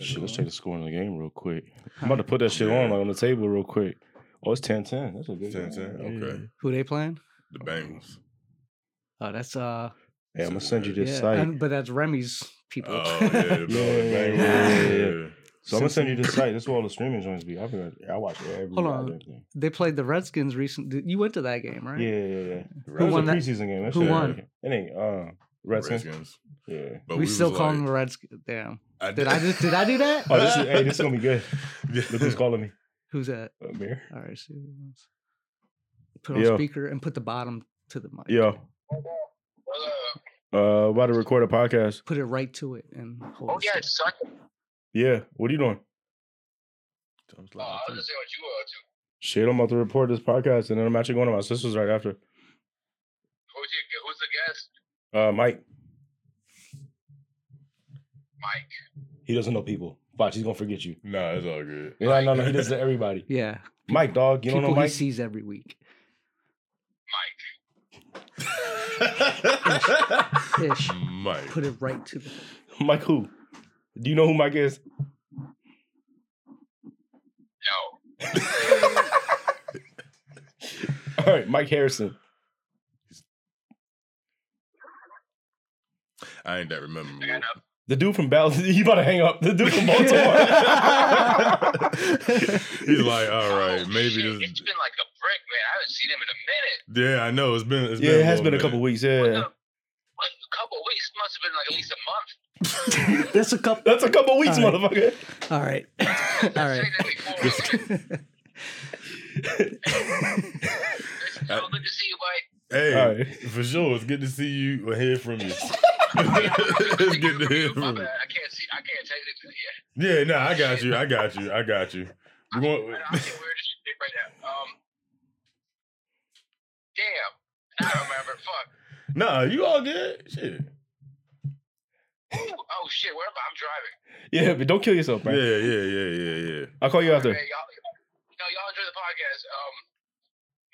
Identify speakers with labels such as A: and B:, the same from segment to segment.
A: Shit, let's check the score in the game real quick. I'm about to put that shit on like on the table real quick. Oh, it's 10-10. That's a good
B: 10 10.
A: game.
B: Okay.
C: Who they playing?
B: The Bengals.
C: Oh, that's uh,
A: Yeah, I'm gonna send you this
C: yeah,
A: site.
C: and- but that's Remy's people.
B: Oh, yeah. The
A: Yeah,
B: Bengals.
A: yeah,
B: Yeah.
A: yeah. So I'm gonna send you this site. This is where all the streaming joints be. I, be, I watch every
C: Hold on.
A: goddamn thing.
C: they played the Redskins recently. You went to that game, right?
A: Yeah, yeah, yeah.
B: Who
A: That
C: won
A: a
C: that?
A: preseason game. That
C: Who won?
A: It ain't uh Redskins.
B: Redskins.
A: Yeah.
B: But
C: we,
B: was
C: still call
B: like-
C: them the Redskins. Damn.
B: I
C: Did I just did I do that?
A: Oh, this is hey, this is gonna be good. Look who's calling me.
C: Who's that?
A: Uh, Amir.
C: All right. See who. Put on
A: Yo.
C: speaker and put the bottom to the mic.
A: Yo. Uh about to record a podcast.
C: Put it right to it and hold
D: Oh
C: it
D: yeah,
C: still.
D: son.
A: Yeah. What are you doing?
D: Oh, I was just saying what you uh too.
A: Shit, I'm about to record this podcast and then I'm actually going to my sister's right after.
D: Who's your, who's the guest?
A: Uh Mike.
D: Mike.
A: He doesn't know people. Watch, he's gonna forget you.
B: Nah, it's all good.
A: Yeah, no, no, he does it to everybody.
C: Yeah.
A: Mike, dog, you don't
C: People
A: know
C: he
A: Mike?
C: sees every week.
D: Mike.
C: Ish.
B: Mike.
C: Put it right to the.
A: Mike who? Do you know who Mike is?
D: No.
A: All right, Mike Harrison.
B: I ain't that remember.
D: I got enough.
A: The dude from Bell, you about to hang up. The dude from Baltimore.
B: He's like, all right,
D: Oh,
B: maybe
D: shit,
B: this.
D: It's been like a brick, man. I haven't seen him in a minute.
B: Yeah, I know. It's been. It's
A: yeah,
B: been
A: it has
B: little
A: been a couple
B: minute.
A: weeks.
D: What
A: Yeah,
D: the- What, a couple of weeks must have been like at least a month.
C: That's a couple.
A: that's a couple weeks,
C: All right.
A: motherfucker.
C: All right.
D: I've
C: All right.
D: seen him. It's good to see you, Mike.
B: Hey,
A: All right.
B: for sure. It's good to see you or hear from you.
D: It's
B: it's good to hear
D: My bad. I can't see. I can't tell you this yet.
B: Yeah, nah, I got you. I got you. I got you.
D: I'm
B: We
D: I
B: going,
D: can't wear this shit right now. Um. Damn. I don't remember. Fuck.
B: nah, you all good. Shit.
D: Ooh, oh shit. Where am I? I'm driving.
A: Yeah, but don't kill yourself,
B: Yeah,
A: man.
B: yeah, yeah, yeah, yeah.
A: I'll call you after.
D: Okay, y'all, you know, y'all enjoy the podcast. Um,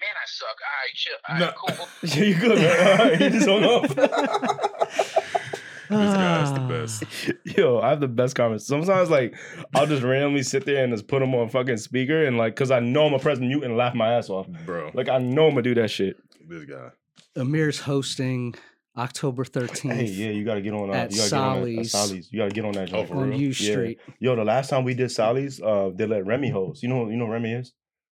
D: man, I suck. All right, chill. All right,
B: No.
D: cool.
A: Yeah, you good, man. All right, you just hung up.
B: This guy's the best.
A: Yo, I have the best comments. Sometimes, like, I'll just randomly sit there and just put them on fucking speaker and, like, because I know I'm going to press mute and laugh my ass off.
B: Bro,
A: Like, I know I'm going to do that shit.
B: this guy.
C: Amir's hosting October 13th
A: Hey, yeah, you got to get on uh,
C: At
A: you gotta get on that, at
C: Sally's.
A: Sally's. You got to get on that
B: Oh, for
C: on
B: real?
C: U
A: Yeah.
C: Street.
A: Yo, the last time we did Sally's, uh, they let Remy host. You know, you know who Remy is?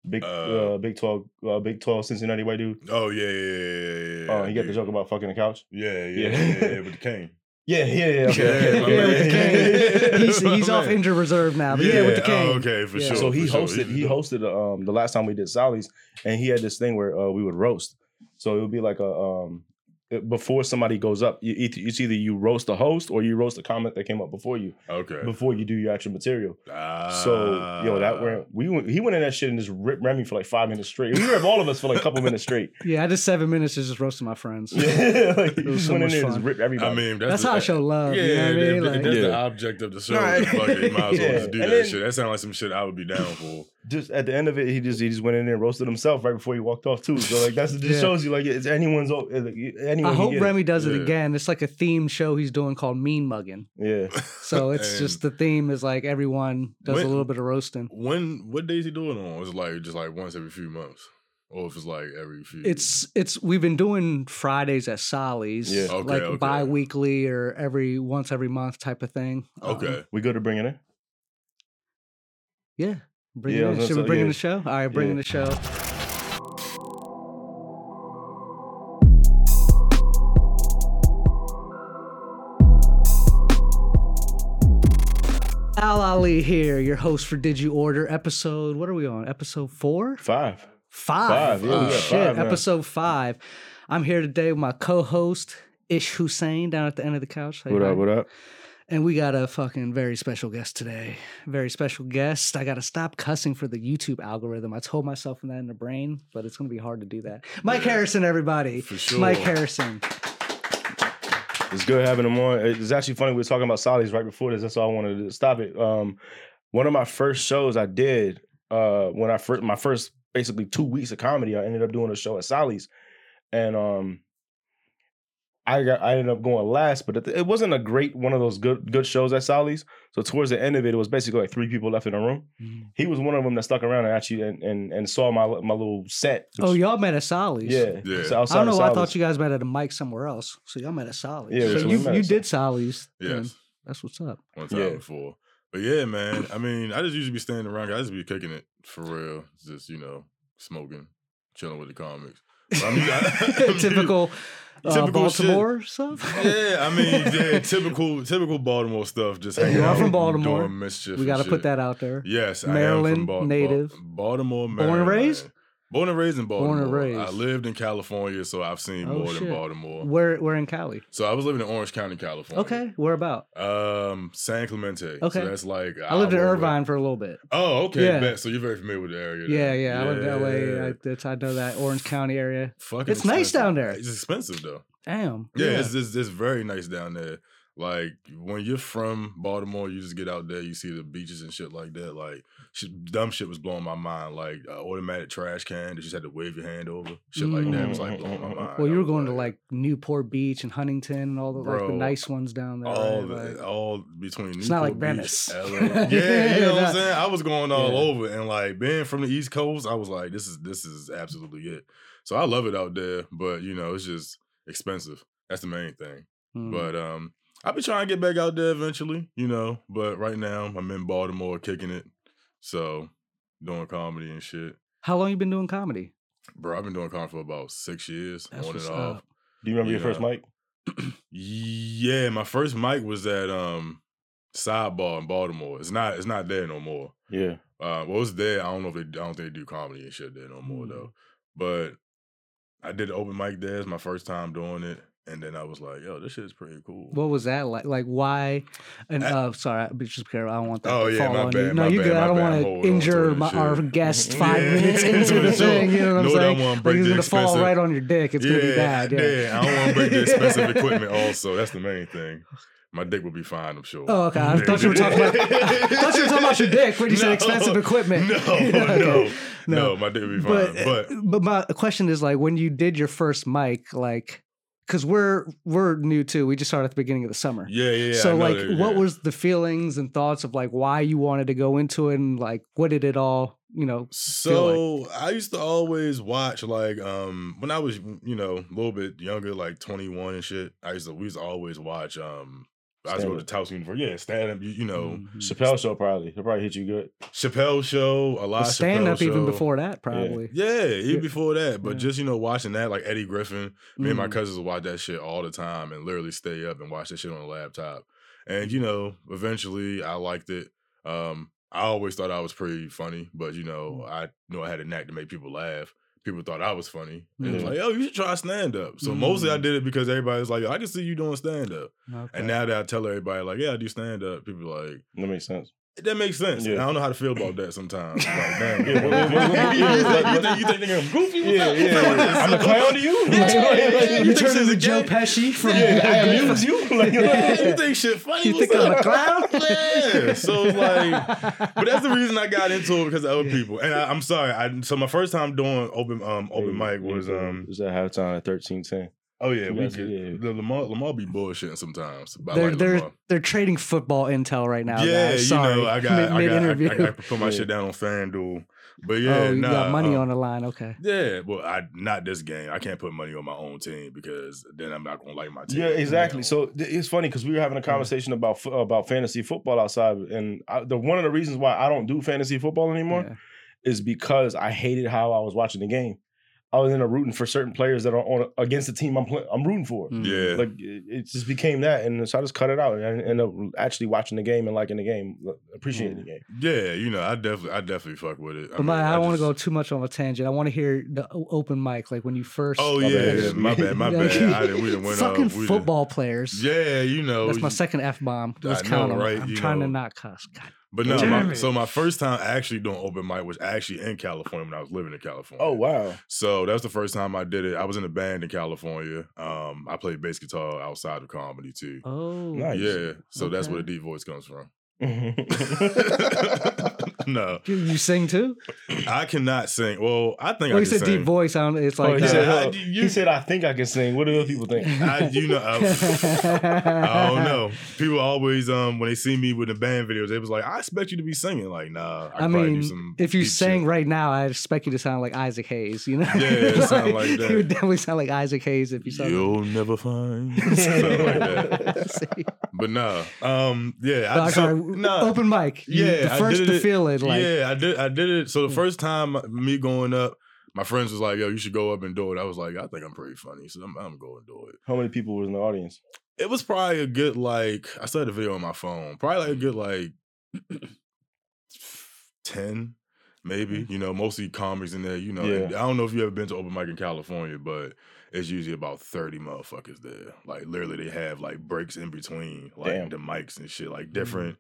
A: Big, uh,
B: Uh,
A: big tall, uh, big tall Cincinnati white dude.
B: Oh yeah, yeah, yeah, yeah. yeah
A: Oh, he got the joke about fucking the couch.
B: Yeah, yeah,
A: Yeah.
B: yeah, yeah, yeah, with the cane.
A: Yeah, yeah, yeah. Okay,
B: Yeah,
A: okay,
B: my
A: okay.
C: Yeah, with the cane. he's he's off injured reserve now. But yeah, with the cane.
B: Oh, okay, for
C: Yeah.
B: sure.
A: so he
B: for sure.
A: hosted. He hosted um the last time we did Sally's, and he had this thing where uh, we would roast. So it would be like a um it- before somebody goes up, you, either- it's either you roast the host or you roast the comment that came up before you
B: Okay.
A: before you do your actual material.
B: Ah.
A: So yo, that went we went, he went in that shit and just ripped Remy for like five minutes straight. He ripped all of us for like a couple minutes straight.
C: Yeah, I did seven minutes of just roasting my friends.
A: Yeah, like
C: It was
A: just
C: so
A: went in
C: much
A: there and just ripped everybody.
B: I mean, that's,
C: That's
B: the-
C: how I show love.
B: Yeah,
C: you know what I mean?
B: if
C: Like,
B: that's the object of the show.
A: Right.
B: Fuck it, might as well
A: Yeah.
B: just do
A: And
B: that
A: then-
B: shit. That sounds like some shit I would be down for.
A: Just at the end of it, he just he just went in there and roasted himself right before he walked off too. So like that's it just
C: Yeah.
A: shows you like it's anyone's like, anyone.
C: I hope
A: get it.
C: Remy does it again. It's like a themed show he's doing called Mean Mugging.
A: Yeah.
C: So it's just the theme is like everyone does
B: When-
C: a little bit of roasting.
B: When what days he doing it on? Is it like just like once every few months, or if it's like every few?
C: It's it's we've been doing Fridays at Solly's,
A: Yeah.
B: Okay,
C: like
B: okay.
C: bi-weekly or every once every month type of thing. Um,
B: okay.
A: We good to bring it in?
C: yeah. Bring
A: Yeah,
C: in. Should we bring in the show? All right, bring in the show. Al Ali here, your host for Did You Order episode. What are we on? Episode four?
A: Five.
C: Five.
A: Five, yeah,
C: Oh, shit.
A: five
C: episode five. I'm here today with my co-host Ish Hussein down at the end of the couch. Say
A: What up? What up?
C: And we got a fucking very special guest today. Very special guest. I got to stop cussing for the YouTube algorithm. I told myself that in the brain, but it's going to be hard to do that. Mike
B: Yeah.
C: Harrison, everybody.
B: For sure.
C: Mike Harrison.
A: It's good having him on. It's actually funny. We were talking about Solly's right before this. That's all I wanted to stop it. Um, one of my first shows I did uh, when I first my first basically two weeks of comedy, I ended up doing a show at Solly's. and um, I got I ended up going last, but it, it wasn't a great one of those good good shows at Sally's. So towards the end of it, it was basically like three people left in the room.
C: Mhm.
A: He was one of them that stuck around and actually and and, and saw my my little set.
C: Oh, y'all met at Solly's.
A: yeah,
B: Yeah.
A: it's
C: I don't know.
A: of
C: I thought you guys met at a mic somewhere else. So y'all met at Solly's.
A: Yeah,
C: so
A: so
C: you
A: at
C: you did Solly's. then.
B: Yes.
C: That's what's up.
B: one time
A: Yeah.
B: before. But yeah, man. I mean, I just usually be standing around. I just be kicking it for real. Just you know, smoking, chilling with the comics. But I'm- I'm-
C: typical, uh,
B: Typical shit.
C: Baltimore stuff.
B: Yeah, I mean, yeah, typical, typical Baltimore stuff. Just hanging
C: You are
B: out,
C: from Baltimore.
B: doing mischief.
C: we got to put that out there.
B: Yes, I am
C: Maryland
B: from Ba- Ba-
C: native.
B: Baltimore,
C: and raised?
B: Born and raised in Baltimore.
C: Born
B: and
C: raised.
B: I lived in California, so I've seen
C: Oh,
B: more
C: shit.
B: than Baltimore.
C: Where we're in Cali.
B: So I was living in Orange County, California.
C: Okay, where about?
B: Um, San Clemente.
C: Okay.
B: So that's like
C: I lived in
B: away.
C: Irvine for a little bit.
B: Oh, okay.
C: Yeah.
B: Bet. So you're very familiar with the area.
C: Yeah,
B: then.
C: yeah. I lived LA.
B: Yeah.
C: I, I know that Orange County area.
B: Fucking
C: It's nice down there.
B: It's expensive though.
C: Damn.
B: Yeah, It's, it's it's very nice down there. Like when you're from Baltimore, you just get out there, you see the beaches and shit like that. Like shit, dumb shit was blowing my mind. Like uh, automatic trash can that you just had to wave your hand over. Shit like that was like blowing my mind.
C: Well, you were going to like Newport Beach and Huntington and all the like the nice ones down there.
B: all
C: right?
B: the,
C: Like-
B: all between.
C: It's not like
B: Newport Beach,
C: Venice.
B: LA. Yeah, you know what I'm saying. I was going all
C: Yeah.
B: over, and like being from the East Coast, I was like, this is this is absolutely it. So I love it out there, but you know, it's just expensive. That's the main thing.
C: Mm.
B: But um, I'll be trying to get back out there eventually, you know. But right now, I'm in Baltimore kicking it, so doing comedy and shit.
C: how long you been doing comedy?
B: Bro, I've been doing comedy for about six years,
C: That's
B: on
C: what's
B: and off.
C: up.
A: Do you remember your first mic?
B: Yeah, my first mic was at um Sidebar in Baltimore. It's not it's not there no more.
A: Yeah.
B: Uh, well, it's there. I don't know if they. I don't think they do comedy and shit there no more
C: Mm.
B: though. But I did the open mic there. It's my first time doing it, and then I was like, "Yo, this shit's pretty cool."
C: What was that like? Like why? And
B: I-
C: uh, sorry, I- just careful. I don't want that
B: Oh,
C: to
B: yeah,
C: fall
B: my
C: on you.
B: bad,
C: No, you
B: bad,
C: good. I don't want to
B: holding on to
C: injure my, our guest five
B: Yeah,
C: minutes into the thing. You know what I'm
B: No, don't
C: saying? Like he's gonna fall right on your dick. It's gonna be bad. Yeah.
B: yeah. I don't want to break the expensive equipment. Also, that's the main thing. My dick will be fine. I'm sure.
C: Oh, okay. I thought you were talking about. I thought you were talking about your dick when you said expensive equipment.
B: No, no,
C: No.
B: no, My dick will be fine.
C: but
B: But,
C: but my question is like when you did your first mic, like because we're we're new too. We just started at the beginning of the summer.
B: yeah, yeah. yeah,
C: so like,
B: that,
C: what
B: yeah.
C: was the feelings and thoughts of like why you wanted to go into it, and like what did it all you know?
B: So I used to always watch like um when I was you know a little bit younger, like twenty one and shit. I used to we used to always watch um I was going to
A: Stand-up.
B: Towson University. Yeah, stand up. You, you know
C: Mhm.
A: Chappelle show probably. He'll probably hit you good.
B: Chappelle show, a lot
C: The
B: of
C: stand up
B: Chappelle
C: even before that probably.
B: Yeah, even
C: Yeah.
B: before that. But
C: Yeah.
B: just you know watching that like Eddie Griffin. Me and my
C: Mm.
B: cousins would watch that shit all the time and literally stay up and watch that shit on the laptop. And you know, eventually I liked it. Um, I always thought I was pretty funny, but you know, I knew I had a knack to make people laugh. People thought I was funny. And it was
A: Yeah.
B: like, oh, you should try stand up. So mostly I
C: Mm.
B: did it because everybody was like, I can see you doing stand up.
C: Okay.
B: And now that I tell everybody, like, yeah, I do stand up, people are like,
A: That makes sense.
B: That makes sense.
A: Yeah.
B: I don't know how to feel about that sometimes. Like, damn,
A: Yeah,
B: you, think,
A: what-
B: you, think, you think nigga I'm goofy? What's
A: Yeah, yeah. I'm the clown to you.
B: Yeah, yeah, yeah.
C: you
B: think
C: turned
B: shit's
C: into
B: a
C: Joe
B: game?
C: Pesci from
A: Yeah, I amuse you. Like,
B: Yeah, you think shit funny?
C: You
B: What's
C: think I'm a clown?
B: Yeah. So it's like, but that's the reason I got into it because of other
C: Yeah.
B: people. And I, I'm sorry. I, so my first time doing open um open mic was um
A: was at halftime at thirteen ten.
B: Oh yeah we
A: guys-
B: could
A: yeah.
B: the Lamar Lamar be bullshitting sometimes. But
C: they're
B: like
C: they're they're trading football intel right now.
B: yeah,
C: guys.
B: you
C: Sorry.
B: know I got I
C: mid
B: got I,
C: interview.
B: I, got to put my
A: Yeah.
B: shit down on FanDuel. But yeah,
C: oh, you
B: nah,
C: got money
B: um,
C: on the line. Okay.
B: Yeah, well, I not this game. I can't put money on my own team because then I'm not gonna like my team.
A: Yeah,
B: you
A: exactly.
B: know?
A: So th- it's funny because we were having a conversation about about fantasy football outside, and I, the one of the reasons why I don't do fantasy football anymore
C: Yeah.
A: is because I hated how I was watching the game. I was in a rooting for certain players that are on against the team I'm pl- I'm rooting for.
C: Mm.
B: yeah,
A: Like it, it just became that, and so I just cut it out and I ended up actually watching the game and liking the game, appreciating the game.
B: yeah, you know, I definitely, I definitely fuck with it.
C: But my,
B: mean,
C: I don't want to go too much on a tangent. I want to hear the open mic, like when you first.
B: Oh
A: My
B: yeah, my bad, my bad. I didn't, we didn't win.
C: fucking
B: uh, we didn't-
C: football players.
B: Yeah, you know,
C: That's my
B: you-
C: second f bomb. Let's count
B: know,
C: 'em.
B: right?
C: I'm
B: You
C: trying to not cuss. God.
B: But no, my, so my first time actually doing open mic was actually in California when I was living in California.
A: Oh wow,
B: So that was the first time I did it. I was in a band in California. Um, I played bass guitar outside of comedy too.
C: Oh,
A: Nice.
B: Yeah, so that's where the deep voice comes from. no,
C: You, you sing too?
B: I cannot sing. Well, I think
C: Well,
B: I
C: you
B: can
C: said
B: sing.
C: deep voice. I don't, it's
A: Oh,
C: like
A: he,
C: uh,
A: said,
B: I- you-
A: he said, I think I can sing. What do other people think?
B: I, you know, uh, I don't know. People always, um, when they see me with the band videos, they was like, "I expect you to be singing." Like, nah. I,
C: I
B: can do
C: mean,
B: some
C: if you
B: deep
C: sang
B: shit.
C: right now, I expect you to sound like Isaac Hayes. You know?
B: Yeah, it sound like that.
C: You would definitely sound like Isaac Hayes if you sound.
B: you'll never find something like that. But nah, um, yeah,
C: But,
B: I, so,
C: sorry,
B: nah,
C: open mic. You-
B: Yeah,
C: the
B: I
C: first
B: did
C: to
B: it-
C: feel it. Like,
B: yeah, I did. I did it. So the
C: hmm.
B: first time me going up, my friends was like, "Yo, you should go up and do it." I was like, "I think I'm pretty funny, so I'm, I'm going to do it."
A: How many people was in the audience?
B: It was probably a good like I still had the video on my phone. Probably like a good like ten, maybe. Mm-hmm. You know, mostly comics in there. You know,
A: Yeah.
B: I don't know if you ever been to open mic in California, but it's usually about thirty motherfuckers there. Like literally, they have like breaks in between, like
A: Damn.
B: the mics and shit, like mm-hmm. different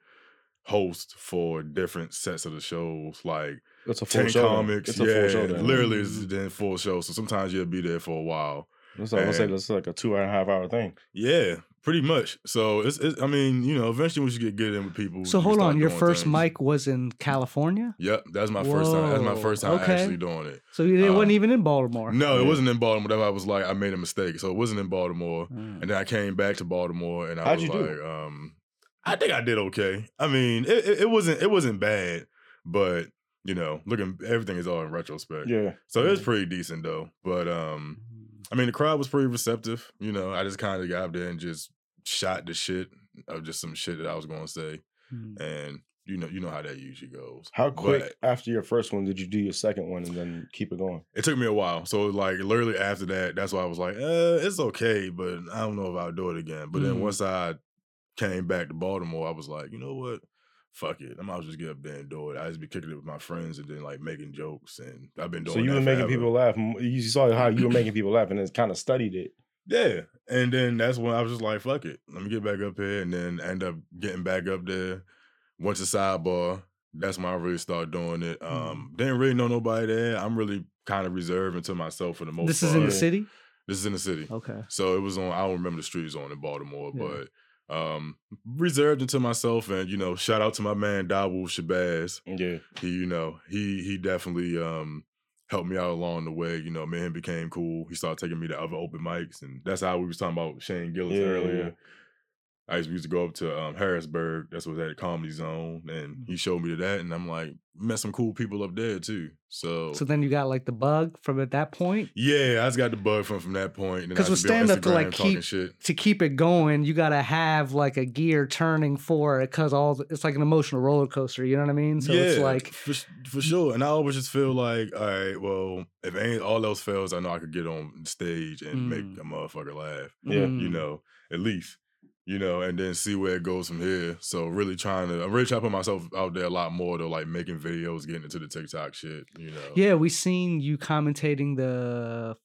B: hosts for different sets of the shows, like
A: It's a full
B: ten
A: show.
B: comics.
A: It's a
B: yeah,
A: full show. Then.
B: literally, it's then full show. So sometimes you'll be there for a while.
A: That's like, let's say that's like a two and a half hour thing.
B: Yeah, pretty much. So it's, it's I mean, you know, eventually we should get good in with people.
C: So
B: you
C: hold on, your first
B: things.
C: mic was in California,
B: Yep, that's my first time. That's my first time
C: okay.
B: actually doing it.
C: so it
B: Um,
C: wasn't even in Baltimore.
B: No, it
A: Yeah.
B: wasn't in Baltimore. That's why I was like, I made a mistake. So it wasn't in Baltimore.
C: Mm.
B: And then I came back to Baltimore and I
A: How'd
B: was
A: you do?
B: like, um, I think I did okay. I mean, it, it, it wasn't it wasn't bad, but you know, looking everything is all in retrospect.
A: Yeah.
B: So it was pretty decent though. But um, I mean, the crowd was pretty receptive. You know, I just kind of got up there and just shot the shit of just some shit that I was going to say,
C: Mm.
B: and you know, you know how that usually goes.
A: How quick
B: But
A: after your first one did you do your second one and then keep it going?
B: it took me a while. So like literally after that, that's why I was like, uh, it's okay, but I don't know if I'll do it again. But then
C: Mm.
B: once I came back to Baltimore, I was like, you know what? Fuck it. I might as well just get up there and do it. I just be kicking it with my friends and then like making jokes, and I've been doing.
A: So you
B: that
A: were making
B: forever.
A: people laugh. You saw how you were making people laugh and then kind of studied it.
B: Yeah. And then that's when I was just like, fuck it. Let me get back up here and then end up getting back up there. Went to sidebar. That's when I really started doing it.
C: Mm-hmm.
B: Um, didn't really know nobody there. I'm really kind of reserved unto myself for the most
C: This
B: part.
C: is in the city.
B: This is in the city.
C: Okay.
B: So it was on, I don't remember the streets on in Baltimore,
C: Yeah.
B: but um reserved unto myself and you know, shout out to my man Dawu Shabazz
A: Yeah.
B: he you know he he definitely um helped me out along the way you know me and him became cool he started taking me to other open mics and that's how we was talking about shane gillis
A: Yeah,
B: earlier
A: yeah.
B: I used, used to go up to um, Harrisburg. That's what was at Comedy Zone, and he showed me to that, and I'm like, met some cool people up there too. So,
C: So then you got like the bug from at that point.
B: yeah, I just got the bug from from that point. Because then I
C: 'Cause with
B: on
C: stand-up to, like, keep-
B: shit.
C: To keep it going, you gotta have like a gear turning for it because all the- it's like an emotional roller coaster. You know what I mean? So
B: yeah,
C: it's like
B: for, for sure. And I always just feel like, all right, well, if ain't all else fails, I know I could get on stage and make
C: Mm.
B: a motherfucker laugh.
A: Yeah.
C: mm,
B: you know, at least, you know, and then see where it goes from here. So really trying to, I'm really trying to put myself out there a lot more to like making videos, getting into the TikTok shit, you know.
C: Yeah, we seen you commentating the.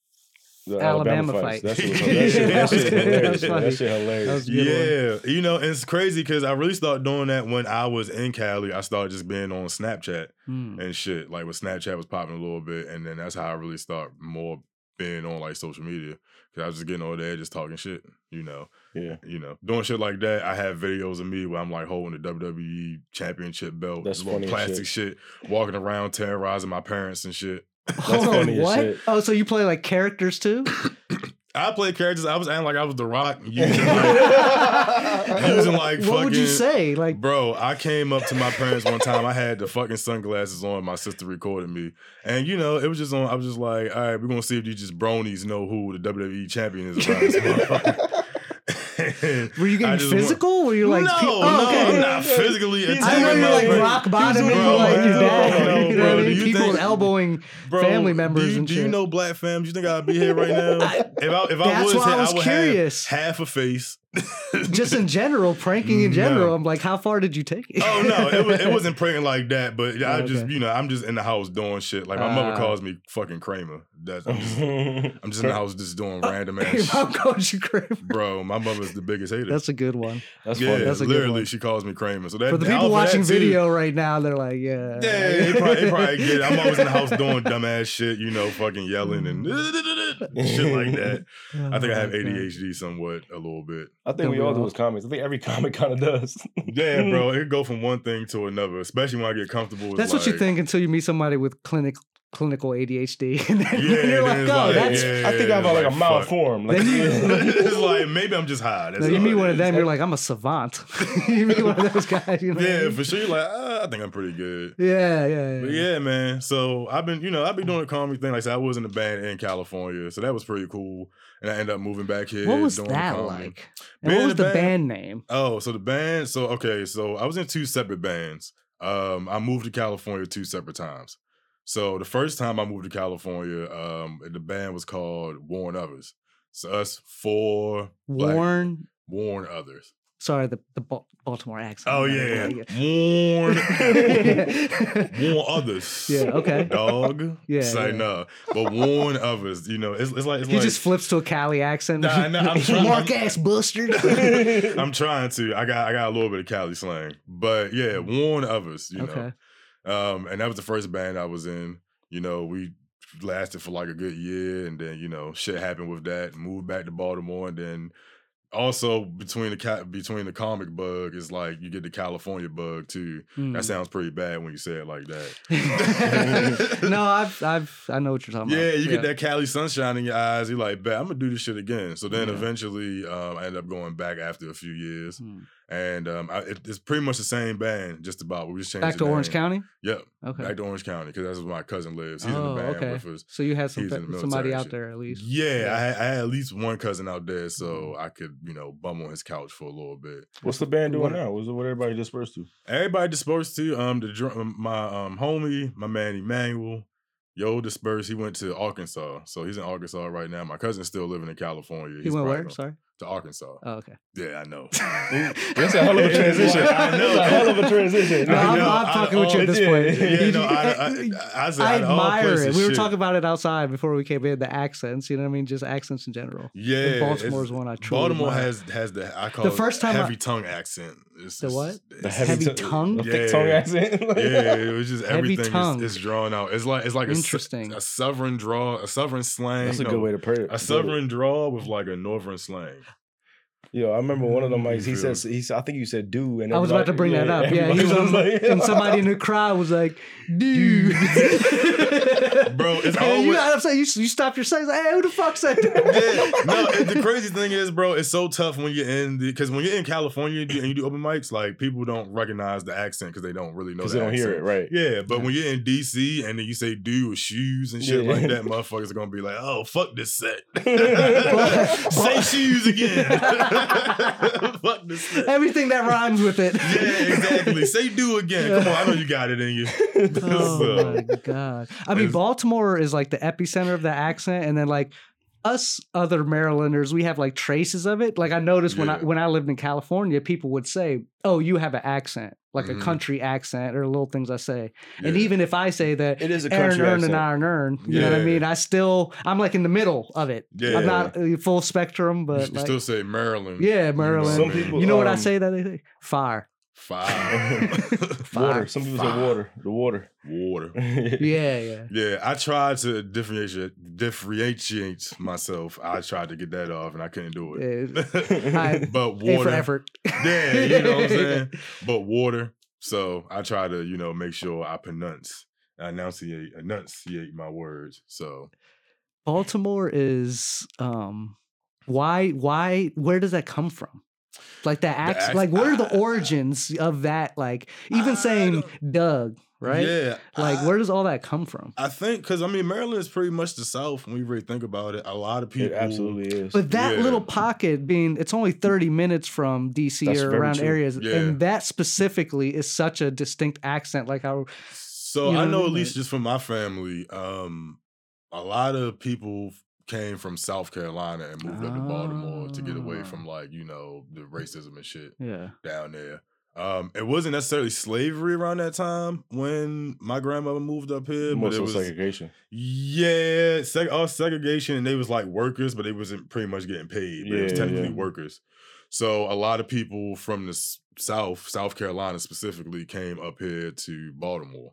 A: The
C: Alabama
A: Alabama,
C: fight.
A: fights. That shit was, that shit, that
C: That
A: shit hilarious. That, shit hilarious.
C: That was a
B: Yeah, you know, it's crazy because I really started doing that when I was in Cali. I started just being on Snapchat
C: Mm.
B: and shit. Like when Snapchat was popping a little bit, and then that's how I really start more being on like social media because I was just getting over there just talking shit. You know,
A: yeah.
B: you know, doing shit like that. I have videos of me where I'm like holding the WWE Championship belt,
A: That's
B: little
A: funny
B: plastic shit. walking around terrorizing my parents and shit.
C: Hold on,
A: funny as
C: what?
A: shit.
C: Oh, so you play like characters too?
B: I played characters. I was acting like I was The Rock, using like, using like
C: what would you say? Like,
B: Bro, I came up to my parents one time. I had the fucking sunglasses on. My sister recorded me, and you know, it was just on. I was just like, "All right, we're gonna see if these just jabronis know who the WWE champion is around this motherfucker."
C: Were you getting
B: just want-
C: physical? Were you like,
B: no,
C: pe-
B: no,
C: oh, okay.
B: I'm not physically
C: I know you're like rock bottoming
B: Bro,
C: like your dad.
B: no,
C: you know
B: bro.
C: what I mean? People
B: think-
C: elbowing
B: Bro,
C: family members
B: you,
C: and shit.
B: do you know black fam? You think I'd be here right now?
C: I-
B: if I if I
C: That's
B: was
C: why I was
B: would
C: curious.
B: have half a face.
C: Just in general, pranking in general.
B: No.
C: I'm like, how far did you take it?
B: Oh no, it, was, it wasn't pranking like that, but I
C: Oh,
B: just you know I'm just in the house doing shit. Like my mother
C: Ah.
B: calls me fucking Kramer. That's I'm just, I'm just in the house just doing random
C: Your
B: ass
C: mom
B: shit.
C: called you Kramer.
B: Bro, my mother's the biggest hater.
C: That's a good one.
A: That's
B: yeah,
A: funny.
C: That's a good
B: literally,
C: one.
B: she calls me Kramer. So that
C: For the people
B: of that
C: watching
B: too-
C: video right now, they're like, yeah.
B: Yeah, it probably, can probably get it. I'm always in the house doing dumbass shit, you know, fucking yelling and shit like that. I think I have
C: Oh,
B: ADHD somewhat a little bit.
A: I think we
C: we
A: all do
C: all?
A: as comics. I think every comic kind of does.
B: Yeah, bro, it go from one thing to another, especially when I get comfortable. with,
C: That's what you think until you meet somebody with clinic clinical ADHD, and then,
B: Yeah,
C: you're
B: then
C: like,
B: it's
C: oh,
B: like,
C: that's.
B: yeah.
A: I think I have like, a
B: like,
A: mild form. Like,
C: you-
B: it's like maybe I'm just high. That's
C: No, you
B: all
C: meet
B: it
C: one of
B: is.
C: them, you're like, I'm a savant. you meet one of those guys, you know. what I
B: Yeah,
C: mean?
B: for sure. You're like, ah, I think I'm pretty good.
C: Yeah, yeah, yeah.
B: But yeah, man. So I've been, you know, I've been doing a comedy thing. Like I said, I was in a band in California, so that was pretty cool. And I ended up moving back here.
C: What was
B: doing the
C: that
B: comedy.
C: like? And
B: Being
C: what
B: in
C: was
B: a
C: the
B: band-
C: band name?
B: Oh, so the band. So okay, so I was in two separate bands. Um, I moved to California two separate times. So the first time I moved to California, um, the band was called Warn Others. So us four black-
C: Warren.
B: Warn Others.
C: Sorry, the the Ba- Baltimore accent.
B: Oh
C: Yeah,
B: Warn. warn others.
C: Yeah, okay.
B: Dog.
C: Yeah,
B: It's like
C: yeah.
B: no, but warn others. You know, it's, it's like it's
C: he
B: like
C: just flips to a Cali accent.
B: Nah, nah, I'm trying-
C: Mark ass bustard.
B: I'm trying to. I got I got a little bit of Cali slang, but yeah, warn others. You know,
C: okay.
B: Um, and that was the first band I was in. You know, we lasted for like a good year, and then you know shit happened with that. Moved back to Baltimore, and then also between the ca- between the comic bug is like you get the California bug too.
C: Mm.
B: That sounds pretty bad when you say it like that.
C: no, I've I've I know what you're talking
B: Yeah,
C: about.
B: Yeah, you get that Cali sunshine in your eyes. You're like, bet I'm gonna do this shit again. So then
C: Yeah.
B: eventually, um, I ended up going back after a few years,
C: Hmm.
B: And um, I, it, it's pretty much the same band, just about. We just changed
C: Back
B: the
C: to Orange
B: name.
C: County.
B: Yep,
C: Okay.
B: back to Orange County because that's where my cousin lives. He's in
C: oh,
B: the band
C: okay.
B: with us.
C: So you had some
B: He's in
C: pe-
B: the
C: somebody out there at least.
B: Yeah, I, had, I had at least one cousin out there, so I could, you know, bum on his couch for a little bit.
A: What's the band doing
C: What-
A: now? What's what everybody dispersed to?
B: Everybody dispersed to um the dr- um, my um homie, my man Emmanuel. Yo dispersed. He went to Arkansas, so he's in Arkansas right now. My cousin's still living in California.
C: He
B: He's
C: went
B: probably
C: where? Sorry.
B: To Arkansas.
C: Oh, okay.
B: Yeah, I know.
A: That's a hell of a transition.
B: I know.
A: That's a hell of a transition.
C: No, I'm, I'm
B: I-
C: talking with you at this
A: yeah,
C: point.
A: yeah,
B: yeah, no, I,
C: admire it. We were
B: shit.
C: talking about it outside before we came in. The accents, you know what I mean? Just accents in general.
B: Yeah,
C: And Baltimore's one I truly
B: Baltimore
C: admire.
B: has has the I call
C: The
B: it
C: first time I-
B: heavy tongue accent. It's,
C: The what?
B: it's-
A: The
C: Heavy
A: t-
C: tongue?
A: the thick
B: Yeah.
A: tongue accent.
B: yeah, it was just everything
C: tongue.
B: is, is drawn out. It's like it's like
C: Interesting.
B: a southern draw, a southern slang.
A: That's a good way to put it.
B: A southern draw with like a northern slang.
A: Yo, I remember one of them mics. Mm, he
B: Feel
A: said, he said, I think you said "do," and
C: I was about to bring that up. Yeah, he
A: everybody
C: was,
A: like,
C: and somebody in the crowd was like, "Dude,
B: Bro, it's
C: and you
B: always-
C: got upset. You, you stopped your set. Like, hey, who the fuck said that?
B: yeah, no. the crazy thing is, bro, it's so tough when you're in because when you're in California and you do open mics, like people don't recognize the accent because they don't really know.
A: because
B: the
A: they don't hear it right.
B: Yeah, but when you're in DC and then you say "do" with shoes and shit
A: Yeah.
B: like that, motherfuckers are gonna be like, "Oh, fuck this set." Say shoes again. fuck this set.
C: Everything that rhymes with it.
B: Yeah, exactly. Say "do" again. Come on, I know you got it in you.
C: Oh
B: So-
C: my god! I mean, Baltimore is like the epicenter of the accent, and then like us other Marylanders, we have like traces of it. Like I noticed when I when I lived in California, people would say, "Oh, you have an accent, like
B: Mhm.
C: a country accent," or little things I say. And even if I say that.
A: It is a
C: Earn,
A: country
C: earn, and
A: accent.
C: iron, earn. You know what I mean? I still, I'm like in the middle of it.
B: Yeah.
C: I'm not full spectrum, but
B: s-
C: like,
B: still say Maryland.
C: yeah, Maryland.
A: Some people-
C: you know what I
A: um,
C: say that they say? Fire.
B: Fire.
A: Water.
C: Fire.
A: Some people say water. The water.
B: Water.
C: Yeah, yeah.
B: Yeah, I tried to differentiate differentiate myself. I tried to get that off, and I couldn't do it.
C: I-
B: but
C: A for
B: water,
C: effort.
B: yeah, you know what I'm saying. But water. So I try to, you know, make sure I pronounce, I enunciate, enunciate my words. So
C: Baltimore is um why why where does that come from? Like the act,
B: act-
C: like what are the
B: I-
C: origins of that? Like even
B: I
C: saying Doug, right?
B: Yeah,
C: Like
B: I-
C: where does all that come from?
B: I think because I mean Maryland is pretty much the South when you really think about it. A lot of people
A: It absolutely is.
C: But that
B: Yeah.
C: little pocket being it's only 30 minutes from DC
A: That's
C: or around
A: true.
C: areas.
B: Yeah.
C: And that specifically is such a distinct accent. Like how
B: So
C: You know
B: I know at least
C: Like-
B: just from my family, um, a lot of people came from South Carolina and moved up to Baltimore to get away
C: Ah.
B: from like you know the racism and shit
C: Yeah.
B: down there. Um, it wasn't necessarily slavery around that time when my grandmother moved up here,
A: More
B: but it was
A: segregation.
B: yeah, seg- all segregation, and they was like workers, but they wasn't pretty much getting paid. But it was technically
A: yeah.
B: workers. So a lot of people from the s- South, South Carolina specifically, came up here to Baltimore.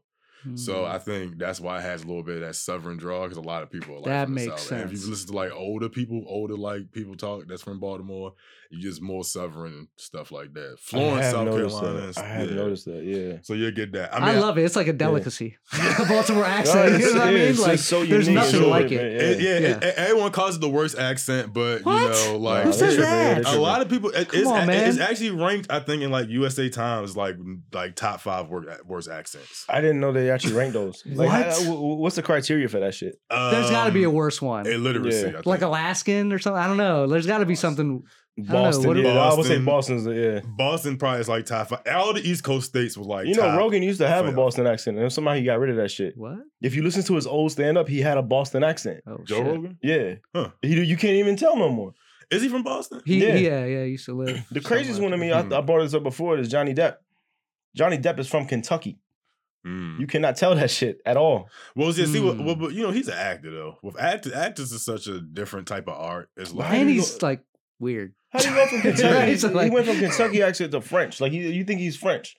B: So. I mm-hmm. think that's why it has a little bit of that southern draw because a lot of people are like
C: That makes
B: sense. And if you listen to like older people, older like people talk that's from Baltimore, you just more southern and stuff like that. Florence, South Carolina.
A: that.
B: is-
A: I have
B: yeah.
A: noticed that. Yeah.
B: So you'll get that. I
C: I,
B: mean,
C: love it. It's like a delicacy. The Baltimore accent.
A: it's-
C: you know what I
A: yeah,
C: mean?
A: it's
C: Like,
A: just so
C: there's
A: unique.
C: nothing
B: Sure,
C: like
A: man,
C: it.
B: It- yeah,
C: Yeah.
B: it- it- everyone calls it the worst accent, but
C: What?
B: you know, like
C: Who
A: Nah,
C: says that?
B: a lot of people. It,
C: Come
B: it's,
C: on, man.
B: it's actually ranked, I think, in like USA Times, like like top five wor- worst accents.
A: I didn't know they actually ranked those. Like,
C: What?
A: how- w- w- what's the criteria for that shit?
C: There's got to be a
B: Um,
C: worse one.
B: illiteracy.
A: Yeah.
B: I think.
C: like Alaskan or something. I don't know. There's got to be something. Know,
A: Boston.
C: what-
A: yeah, I would say Boston's. the- Yeah.
B: Boston probably is like top five. All the East Coast states was like
A: You know,
B: top.
A: Rogan used to have a. Boston accent, and somehow he got rid of that shit.
C: What?
A: If you listen to his old stand up, he had a Boston accent.
C: Oh,
B: Joe
C: shit.
B: Rogan
A: Yeah.
B: Huh.
A: He, you can't even tell no more.
B: is he from Boston?
C: He,
A: Yeah.
C: yeah. yeah, He used to live.
A: The craziest one to me, I,
B: Hmm.
A: I brought this up before, is Johnny Depp. Johnny Depp is from Kentucky.
B: Mm.
A: You cannot tell that shit at all.
B: Well, yeah, see, what,
C: Mm.
B: well, but you know, he's an actor though. With act, actors is such a different type of art. It's like
C: And
A: do you
C: he's like weird.
A: How do you go from Kentucky?
C: Right, so
A: he went from Kentucky accent to French. Like you, you think he's French?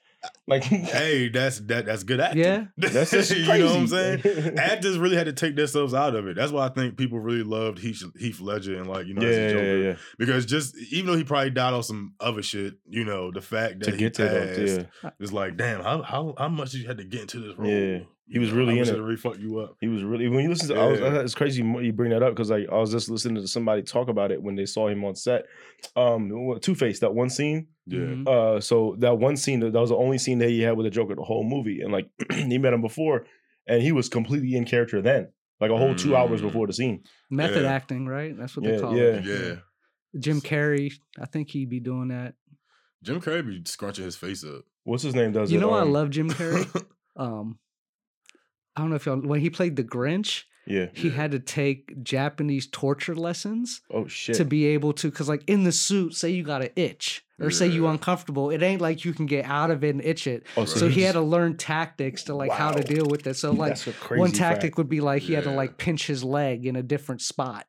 A: Like
B: hey, that's that that's good acting.
C: Yeah.
A: that's just
B: you know what I'm saying. Actors really had to take themselves out of it. That's why I think people really loved Heath, Heath Ledger and like you know
A: yeah,
B: as a
A: yeah,
B: Joker.
A: yeah, yeah.
B: Because just even though he probably died on some other shit, you know, the fact that
A: To
B: he
A: get there, though,
B: passed
A: yeah.
B: is like, damn, how how how much you had to get into this role?
A: Yeah. He was really
B: how
A: in
B: much
A: it.
B: did really fuck you up.
A: He was really when you listen to. I was,
B: Yeah.
A: it's crazy you bring that up because like I was just listening to somebody talk about it when they saw him on set. Um, Two Face that one scene.
B: Yeah.
C: Mhm.
A: Uh, so that one scene that was the only scene that he had with the Joker the whole movie, and like he met him before, and he was completely in character then, like a whole two hours
B: Mm.
A: before the scene.
C: Method
B: Yeah.
C: acting, right? That's what
A: Yeah,
C: they call
A: yeah.
C: it.
B: Yeah. Yeah.
C: Jim Carrey, I think he'd be doing that.
B: Jim Carrey be scrunching his face up.
A: What's his name? Does
C: you
A: it?
C: know, I
A: Um,
C: love Jim Carrey. um, I don't know if y'all when he played the Grinch,
A: Yeah.
C: he
B: Yeah.
C: had to take Japanese torture lessons
A: Oh shit.
C: to be able to, because like in the suit, say you got an itch or say you uncomfortable, it ain't like you can get out of it and itch it.
A: oh,
C: So he had to learn tactics to like how to deal with it. So like
A: That's a crazy
C: one tactic
A: fact.
C: would be like he had to like pinch his leg in a different spot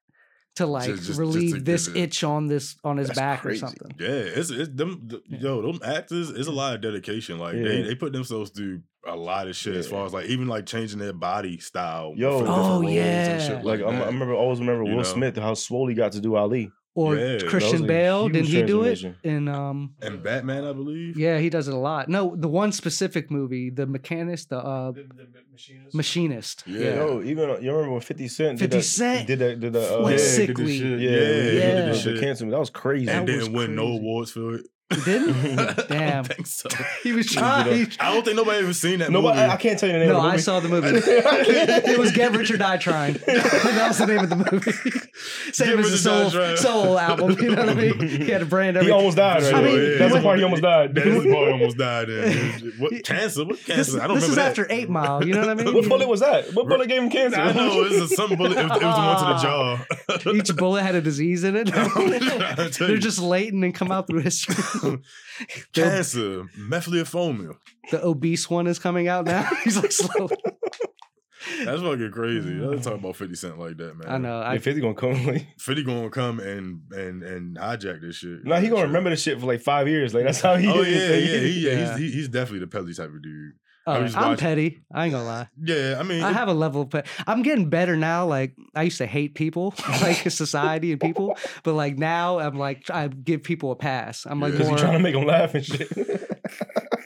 C: to like
B: just- just to
C: relieve
B: get
C: this
B: it.
C: itch on this on his
A: That's
C: back
A: crazy.
C: or something.
B: Yeah, it's it's them th-
C: Yeah.
B: yo, them actors, it's a lot of dedication. Like they,
A: Yeah.
B: they put themselves through a lot of shit as far as like even like changing their body style.
A: Yo.
B: for
C: Oh, yeah.
B: shit
A: Like I'm, I
B: that.
A: remember, always remember
B: You
A: Will
B: know?
A: Smith how swole he got to do Ali.
C: Or
B: Yeah,
C: Christian Bale, didn't he do it?
A: transformation.
C: In um
B: and Batman, I believe.
C: yeah, he does it a lot. No, the one specific movie, the mechanist, the uh machinist.
B: Yeah.
C: Yeah.
A: Yo, even uh, you remember when Fifty Cent
C: 50
A: did that,
C: Cent
A: did that did the uh,
C: went
B: yeah,
C: sick.
B: he did this
C: sickly.
B: shit.
A: yeah
B: Yeah,
A: yeah,
B: he
C: yeah.
B: this
A: the cancer that was crazy.
B: and
C: That
B: didn't
C: was
B: win no awards for it.
C: He didn't?
B: I
C: Damn.
B: don't think so.
C: He was trying.
B: I don't think nobody ever seen that
A: Nobody,
B: movie.
A: I, I can't tell you the name
C: No,
A: of the movie.
C: I saw the movie. it was Get Rich or Die Trying. that was the name of the movie. Same
B: Get
C: as the soul, soul album. You know what I mean? He had a brand.
A: He
C: everything.
A: almost died. Right
C: I mean,
A: there. that's the part he almost died.
B: That is the part he almost died in. What cancer? What cancer?
C: This,
B: I don't
C: this
B: remember
C: is
B: that.
C: after Eight Mile. You know what I mean?
A: what bullet was that? What bullet gave him cancer?
B: I know it was a some bullet. It was, it was the one to the jaw.
C: Each bullet had a disease in it.
B: I'm trying to tell
C: They're just latent and come out through history. The,
B: cancer, uh, methylophomia.
C: the obese one is coming out now. He's like slow.
B: That's fucking crazy. Let's talk about Fifty Cent like that, man.
C: I know.
A: Yeah,
C: I,
A: 50 gonna come. Like,
B: Fifty gonna come and and and hijack this shit.
A: nah, he gonna remember this shit for like five years. Like that's how he.
B: Oh
A: is.
B: yeah, yeah, he, yeah.
C: Yeah.
B: He's, he, he's definitely the Pelly type of dude.
C: Oh,
B: I was just
C: I'm petty. I ain't gonna lie.
B: Yeah, I mean,
C: I
B: it-
C: have a level of pet. I'm getting better now. Like I used to hate people, like society and people, but like now I'm like I give people a pass. I'm like
B: Yeah.
C: More.
A: trying to make them laugh and shit.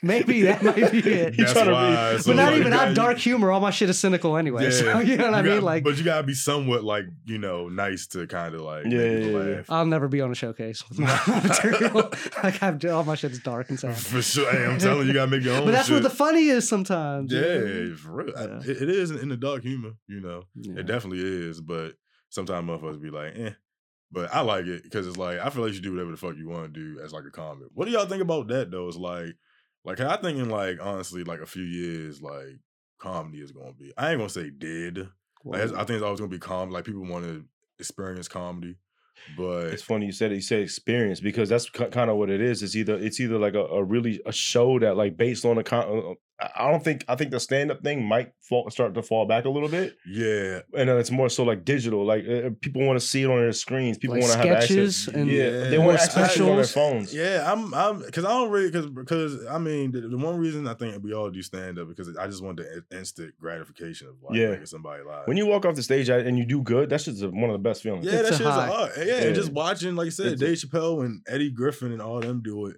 C: maybe that might be it.
B: that's
A: trying to be-
B: why.
C: but not
B: like,
C: even.
B: you
C: I have dark humor. All my shit is cynical anyway.
B: Yeah,
C: So you know what I
B: you
C: mean?
B: gotta-
C: Like
B: but you gotta be somewhat like you know nice to kind of like
A: Yeah,
B: make people
A: yeah, yeah.
B: laugh.
C: I'll never be on a showcase with my material. like I've all my shit is dark and sad.
B: For sure, hey, I'm telling you, you gotta make your own.
C: But that's
B: shit.
C: where the funny is sometimes. you know?
B: Yeah, for real. I-
C: Yeah.
B: It, it is in the dark humor, you know.
C: Yeah.
B: It definitely is, but sometimes motherfuckers be like, eh. But I like it because it's like I feel like you should do whatever the fuck you want to do as like a comic. What do y'all think about that though? It's like, like I think in like honestly, like a few years, like comedy is gonna be. I ain't gonna say dead. Like, I think it's always gonna be calm. Like people want to experience comedy, but
A: It's funny you said it, you said experience because that's kind of what it is. It's either it's either like a, a really a show that like based on a con- uh, I- I don't think I think the stand up thing might fall, start to fall back a little bit,
B: Yeah,
A: and then it's more so like digital. Like uh, people want to see it on their screens. People
C: Like
A: want to have
C: sketches
A: access.
C: and
A: yeah, they want access on their phones.
B: Yeah, I'm, I'm, because I don't really, because, because I mean, the, the one reason I think we all do stand up because I just want the instant gratification of like
A: Yeah.
B: making somebody laugh.
A: When you walk off the stage and you do good, that's just one of the best feelings.
B: yeah,
C: It's
B: that
C: a
B: shit's a
C: high.
B: art. Yeah,
A: Yeah.
B: and just watching, like you said,
A: It's
B: Dave Chappelle and Eddie Griffin and all them do it.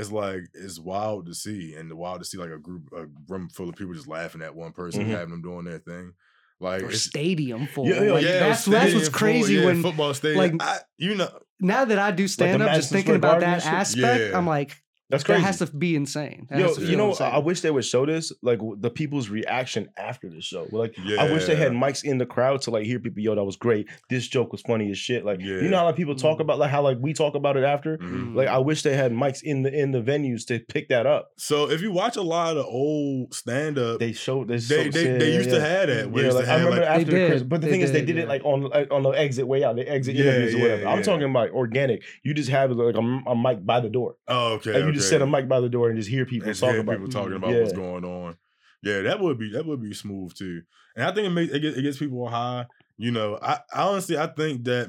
B: It's like it's wild to see, and wild to see like a group, a room full of people just laughing at one person,
A: Mhm.
B: having them doing their thing. Like
C: or stadium full.
A: Yeah, yeah,
C: Like,
A: yeah,
C: that's that's what's
B: full,
C: crazy
B: yeah,
C: when
B: football stadium.
C: like-
B: I, you know,
C: now that I do stand up, just thinking about that aspect,
B: Yeah.
C: I'm like,
A: That's
C: that has to be insane. That
A: Yo,
C: to
A: you know,
C: insane.
A: I wish they would show this, like the people's reaction after the show. Like, I wish they had mics in the crowd to like hear people. Yo, that was great. This joke was funny as shit. Like, you know how like people talk
C: Mhm.
A: about like how like we talk about it after.
B: Mhm.
A: Like, I wish they had mics in the in the venues to pick that up.
B: So if you watch a lot of old stand up,
A: They showed they
B: they,
A: so-
B: they,
A: yeah,
B: they
A: yeah,
B: used to have that. Where
A: Yeah, like
B: to
A: I remember
B: like,
A: after
C: They
A: the Chris, but the
C: They
A: thing is, they
C: did,
A: did
C: yeah.
A: it like on like, on the exit way out, the exit
B: Yeah,
A: interviews or
B: yeah,
A: whatever. I'm
B: yeah.
A: talking about organic. You just have like a, a mic by the door.
B: oh, okay.
A: Like you just set a mic by the door and just hear people
B: and
A: talk
B: hear
A: about.
B: people talking about
A: Yeah.
B: what's going on. Yeah, that would be that would be smooth too. And I think it makes it gets, it gets people high. You know, I, I honestly I think that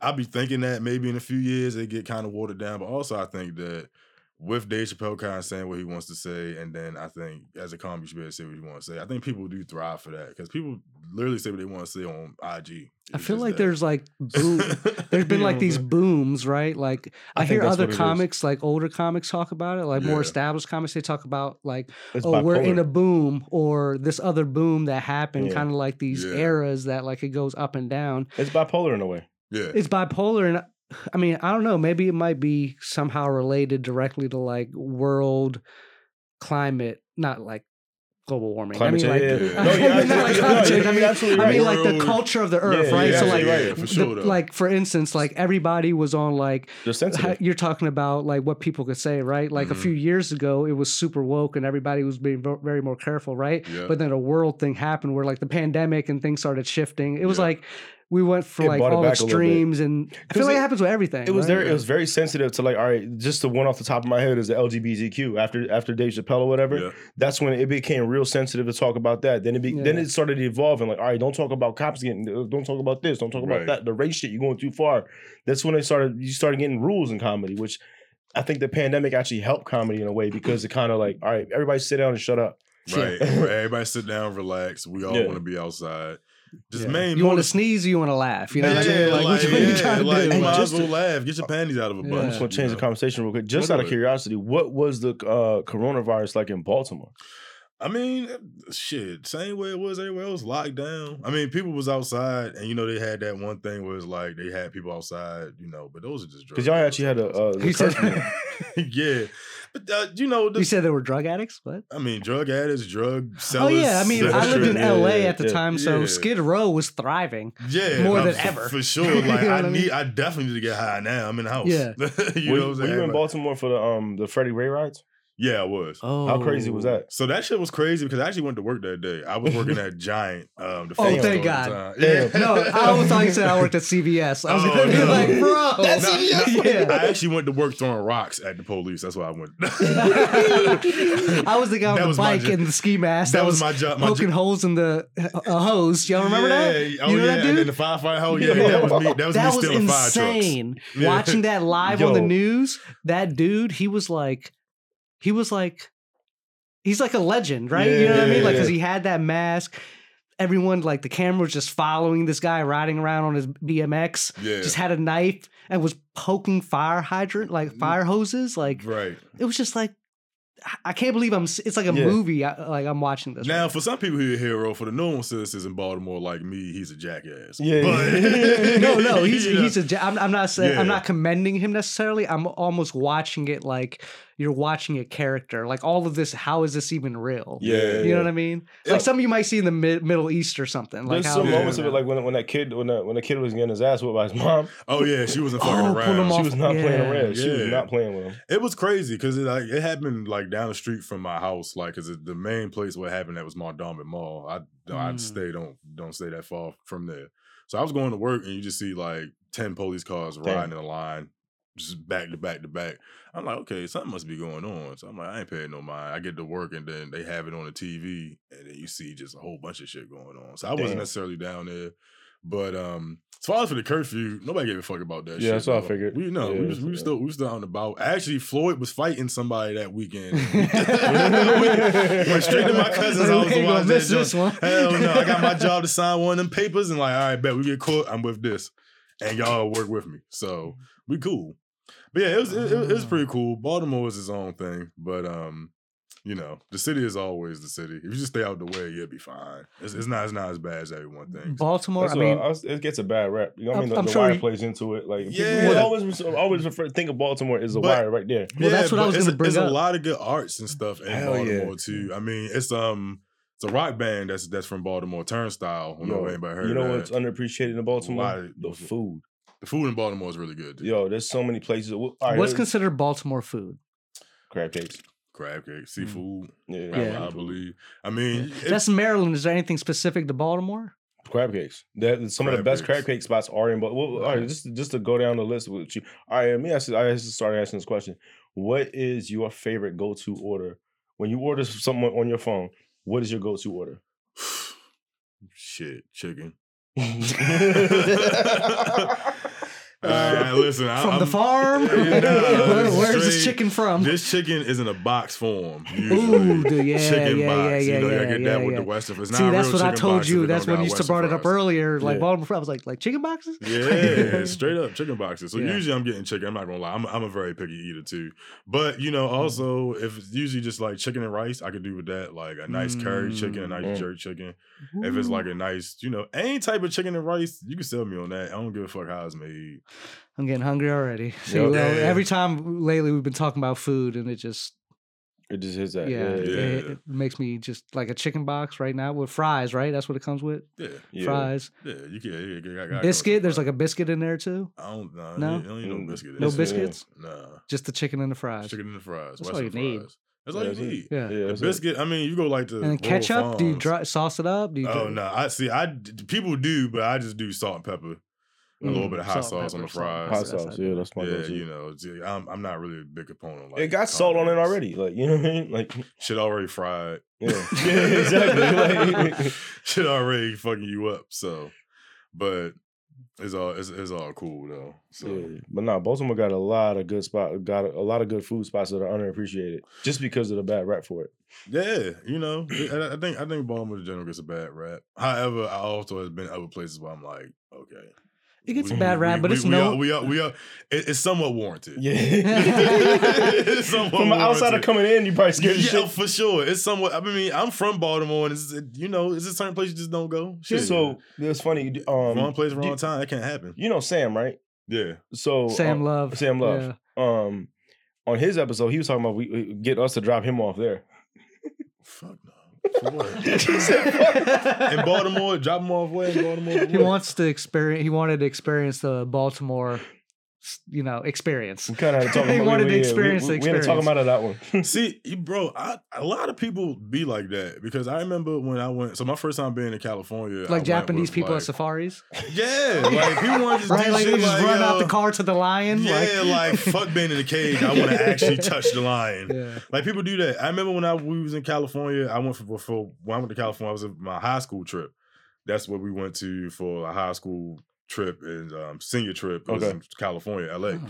B: I'll be thinking that maybe in a few years they get kind of watered down, but also I think that with Dave Chappelle kind of saying what he wants to say, and then I think as a comic you should be able to say what you want to say. I think people do thrive for that because people literally say what they want to say on IG.
C: I feel like
B: that.
C: there's like boom, there's been like these booms, right? Like I,
A: I
C: hear other
A: what it is.
C: comics, like older comics, talk about it. Like more established comics, they talk about like,
A: It's
C: oh, we're in a boom, or this other boom that happened,
A: Yeah.
C: kind of like these
B: Yeah.
C: eras that like it goes up and down.
A: It's bipolar in a way.
B: yeah.
C: It's bipolar, and I mean, I don't know. Maybe it might be somehow related directly to like world climate, not like global warming.
A: Climate
C: I mean,
A: change,
C: like,
B: yeah.
A: No, you're
C: not
A: absolutely-
C: like climate change. I mean, I mean,
B: right.
C: like the culture of the earth, right? so like,
A: right.
B: For sure. though.
C: like for instance, like everybody was on like how- you're talking about like what people could say, right? Like a
B: Mhm.
C: few years ago, it was super woke and everybody was being very more careful, right? But then a world thing happened where like the pandemic and things started shifting. It was like we went for
A: It
C: like all
A: back a
C: extremes, and I feel
A: 'Cause
C: like it,
A: it-
C: happens with everything.
A: It was
C: right?
A: very, it was very sensitive to like, all right, just the one off the top of my head is the LGBTQ. After after Dave Chappelle or whatever,
B: Yeah.
A: that's when it became real sensitive to talk about that. Then it be, then it started evolving. Like, all right, don't talk about cops getting, don't talk about this, don't talk about
B: Right.
A: that. The race shit, you're going too far. That's when they started. You started getting rules in comedy, which I think the pandemic actually helped comedy in a way because it kind of like, all right, everybody sit down and shut up.
B: Right. Everybody sit down, relax. We all
A: Yeah.
B: want to be outside. Just
C: Yeah.
B: man,
C: you want to sneeze or you want to laugh? You know what I
B: yeah,
C: mean? Like, which one you trying to
B: like,
C: do?
B: you might
A: Just
B: as well
A: to-
B: laugh. Get your panties out of a
C: Yeah.
B: bunch.
A: I'm just want to change
B: you
A: the conversation real quick. Just
B: What
A: out of
B: it?
A: curiosity, what was the uh, coronavirus like in Baltimore?
B: I mean, shit, same way it was everywhere else, locked down. I mean, people was outside, and you know they had that one thing where it's like they had people outside, you know, but those are just
A: Because y'all actually had a, uh,
C: He said-
B: yeah, but uh, you know, the,
C: You said they were drug addicts? What?
B: I mean, drug addicts, drug
C: Oh
B: sellers.
C: yeah, I mean, I lived in
A: Yeah,
C: LA
A: yeah,
C: at the
A: yeah.
C: time, so
B: Yeah.
C: Skid Row was thriving.
B: yeah,
C: more
B: I'm-
C: than
B: f-
C: ever.
B: for sure.
C: You
B: Like
C: know
B: I
C: what I
B: need. I definitely need to get high now. I'm in the house.
C: Yeah.
B: you
A: were,
B: know what I'm
A: were you in? Baltimore for the um the Freddie Gray rides?
B: Yeah, I was.
C: Oh,
A: How crazy was that?
B: So that shit was crazy because I actually went to work that day. I was working at Giant. Um, the
C: Oh, thank
B: store the
C: God.
B: time.
C: No, I was thought you said I worked at CVS. I was
B: Oh,
C: gonna be
B: no.
C: like, bro,
B: That's
C: Nah,
B: CVS.
C: yeah.
B: I actually went to work throwing rocks at the police. That's why I went.
C: I was the guy
B: That
C: on
B: was
C: the bike
B: jo-
C: and the ski mask.
B: that was my job. My
C: poking
B: jo-
C: holes in the uh, hose. Y'all remember that?
B: Yeah. Oh
C: You know
B: yeah,
C: that
B: and then
C: dude?
B: the firefight hole. Yeah,
A: Yeah.
B: that was me. That was
C: that
B: me
C: was
B: stealing fire trucks.
C: insane.
B: Yeah.
C: Watching that live on the news, that dude, he was like, he was like, he's like a legend, right? you know what I mean? Like, because
A: yeah.
C: he had that mask. Everyone, like the camera was just following this guy riding around on his BMX.
B: Yeah.
C: Just had a knife and was poking fire hydrant,
B: Mm.
C: like fire hoses. Like
B: right.
C: it was just like, I can't believe I'm. It's like a
A: Yeah.
C: movie. I, like I'm watching this.
B: Now,
C: right
B: for some people, he's a hero. For the normal citizens in Baltimore, like me, he's a jackass.
A: Yeah.
B: But-
C: no, no, he's
B: you know,
C: he's a. ja- I'm, I'm not saying I'm not commending him necessarily. I'm almost watching it like you're watching a character. Like all of this, how is this even real?
A: Yeah,
C: you know what I mean.
B: Yeah.
C: Like some of you might see in the mid, Middle East or something. Like
A: There's
C: how
A: some
B: Yeah.
A: moments of it, like when when that kid when that when the kid was getting his ass whipped by his mom,
B: Oh yeah, she wasn't
C: Oh,
B: fucking
C: pull him
B: around.
A: she was not playing
C: yeah.
A: around. She was not playing with him.
B: It was crazy because it like it happened like down the street from my house, like because the main place where it happened that was Mondawmin Mall. I I
C: Mm.
B: stay don't don't stay that far from there. So I was going to work and you just see like ten police cars
A: Damn.
B: riding in a line just back to back to back. I'm like, okay, something must be going on. So I'm like, I ain't paying no mind. I get to work and then they have it on the TV, and then you see just a whole bunch of shit going on. So I wasn't
A: Damn.
B: necessarily down there. But um, as far as for the curfew, nobody gave a fuck about that.
A: Yeah,
B: shit,
A: that's what I figured.
B: We know
A: Yeah,
B: we was we was still we was still on and about. Actually, Floyd was fighting somebody that weekend. Went straight to my cousins. I was
C: We ain't
B: watching
C: gonna miss
B: that
C: this
B: joint.
C: one.
B: Hell no, I got my job to sign one of them papers and like, all right, bet we get caught. I'm with this, and y'all work with me. So we cool. But yeah, it was it, it, it was pretty cool. Baltimore is its own thing, but um, you know, the city is always the city. If you just stay out the way, you'll be fine. It's, it's not it's not as bad as everyone thinks.
C: Baltimore.
A: That's
C: I mean,
A: I was- it gets a bad rap. You know what I
C: I'm-
A: mean? The,
C: I'm
A: the
C: sure
A: wire
C: you-
A: plays into it. Like
B: Yeah.
A: people always always refer, think of Baltimore as the
B: But-
A: wire right there.
C: Well, that's what I
B: but
C: was
B: it's
C: gonna
B: a-
C: bring
B: There's
C: up.
B: a lot of good arts and stuff in
A: Hell yeah.
B: Baltimore too. I mean, it's um, it's a rock band that's that's from Baltimore, Turnstile. I don't know
A: Yo,
B: if anybody heard
A: you know
B: of
A: what's underappreciated in Baltimore?
B: Why-
A: The food.
B: The food in Baltimore is really good. Dude.
A: Yo, there's so many places. All right,
C: what's considered Baltimore food?
A: crab cakes?
B: crab cake, hmm. seafood.
A: Yeah,
B: I-
C: Yeah.
B: I, believe. I mean, it-
C: That's Maryland. Is there anything specific to Baltimore?
A: crab cakes. That some of the best
B: cakes.
A: crab cake spots are in. But well, all right, just just to go down the list with you. All right, let me ask. you- I just started asking this question. What is your favorite go-to order when you order something on your phone? What is your go-to order?
B: shit, chicken.
C: Uh,
B: Uh, listen, I,
C: From the
B: I'm-
C: farm?
B: Nah,
C: Where- where's this chicken from?
B: This chicken is in a box form. Usually.
C: Ooh, the- yeah,
B: chicken
C: yeah,
B: box.
C: yeah,
B: you know,
C: yeah,
B: get
C: yeah,
B: that with
C: yeah.
B: the Western. It's
C: See, that's what I told you. That's when you used to brought it up earlier. Like. Baltimore, I was like, like chicken boxes.
B: Yeah, straight up chicken boxes. So usually I'm getting chicken. I'm not gonna lie. I'm, I'm a very picky eater too. But you know,
C: Mm.
B: also if it's usually just like chicken and rice, I could do with that. Like a nice curry chicken, a nice
A: Mm.
B: jerk chicken. If it's like a nice, you know, any type of chicken and rice, you can sell me on that. I don't give a fuck how it's made.
C: I'm getting hungry already. See,
A: Yep.
C: well,
B: Yeah.
C: every time lately we've been talking about food, and it just
A: It just hits that.
C: yeah,
A: Yeah,
C: It, it makes me just like a chicken box right now with fries. Right, that's what it comes with.
B: Yeah,
A: yeah.
C: Fries,
B: yeah. You can. Yeah, you can- I got
C: biscuit. There's like a biscuit in there too.
B: I don't know.
C: No?
B: No, don't need no
A: Mm,
B: biscuit.
C: No
A: Biscuit, yeah.
C: biscuits.
B: Nah,
C: Just the chicken and the fries.
B: chicken and the fries.
C: That's all
B: Western
C: you need.
B: fries. That's all
A: Yeah,
B: you need.
C: Yeah.
A: Yeah,
B: The
A: that's it.
B: biscuit. I mean, you go like the
C: And then
B: Royal
C: ketchup? Do you
B: Farms.
C: dry, sauce it up? Do you?
B: Oh
C: do-
B: no, I see. I d- people do, but I just do salt and pepper, a little
C: Mm,
B: bit of hot
C: salt and
B: sauce on the
C: pepper, salt and
B: fries.
A: Hot
C: That's- that's
A: sauce. Yeah,
C: do it.
A: that's my
B: yeah,
A: go-to.
B: you know, see, I'm I'm not really a big opponent. Of, like
A: it got salt on it already. Like you know what I mean? Like
B: Shit already fried.
A: yeah, yeah exactly. Like,
B: Shit already fucking you up. So, but it's all it's, it's all cool though. So
A: yeah. But no, Baltimore got a lot of good spot. Got a, a lot of good food spots that are underappreciated just because of the bad rap for it.
B: yeah, you know, I, I think I think Baltimore in general gets a bad rap. However, I also has been other places where I'm like, okay.
C: It gets a bad rap,
B: we-
C: but
B: we-
C: it's
B: we
C: no-
B: Are, we are we are. it- it's somewhat warranted.
A: Yeah.
B: Somewhat
A: From an outsider
B: warranted.
A: coming in, you probably scared as
B: yeah,
A: shit.
B: for sure. It's somewhat. I mean, I'm from Baltimore, and it's you know, it's a certain place you just don't go. Shit.
A: So it's funny. Um,
B: wrong place,
A: do-
B: wrong time. That can't happen.
A: You know Sam, right?
B: Yeah.
A: So
C: Sam
A: uh,
C: Love.
A: Sam Love.
C: Yeah.
A: Um, on his episode, he was talking about we, we get us to drop him off there.
B: Fuck no. For what?
A: He said, "Fuck."
B: in Baltimore, drop him off where in Baltimore.
C: He wants to experience. He wanted to experience the Baltimore, s- you know, experience.
A: We kind of had to talk
C: He
A: about
C: wanted
A: we,
C: to experience
A: we,
C: the
A: we, had to talk about it that one.
B: See, bro, I, a lot of people be like that because I remember when I went. So my first time being in California,
C: Like
B: went
C: Japanese
B: with,
C: people
B: like,
C: at safaris,
B: Yeah, like people want to just
C: right?
B: do
C: Like
B: shit
C: they just
B: like,
C: run out the uh, car to the lion.
B: Yeah, like, fuck being in the cage. I want to actually touch the lion.
C: yeah.
B: Like people do that. I remember when I we was in California. I went for, for when I went to California. I was in my high school trip. That's what we went to for a high school trip and um, senior trip. It was in California, LA.
C: Oh.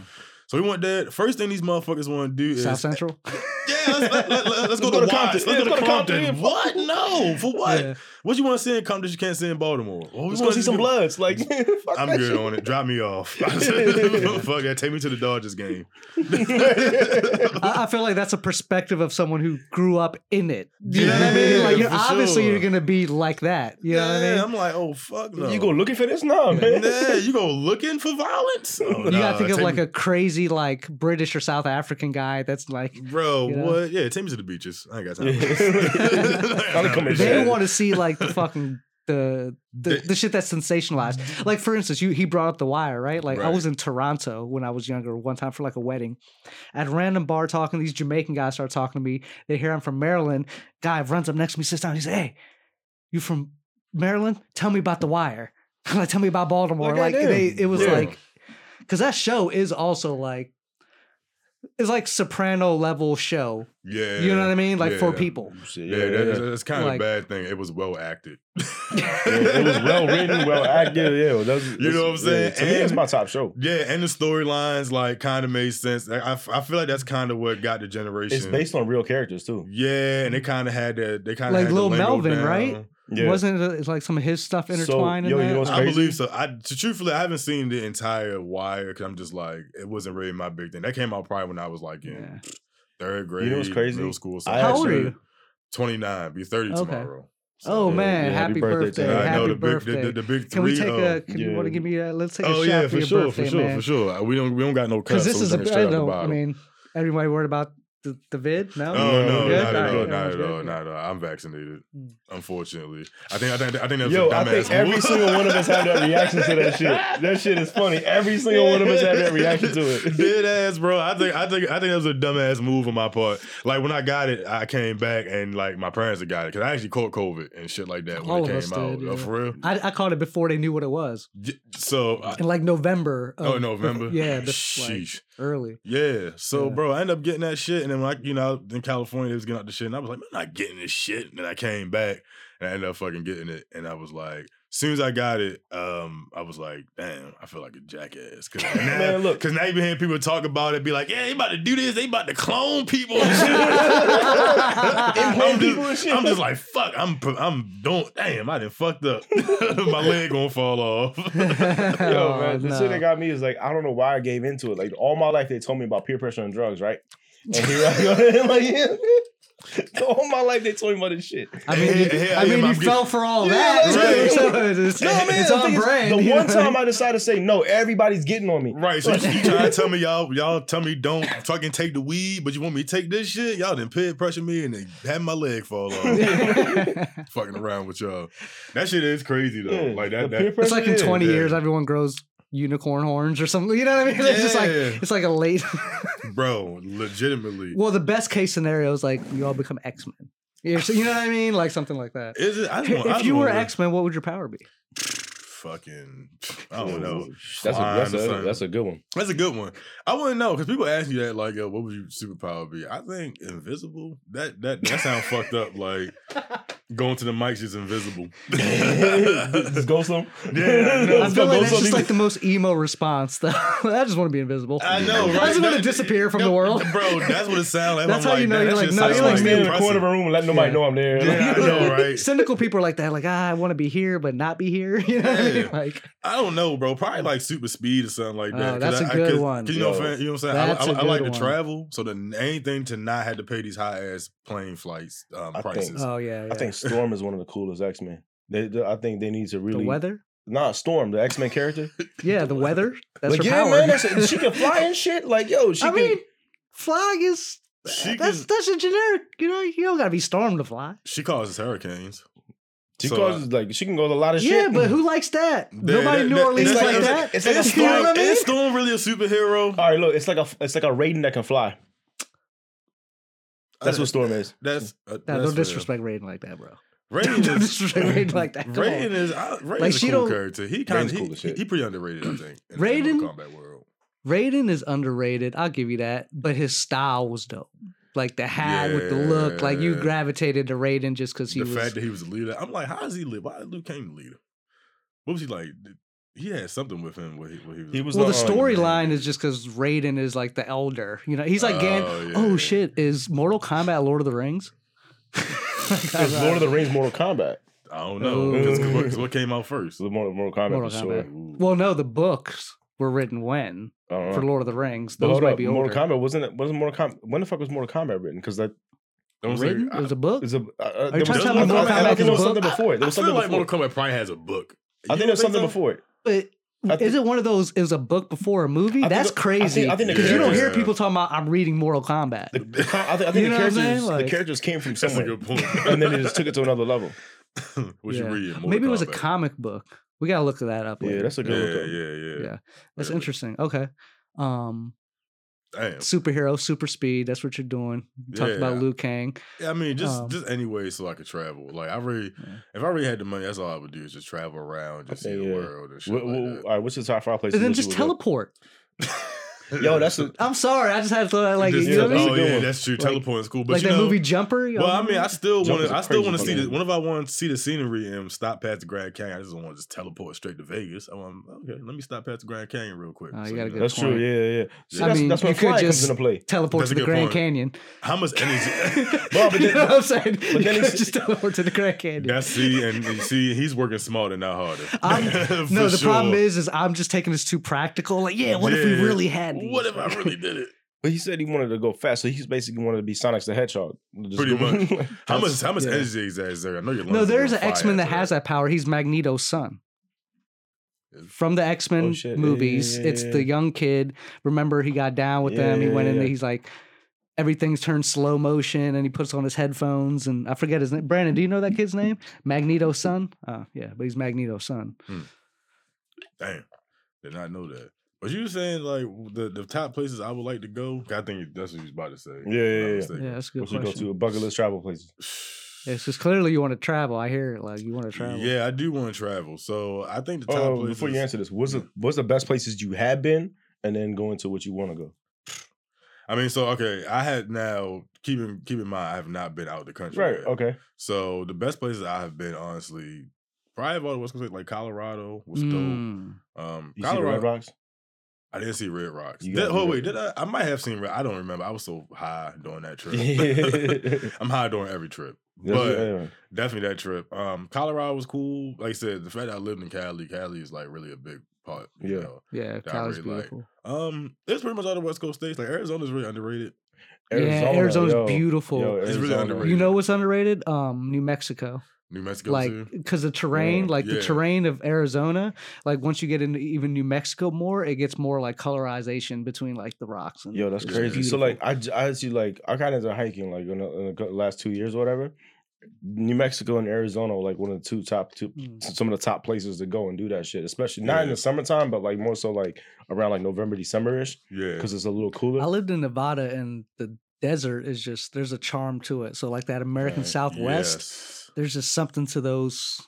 B: So we went there. First thing these motherfuckers want to do is
C: South Central.
B: Yeah, let's, let, let, let, us go,
A: go
B: to
A: to Compton.
B: Let's
A: Yeah,
B: go to
A: let's go to
B: Compton.
A: Compton.
B: What? No, for what?
C: Yeah.
B: What you want to see in Compton that you can't see in Baltimore? Oh, we
A: Let's
B: wanna
A: go see some bloods. Like
B: I'm good on it. Drop me off. Fuck that. Take me to the Dodgers game.
C: I, I feel like that's a perspective of someone who grew up in it. You know what I mean? Like you're obviously
B: sure.
C: you're gonna be like that. You know what I mean?
B: I'm like, oh fuck no.
A: You go looking for this? No, man.
B: Yeah, you go looking for violence? Oh, oh
C: You
B: nah,
C: gotta think of like
B: me-
C: a crazy like British or South African guy that's like
B: bro.
C: you know?
B: What? Yeah, take me to the beaches. I ain't got time.
A: Yeah.
B: for this.
A: Gotta come in
C: they want to see like the fucking the the, the shit that's sensationalized. Like for instance, you he brought up the wire, right? Like I was in Toronto when I was younger one time for like a wedding. At a random bar talking, these Jamaican guys start talking to me. They hear I'm from Maryland. Guy runs up next to me, sits down. He's like, "Hey, you from Maryland? Tell me about the wire. like, tell me about Baltimore."
A: Like,
C: Like they, it was
B: Yeah.
C: like because that show is also like it's like soprano level show.
B: Yeah,
C: You know what I mean? Like for people.
A: Shit,
B: Yeah, that- that's, kind of
C: Like-
B: a bad thing. It was well acted.
A: Yeah, it was well written, well acted. Yeah, that's,
B: You know what I'm saying?
A: to me, it's my top show.
B: Yeah, and the storylines like kind of made sense. I, I I feel like that's kind of what got the generation.
A: It's based on real characters too.
B: Yeah, and they kind of had that. They kind of
C: Like
B: had the
C: Melvin,
B: down.
C: right?
A: Yeah.
C: Wasn't it it's like some of his stuff intertwined
A: yo,
C: in
A: you know what's
B: I believe so. I to, truthfully, I haven't seen the entire Wire because I'm just like it wasn't really my big thing. That came out probably when I was like in
C: Yeah.
B: third grade,
A: You know what's crazy?
B: middle school.
A: I
C: How old are you?
B: Twenty nine. Be thirty
C: Okay.
B: tomorrow.
C: Oh
A: yeah,
C: man,
A: yeah,
C: happy,
A: happy birthday
C: birthday!
A: to you.
B: I
C: Happy
B: know the big,
C: birthday!
B: the, the, the big
C: can we
B: three.
C: take
B: oh.
C: a? Uh, can you want to give me a? Let's take a
B: Oh
C: shot
B: yeah,
C: for
B: for
C: your
B: sure,
C: birthday,
B: for sure,
C: man.
B: for sure. We don't we don't got no
C: Because this
B: so
C: is
B: we
C: a.
B: drink
C: I
B: straight out the
C: don't. I mean, everybody worried about the, the vid? No.
B: Oh
A: No,
B: no, not at all,
C: Alright,
B: not at all, not at all. I'm vaccinated,
C: Mm.
B: unfortunately. I think I think I think that was
A: Yo,
B: a
A: I
B: dumbass
A: think every
B: move.
A: single one of us had that reaction to that shit. That shit is funny. Every single one of us had that reaction to it.
B: Dead ass, bro. I think I think I think that was a dumbass move on my part. Like when I got it, I came back and like my parents had got it because I actually caught COVID and shit like that when
C: All
B: it came out.
C: did,
B: Oh,
C: yeah.
B: for real.
C: I, I caught it before they knew what it was.
B: So I,
C: In like November.
B: oh November.
C: Yeah, this, like,
B: Sheesh.
C: early.
B: Yeah. So,
C: Yeah.
B: bro, I ended up getting that shit. And then, like, you know, in California, they was getting out the shit. And I was like, I'm not getting this shit. And then I came back and I ended up fucking getting it. And I was like, as soon as I got it, um, I was like, damn, I feel like a jackass. Cause now,
A: Man, look.
B: Cause now you been hearing people talk about it, be like, yeah, they about to do this, they about to clone people and shit. I'm,
A: people and
B: just,
A: shit.
B: I'm just like, fuck, I'm I'm don't damn, I done fucked up. My leg gonna fall off.
A: Yo,
C: Oh,
A: man, the
C: no.
A: shit that got me is like I don't know why I gave into it. Like all my life, they told me about peer pressure and drugs, right? And here I go, like yeah. all my life they told me about this shit.
C: I mean,
B: Hey,
C: you,
B: hey,
C: I
B: I
C: mean,
B: am-
C: you
B: I'm
C: fell for all
A: Yeah,
C: that.
A: like,
C: too,
A: right.
C: so it's,
A: No, man,
C: it's
A: the
C: on brand.
A: The one
C: know?
A: time I decided to say no, everybody's getting on me.
B: Right, so you, you trying to tell me y'all y'all tell me don't fucking take the weed, but you want me to take this shit? Y'all didn't peer pressure me and they had my leg fall off. fucking around with y'all. That shit is crazy though.
A: Yeah,
B: like that. that
C: it's like in 20
B: yeah.
C: years, everyone grows unicorn horns or something. You know what I mean? It's just like it's like a late.
B: bro, legitimately.
C: well, the best case scenario is like you all become X Men. You know what I mean? Like something like that.
B: Is it? I just want, I
C: If
B: just
C: you were
B: wanna-
C: X Men, what would your power be?
B: fucking, I don't know.
A: That's a, that's, a, that's a good one.
B: That's a good one. I wouldn't know because people ask you that like, yo, what would your superpower be? I think invisible. That that that sounds fucked up. Like going to the mics is invisible.
A: Just go some.
B: Yeah, I.
C: I feel like
A: go
C: that's
A: some-
C: just like the most emo response. Though. I just want to be invisible.
B: I know, right?
C: I just want to disappear from the world.
B: bro. That's what it sounds like.
C: That's
B: I'm
C: how
B: like,
C: you know
B: that
C: you're like, no,
A: just
C: you're
A: like
C: like
A: stand in the corner of a room and let nobody
C: Yeah.
A: know I'm there.
B: Yeah, I know, right?
C: Cynical people are like that, like ah, I want to be here but not be here. You know what I mean? Like
B: I don't know, bro. Probably like super speed or something like that.
C: Oh,
B: 'Cause
C: that's
B: I-
C: a
B: I-
C: good
B: 'cause-
C: one.
B: 'cause you know, you know what I'm saying. I,
C: that's
B: I,
C: a
B: I like to travel, so the anything to not have to pay these high ass plane flights um,
A: I think-
B: prices.
C: oh yeah, yeah.
A: I think Storm is one of the coolest X Men. They, they- I think they need to really
C: the weather.
A: Nah, Storm, the X Men character.
C: Yeah, the weather. That's
A: like,
C: her
A: yeah,
C: power.
A: man, that's, she can fly and shit. Like, yo, she
C: I
A: can.
C: mean, flying is
B: She
C: that's
B: can-
C: that's a generic. You know, you don't gotta be storm to fly.
B: She causes hurricanes.
A: she
B: so,
A: causes uh, like she can go to a lot of shit.
C: Yeah, but who likes that? Nobody in New Orleans
A: it's
C: like,
A: like-
C: that.
A: it's like a
B: is
C: you know
B: Storm,
C: I mean?
B: is Storm really a superhero?
A: All right, look, it's like a it's like a Raiden that can fly. That's what Storm is.
B: That's uh,
C: No,
B: that's
C: don't
B: real.
C: disrespect Raiden like that, bro.
B: Raiden
C: Don't
B: is
C: disrespect Raiden like that. Come
B: Raiden
C: on.
B: is I, Raiden's
C: Like,
B: a
C: she
B: cool
C: don't-
B: character. He kind
A: Raiden's
B: of
A: cool
B: he,
A: as shit.
B: he pretty underrated, I think. In
C: Raiden-
B: the Mortal Kombat world.
C: Raiden is underrated. I'll give you that. But his style was dope. Like the hat with the look, like you gravitated to Raiden just because he
B: the
C: was.
B: fact that he was a leader, I'm like, how does he live? Why is Liu Kang the leader? What was he like? He had something with him. Where he, where he was.
A: He was
C: well, the
A: the, um,
C: storyline is just because Raiden is like the elder. You know, he's like Gan.
B: Oh, yeah.
C: Oh shit! Is Mortal Kombat Lord of the Rings?
A: It's Lord of the Rings, Mortal Kombat.
B: I don't know. 'cause- 'cause what, 'cause what came out first?
A: So Mortal, Mortal Kombat
C: Mortal
A: for sure.
C: Kombat. Well, no, the books were written when
A: Uh-huh.
C: for Lord of the Rings. Those might
A: up,
C: be
A: Mortal. Kombat wasn't it? Wasn't Mortal Kombat? When the fuck was Mortal Kombat written? Because that
B: Don't say-
C: Written?
B: I-
C: It was a book.
A: is a. Uh, uh,
C: you
A: there was-
C: trying to tell
A: I-
C: me Mortal
A: I- I
C: Kombat
A: think
C: is
A: there was something before it. There
B: I
A: was
B: feel
A: something
B: like
A: before.
B: Mortal Kombat probably has a book.
A: I think
B: don't
A: there's something
B: so?
A: before it.
C: But
A: I
C: is it one of those? Is a book before a movie?
A: I think
C: That's
A: the- I
C: crazy.
A: think- I think the
C: because you don't hear people talking about I'm reading Mortal Kombat.
A: The, the, I think, I think
C: You
A: the
C: know I'm
A: characters
C: Like-
A: the characters came from somewhere,
B: good point.
A: and then they just took it to another level.
B: what you
C: Yeah.
B: read? Mortal
C: Maybe it was a comic book. We gotta look that up.
A: Yeah,
C: later.
A: that's a good
B: yeah,
A: look. up.
B: yeah, yeah.
C: Yeah. That's
B: Really.
C: interesting. Okay. Um
B: Damn.
C: superhero, super speed. That's what you're doing. You talked about
B: Yeah.
C: Liu Kang.
B: Yeah, I mean, just
C: Um,
B: just any way so I could travel. Like I really,
C: Yeah.
B: if I really had the money, that's all I would do is just travel around, just
A: Okay,
B: see the world and shit
A: Wh-
B: like
A: wh- all right, what's your top five places?
C: And then just
A: would go?
C: teleport.
B: that.
A: Yo, that's a,
C: I'm sorry, I just had to throw that like
B: Just-
C: you know what
A: that's
B: oh yeah, that's true.
C: Like-
B: Teleporting is cool, but
C: like
B: you
C: that
B: know,
C: movie Jumper. y'all
B: Well, I mean, I still want to.
A: a
B: I still want to see
A: fucking
B: the.
A: movie.
B: What I want to see the scenery and stop past the Grand Canyon? I just want to just teleport straight to Vegas. I want. Okay, let me stop past the Grand Canyon real quick.
C: Oh, you
B: So,
C: got a good
A: that's true.
C: point.
A: Yeah, yeah. yeah. See,
B: I
A: that's,
C: mean,
A: that's when
C: you could just-
A: into play.
C: teleport
B: That's
C: to the Grand
B: point.
C: Canyon.
B: How much energy?
A: Well, but
C: you
A: then-
C: know what I'm saying?
A: but
C: you
A: then
C: could just teleport to the Grand Canyon.
B: That's see, and you see, he's working smarter, not harder.
C: No, the problem is, is I'm just taking this too practical. Like, yeah, what if we really had these?
B: What if I really did it?
A: But he said he wanted to go fast, so he's basically wanted to be Sonic the Hedgehog. Just
B: Pretty
A: go-
B: much. How much? How much
C: yeah.
B: energy is that? Is there? I know your
C: no,
B: lungs are
C: there's an X Men that has that power. He's Magneto's son. From the X Men
A: Oh, shit. Yeah, yeah,
C: movies,
A: yeah,
C: it's
A: yeah.
C: the young kid. Remember, he got down with them. He
A: Yeah,
C: went in
A: yeah,
C: there.
A: yeah.
C: He's like, everything's turned slow motion, and he puts on his headphones. And I forget his name. Brandon, do you know that kid's name? Magneto's son. Oh, yeah, but he's Magneto's son. Hmm.
B: Damn, did not know that. But you were saying like the, the top places I would like to go. I think that's what you was about to say.
A: Yeah, yeah,
B: if I'm not
A: yeah.
B: mistaken.
C: Yeah, that's a good
A: What you go
C: question.
A: to? Bucket list travel places.
C: It's just clearly you want to travel. I hear it. Like you want to travel.
B: Yeah, I do want to travel. So I think the top
A: Oh,
B: places.
A: before you answer this, what's the what's the best places you have been, and then go into what you want to go?
B: I mean, so okay, I had now keep in keep in mind I have not been out of the country.
A: Right.
B: yet.
A: Okay.
B: So the best places I have been, honestly, probably all the West Coast, like Colorado was dope.
C: Mm.
B: Um,
A: You see the
B: Colorado,
A: Red Rocks?
B: I didn't see Red Rocks. Did, oh
A: do
B: wait, did I? I might have seen Red. I don't remember. I was so high during that trip. I'm high during every trip, but
A: yeah.
B: definitely that trip. Um, Colorado was cool. Like I said, the fact that I lived in Cali, Cali is like really a big part. You
A: Yeah.
B: Know?
C: Yeah,
B: I
C: Cali's
B: really like.
C: beautiful.
B: Um, it's pretty much all the West Coast states. Like Arizona's really underrated.
C: yeah, Arizona's
A: yo,
C: beautiful.
A: yo,
B: It's really underrated.
C: You know what's underrated? Um, New Mexico.
B: New Mexico
C: like because the terrain,
A: Yeah.
C: like the terrain of Arizona, like once you get into even New Mexico more, it gets more like colorization between like the rocks. And
A: Yo, that's
B: It's
A: crazy. So
C: beautiful.
A: like, I actually like I got into hiking like in the, in the last two years or whatever. New Mexico and Arizona, were, like one of the two top two,
C: Mm.
A: some of the top places to go and do that shit. Especially not in the summertime, but like more so like around like November, December ish,
B: Yeah,
A: because it's a little cooler.
C: I lived in Nevada, and the desert is just there's a charm to it. So like that American
A: Right.
C: Southwest,
B: Yes.
C: There's just something to those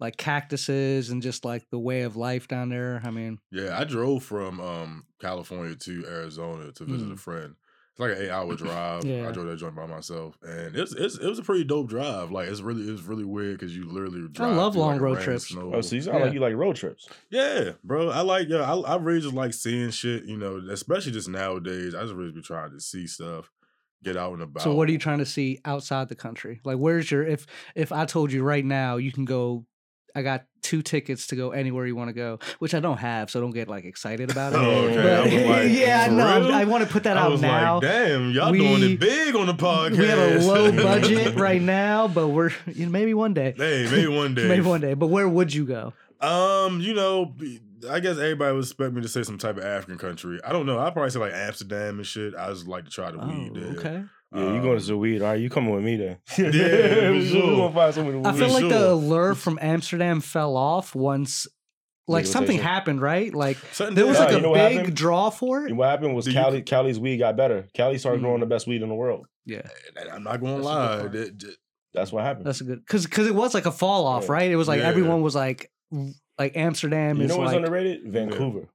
C: like cactuses and just like the way of life down there. I mean,
B: Yeah, I drove from um California to Arizona to visit a
C: Mm.
B: friend. It's like an eight hour drive. I drove that joint by myself, and it's, it's it was a pretty dope drive. Like it's really it's really weird because you literally drive.
C: I
B: love
C: long
B: like,
C: road trips.
B: snow.
A: oh, so you sound
C: Yeah.
A: like you like road trips.
B: Yeah, bro. I like yeah. I, I really just like seeing shit. You know, especially just nowadays. I just really be trying to see stuff, get out and about.
C: so what are you trying to see outside the country? Like, where's your if if I told you right now you can go. I got two tickets to go anywhere you want to go, which I don't have, so don't get like excited about it.
B: Oh, okay.
C: But-
B: I like,
C: yeah, no, I'm- I want to put that
B: I
C: out
B: was
C: now.
B: like, damn, y'all
C: We-
B: doing it big on the podcast.
C: we have a low budget right now, but we're you know, maybe one day.
B: Hey, maybe one day.
C: Maybe one day. But where would you go?
B: Um, you know, I guess everybody would expect me to say some type of African country. I don't know. I probably say like Amsterdam and shit. I just like to try the weed
C: Oh,
B: there.
C: okay.
A: Yeah, you going
B: Um,
A: to the weed? All right, you coming with me then?
B: Yeah, for
A: we
B: sure.
A: gonna find somewhere to
C: I feel like the allure from Amsterdam fell off once like something happened, right? Like
B: Something
C: there was like
A: Yeah,
C: a
A: you know
C: big draw for it.
A: And what happened was
B: Do you-
A: Cali, Cali's weed got better. Cali started growing
C: Mm.
A: the best weed in the world.
C: Yeah.
B: I'm not gonna
C: That's
B: lie. that- that-
A: That's what happened.
C: That's a good cuz cuz it was like a fall off,
A: Yeah.
C: right? It was like
B: Yeah.
C: everyone was like like Amsterdam
A: you
C: is
A: know what's
C: like
A: underrated? Vancouver.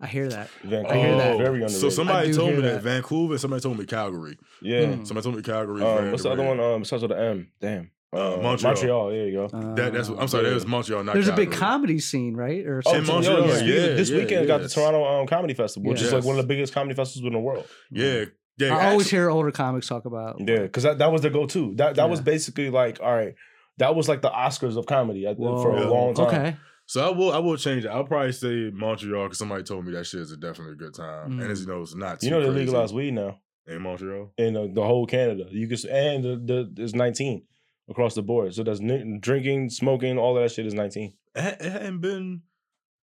C: I hear that.
A: Vancouver.
C: hear that.
A: is Very underrated.
B: So somebody
C: do
B: told
C: hear
B: me that.
C: that.
B: Vancouver. and Somebody told me Calgary.
A: yeah.
C: Mm.
B: Somebody told me Calgary. is
A: Um,
B: very
A: what's the other
B: underrated.
A: one? Um, starts with an M. Damn.
B: Uh,
A: Uh,
B: Montreal.
A: Montreal. There you go.
B: That, that's. I'm
C: Uh,
B: sorry.
A: yeah.
B: That was Montreal. Not
C: There's a big
B: Calgary.
C: comedy scene, right? Or
A: Oh,
B: in
C: something.
B: Montreal,
A: yo, this,
B: yeah,
A: week- this
B: yeah,
A: weekend got the. Toronto um, Comedy Festival, which is like one of the biggest comedy festivals in the world.
B: Yeah. Yeah.
C: I always hear older comics talk about.
A: Yeah, because that, that was the go-to. That that was
C: Yeah.
A: basically like, all right, that was like the Oscars of comedy at, for a
C: Whoa.
A: long time.
C: Okay.
B: So I will. I will change it. I'll probably say Montreal because somebody told me that shit is a definitely a good time, and it's you know it's not. Too
A: You know they
B: crazy
A: legalized weed now
B: in Montreal.
A: in uh, the whole Canada. You can and the, the there's 19 across the board. So that's ni- drinking, smoking, all of that shit is 19.
B: It, it hadn't been.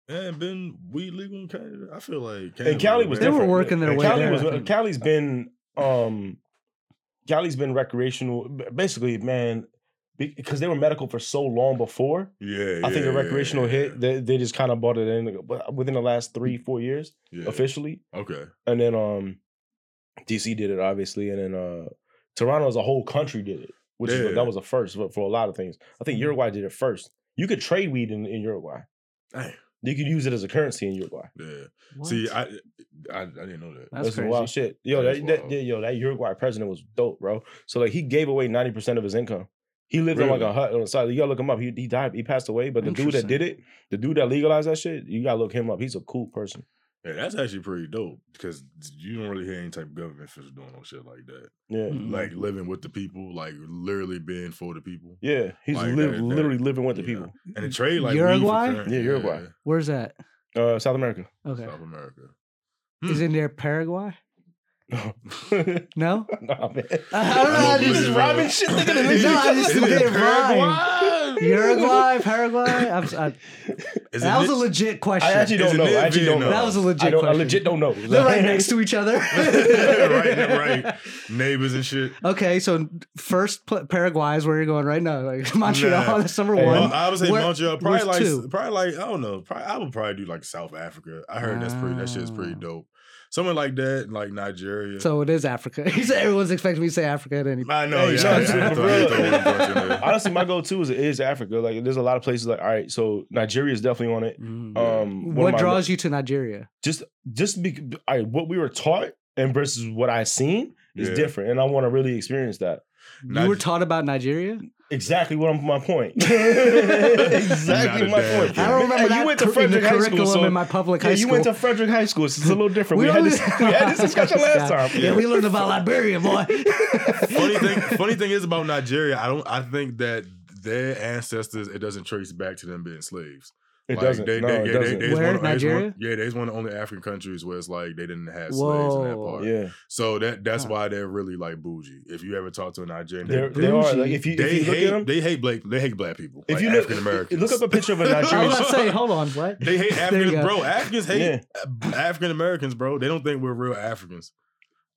B: It hadn't been weed legal in Canada. I feel like
A: And Cali was
C: They were working their
A: And
C: way
A: Cali
C: there.
A: was. Cali's been um Cali's been recreational. Basically, man, because they were medical for so long before.
B: Yeah,
A: I think the recreational
B: yeah,
A: hit, they, they just kind of bought it in but within the last three, four years
B: yeah.
A: officially.
B: Okay.
A: And then um DC did it obviously, and then uh, Toronto as a whole country did it, which is, that was a first for, for a lot of things. I think Uruguay did it first. You could trade weed in, in Uruguay.
B: Dang.
A: You could use it as a currency in Uruguay.
B: Yeah.
C: What?
B: See, I, I I didn't know that.
C: That's
A: That's some
C: crazy.
A: wild shit. Yo,
B: That is
A: that, that,
B: wild.
A: yeah, yo, that Uruguay president was dope, bro. So like he gave away ninety percent of his income. He lived in like a hut on the side. You gotta look him up. He, he died. He passed away. But the dude that did it, the dude that legalized that shit, you gotta look him up. He's a cool person.
B: Yeah, that's actually pretty dope because you don't really hear any type of government officials doing no shit like that.
A: Yeah,
C: Mm.
B: Like living with the people, like literally being for the people.
A: yeah. He's
B: Like
A: li-
B: that- that-
A: literally living with the
B: yeah.
A: people.
B: And the trade like weed for
C: Uruguay?
B: current-
A: Yeah, Uruguay.
C: Where's that?
A: Uh, South America.
C: Okay.
B: South America.
C: Is in there Paraguay?
A: No,
C: No?
A: nah, man.
C: I don't know. I
B: I don't
C: just
B: believe
A: rhyming shit. Look at
C: him. No, I just
B: Is it Paraguay?
C: rhyme. Uruguay, Paraguay. I'm, s- I,
B: Is
C: that
B: it
C: was a legit question.
A: I actually don't
B: it
A: know. I actually don't know.
B: Vietnam?
C: That was a legit
A: I, don't, I
C: question.
A: legit don't know.
C: They're right next to each other.
B: right, right. Neighbors and shit.
C: Okay, so first pl- Paraguay is where you're going right now. Like Montreal,
B: Nah.
C: that's number
A: Hey,
C: one.
B: Well, I would say
C: Where-
B: Montreal, probably
C: where's
B: like,
C: two?
B: probably like I don't know. Probably, I would probably do like South Africa. I heard that's pretty. That shit's pretty
C: Ah.
B: dope. Somewhere like that, like Nigeria.
C: So it is Africa. He said everyone's expecting me to say Africa at any
B: I know.
A: Hey,
B: yeah,
A: shout
B: I
A: out to
B: had to
A: the
B: throw- I had to throw
A: real-
B: one bunch in there.
A: Honestly, my go-to is, is Africa. Like, there's a lot of places like, all right, so Nigeria is definitely on it.
C: Mm.
A: Um, one of
C: what
A: my-
C: draws you to Nigeria?
A: just just be, all right, what we were taught and versus what I seen is
B: Yeah.
A: different, and I want to really experience that.
C: You were taught about Nigeria?
A: Exactly what I'm, my point. exactly my
B: damn
A: point.
B: thing.
C: I don't remember
A: Hey, you went to
C: cur- in the
A: Frederick High School, so
C: in my public
A: yeah,
C: high
A: you went to Frederick High School. So it's a little different.
C: We
A: We, had
C: only-
A: this, we had this discussion last
C: Yeah.
A: time.
C: Yeah, we learned about Liberia, boy.
B: funny thing, funny thing is about Nigeria. I don't. I think that their ancestors it doesn't trace back to them being slaves.
A: It
B: Like,
A: doesn't.
B: They,
A: no,
B: they,
A: it
B: yeah,
A: doesn't.
B: They, they
C: Where?
B: one, they just one-
C: Nigeria?
B: yeah, they's one of the only African countries where it's like they didn't have slaves in that part.
A: yeah,
B: So that that's
C: Huh.
B: why they're really like bougie. If you ever talk to a Nigerian,
A: They're,
B: they,
A: they are. Like, if you if
B: they
A: you look
B: hate
A: at them,
B: they hate black they hate black people.
A: if
B: like
A: you look,
B: African Americans,
A: look up a picture of a
C: I was
A: Nigerian.
C: about to say, hold on, what?
B: They hate Africans, bro. Africans hate
A: Yeah.
B: African Americans, bro. They don't think we're real Africans.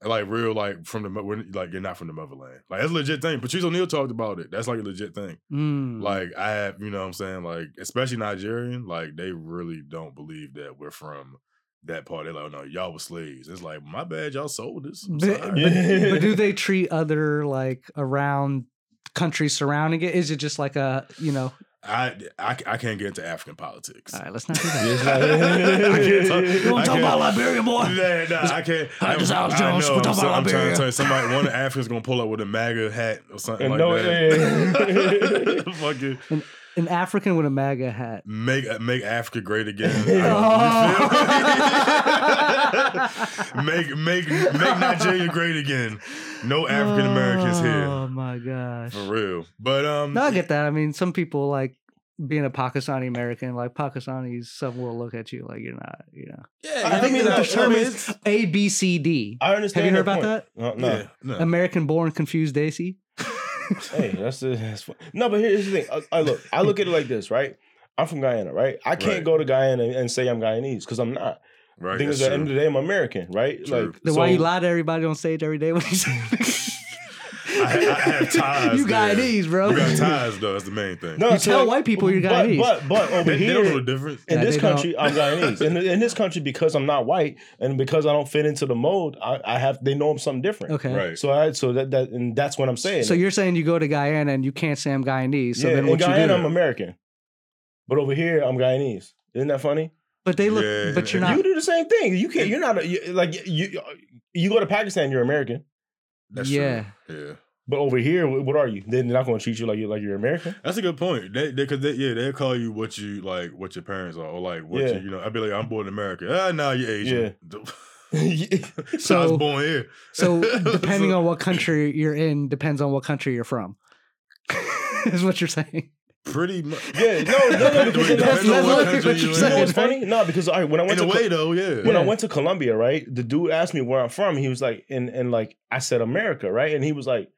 B: Like real, like from the we're, like you're not from the motherland. Like that's a legit thing. Patrice O'Neal talked about it. That's like a legit thing.
C: Mm.
B: Like I have, you know what I'm saying? Like, especially Nigerian, like they really don't believe that we're from that part. They're like, oh, no, y'all were slaves. It's like, my bad, y'all sold us.
C: But, but- but do they treat other like around countries surrounding it? Is it just like a you know?
B: I, I I can't get into African politics.
C: All right, let's not do that.
B: I can't talk-
C: You want
B: I
C: to talk about Liberia, boy?
B: Nah, nah, I can't.
C: Hi, this is Alex
B: I
C: Jones.
B: know,
C: We're
B: I'm,
C: talking
B: so-
C: about
B: I'm trying to tell you, somebody, one of the Africans gonna pull up with a MAGA hat or something
A: And
B: like
A: no-
B: that. Fucking
C: An African with a MAGA hat.
B: make make Africa great again.
C: Oh.
B: make make make Nigeria great again. No African Americans here.
C: Oh my gosh.
B: For real. But um
C: No, I get that. I mean, some people like being a Pakistani American, like Pakistanis, some will look at you like you're not, you know.
B: yeah,
A: I think
B: you
A: the
B: know,
A: term
B: I mean,
C: is A B C D.
A: I understand.
C: Have you heard about
A: point. No, no.
B: yeah, no.
C: American born confused Desi.
A: Hey, that's, the- that's fun. no. But here's the thing. I, I look. I look at it like this, right? I'm from Guyana, right? I can't
B: Right.
A: go to Guyana and, and say I'm Guyanese because I'm not.
B: right.
A: the thing
B: that's
A: is, at the end of the day, I'm American, right?
B: True.
A: Like,
C: Then why you
A: so-
C: lie to everybody on stage every day when you say
B: I, I have ties.
C: You
B: there.
C: Guyanese, bro.
B: You got ties though. That's the main thing.
A: No,
C: You
A: so
C: tell
A: like-
C: white people you're
A: but-
C: Guyanese.
A: But, but, over
B: they, they don't know
A: here,
B: the difference.
A: in
C: Yeah,
A: this
C: they
A: country, I'm Guyanese. In, in this country, because I'm not white and because I don't fit into the mold, I, I have they know I'm something different.
C: Okay.
B: Right.
A: So I so that that and that's what I'm saying.
C: So you're saying you go to Guyana and you can't say I'm Guyanese. So
A: yeah,
C: then
A: in
C: what you
A: Guyana,
C: do?
A: I'm American, but over here, I'm Guyanese. Isn't that funny?
C: But they look.
B: Yeah,
C: but you're
B: and-
C: not.
A: You do the same thing. You can't. You're not a, you, like you. You go to Pakistan, you're American.
B: That's
C: Yeah.
B: true. Yeah.
A: But over here, what are you? They're not going to treat you like you like you're American.
B: That's a good point. They, they, cause they, yeah, they call you what you like, what your parents are, or like what
A: Yeah.
B: you, you know. I'd be like, I'm born in America. Ah, nah, you're Asian. so I was born here.
C: So depending
B: So-
C: on what country you're in, depends on what country you're from. is what you're saying.
B: pretty much.
A: Yeah, no, no, no. Because
B: Depends
C: That's-
B: on what country
C: what
B: you
C: you're
A: you know what's funny? No, because I when I went
B: In a
A: to
B: way, though, yeah.
A: when I went to Colombia, right, the dude asked me where I'm from. He was like, and and like I said America, right, and he was like,